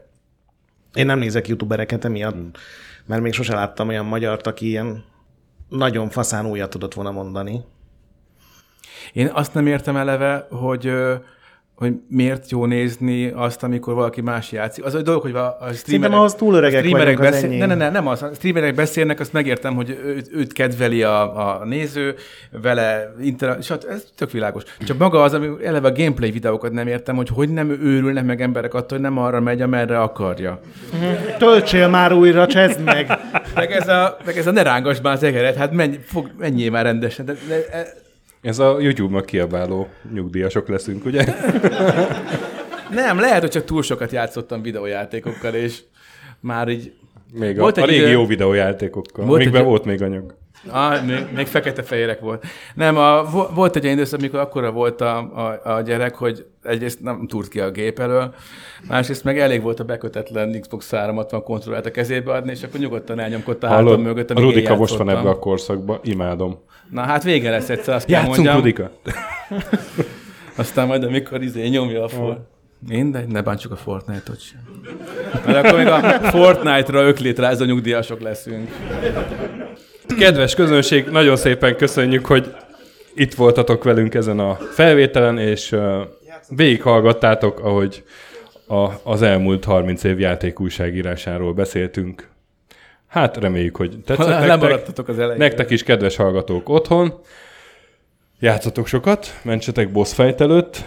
Én nem nézek youtubereket emiatt, mert még sose láttam olyan magyart, aki ilyen nagyon faszán újat tudott volna mondani. Én azt nem értem eleve, hogy hogy miért jó nézni azt, amikor valaki más játszik. Az egy dolog, hogy a, a streamerek, ahhoz túl öregek a streamerek vagyunk, beszél, ne, ne, ne, nem az. A streamerek beszélnek, azt megértem, hogy őt, őt kedveli a, a néző, vele inter... Sat, ez tök világos. Csak maga az, ami eleve a gameplay videókat nem értem, hogy hogy nem őrülnek meg emberek attól, hogy nem arra megy, amerre akarja. Töltsél már újra, csezd meg! Meg ez a, meg ez a ne rángass már az egeret, hát menj, fog, menjél már rendesen. De, de, e, Ez a YouTube-nak kiabáló nyugdíjasok leszünk, ugye? nem, lehet, hogy csak túl sokat játszottam videójátékokkal, és már így Még a, Volt a egy régi idő- jó videójátékokkal, Volt amikben egy- volt még anyag. Ah, még, még fekete-fehérek volt. Nem, a, vo- volt egy olyan időszak, amikor akkora volt a, a, a gyerek, hogy egyrészt nem túrt ki a gép elől, másrészt meg elég volt a bekötetlen Xbox 360 kontrollát a kezébe adni, és akkor nyugodtan elnyomkodta a hátam mögött, a amíg Rudika most van ebbe a korszakba, imádom. Na hát vége lesz egyszer, azt Játszunk, mondjam. Rudika! Aztán majd, amikor izé nyomja a for... Mindegy, ne bántsuk a Fortnite-ot sem. Mert akkor még a Fortnite-ra öklétrázó nyugdíjasok leszünk. Kedves közönség, nagyon szépen köszönjük, hogy itt voltatok velünk ezen a felvételen, és uh, végighallgattátok, ahogy a, az elmúlt 30 év játékújságírásáról beszéltünk. Hát reméljük, hogy tetszett nektek. Lemaradtatok az elején. Nektek is, kedves hallgatók, otthon. Játszatok sokat, mentsetek boss fight előtt,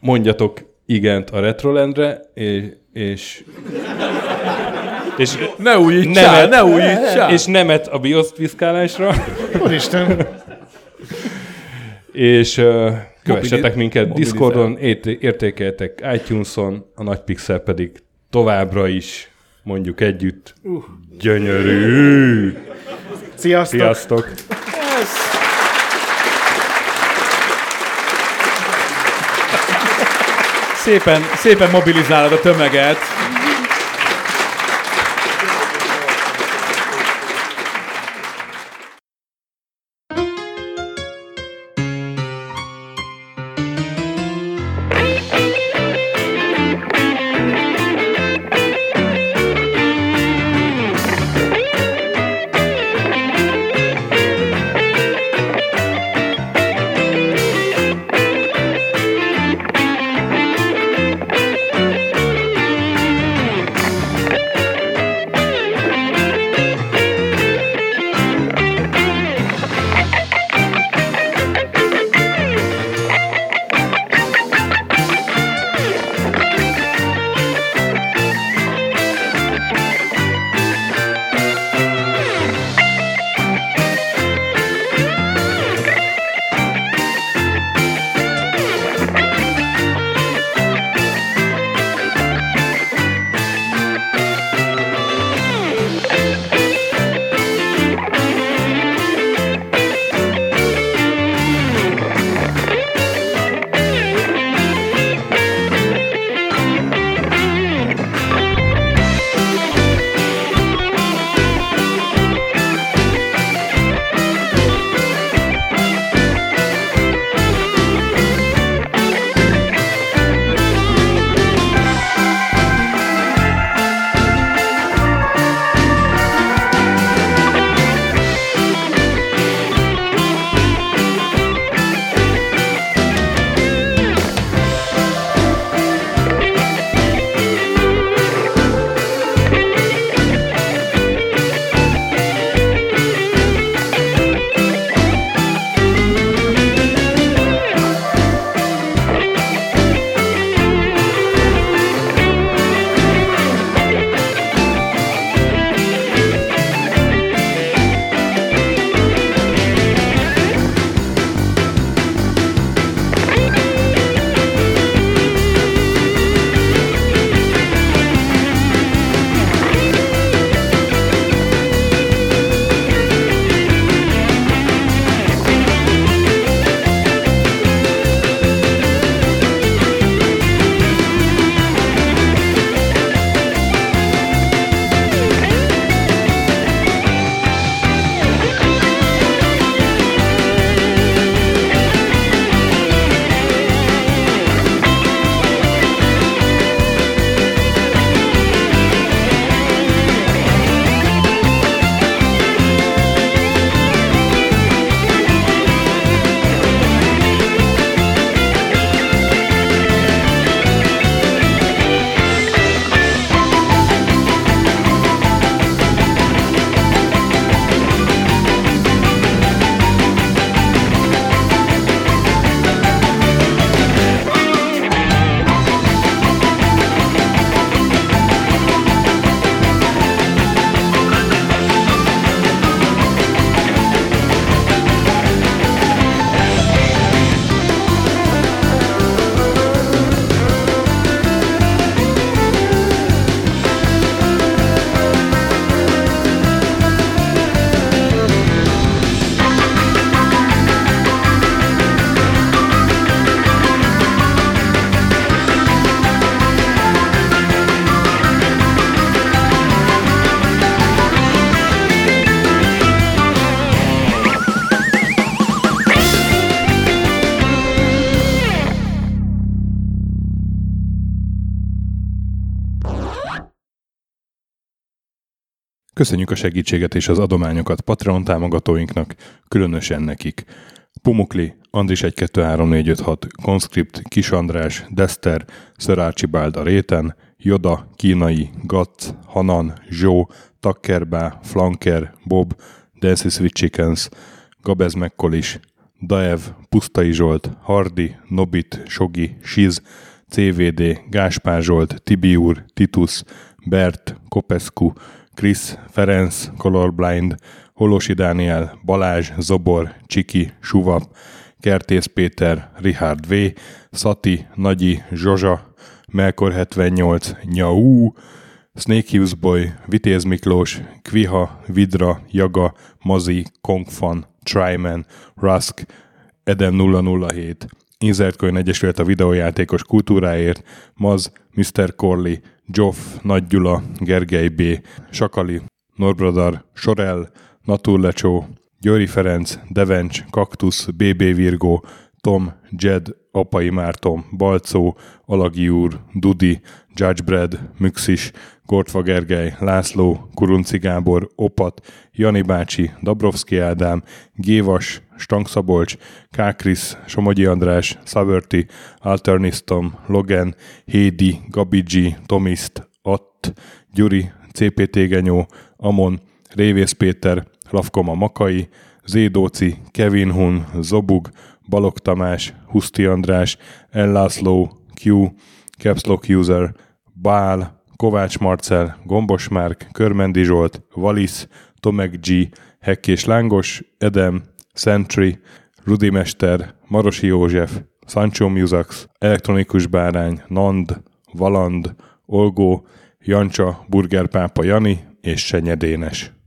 mondjatok igent a Retrolandre, és, és És Ne újítsál, nemet, ne újítsál! és nemet a biosztviszkálásra. Úristen, És uh, kövessetek minket mobilizál. Discordon, ért- értékeljetek iTunes-on, a Nagy Pixel pedig továbbra is mondjuk együtt gyönyörű. sziasztok! Sziasztok! Szépen, szépen mobilizálod a tömeget. Köszönjük a segítséget és az adományokat Patreon támogatóinknak, különösen nekik. Pumukli, Andris 1 2 3 4 5 6, Conscript, Kis András, Dester, Archibald a Réten, Joda, Kínai, Gatz, Hanan, Zsó, Takkerbá, Flanker, Bob, Dancy Sweet Chickens, Gabez Mekkolis, Daev, Pusztai Zsolt, Hardi, Nobit, Sogi, Siz, CVD, Gáspár Zsolt, Tibiur, Titus, Bert, Kopescu, Chris, Ferenc, Colorblind, Holosi Dániel, Balázs, Zobor, Csiki, Suvap, Kertész Péter, Richard V, Szati, Nagyi, Zsozsa, Melkor 78, Nyau, Snake Hughes Boy, Vitéz Miklós, Kviha, Vidra, Jaga, Mazi, Kongfan, Tryman, Rusk, Eden 007, Insert Coin Egyesület a videójátékos kultúráért, Maz, Mr. Corley, Joff, Nagy Gyula, Gergely B., Sakali, Norbradar, Sorel, Naturlecsó, Győri Ferenc, Devencs, Kaktusz, BB Virgó, Tom, Jed, Apai Márton, Balcó, Alagi úr, Dudi, Judgebred, Müxis, Gortva Gergely, László, Kurunci Gábor, Opat, Jani bácsi, Dabrowski Ádám, Gévas, Stangszabolcs, Kákris, Somogyi András, Szavörti, Alternisztom, Logan, Hédi, Gabigi, Tomiszt, Att, Gyuri, CPT Genyó, Amon, Révész Péter, Lavkoma Makai, Zédóci, Kevin Hun, Zobug, Balog Tamás, Huszti András, Ellászló, Q, Capslock User, Bál, Kovács Marcel, Gombos Márk, Körmendi Zsolt, Valisz, Tomek G, Hekkés Lángos, Edem, Sentry, Rudimester, Marosi József, Sancho Musax, Elektronikus Bárány, Nand, Valand, Olgó, Jancsa, Burgerpápa Jani és Senyedénes.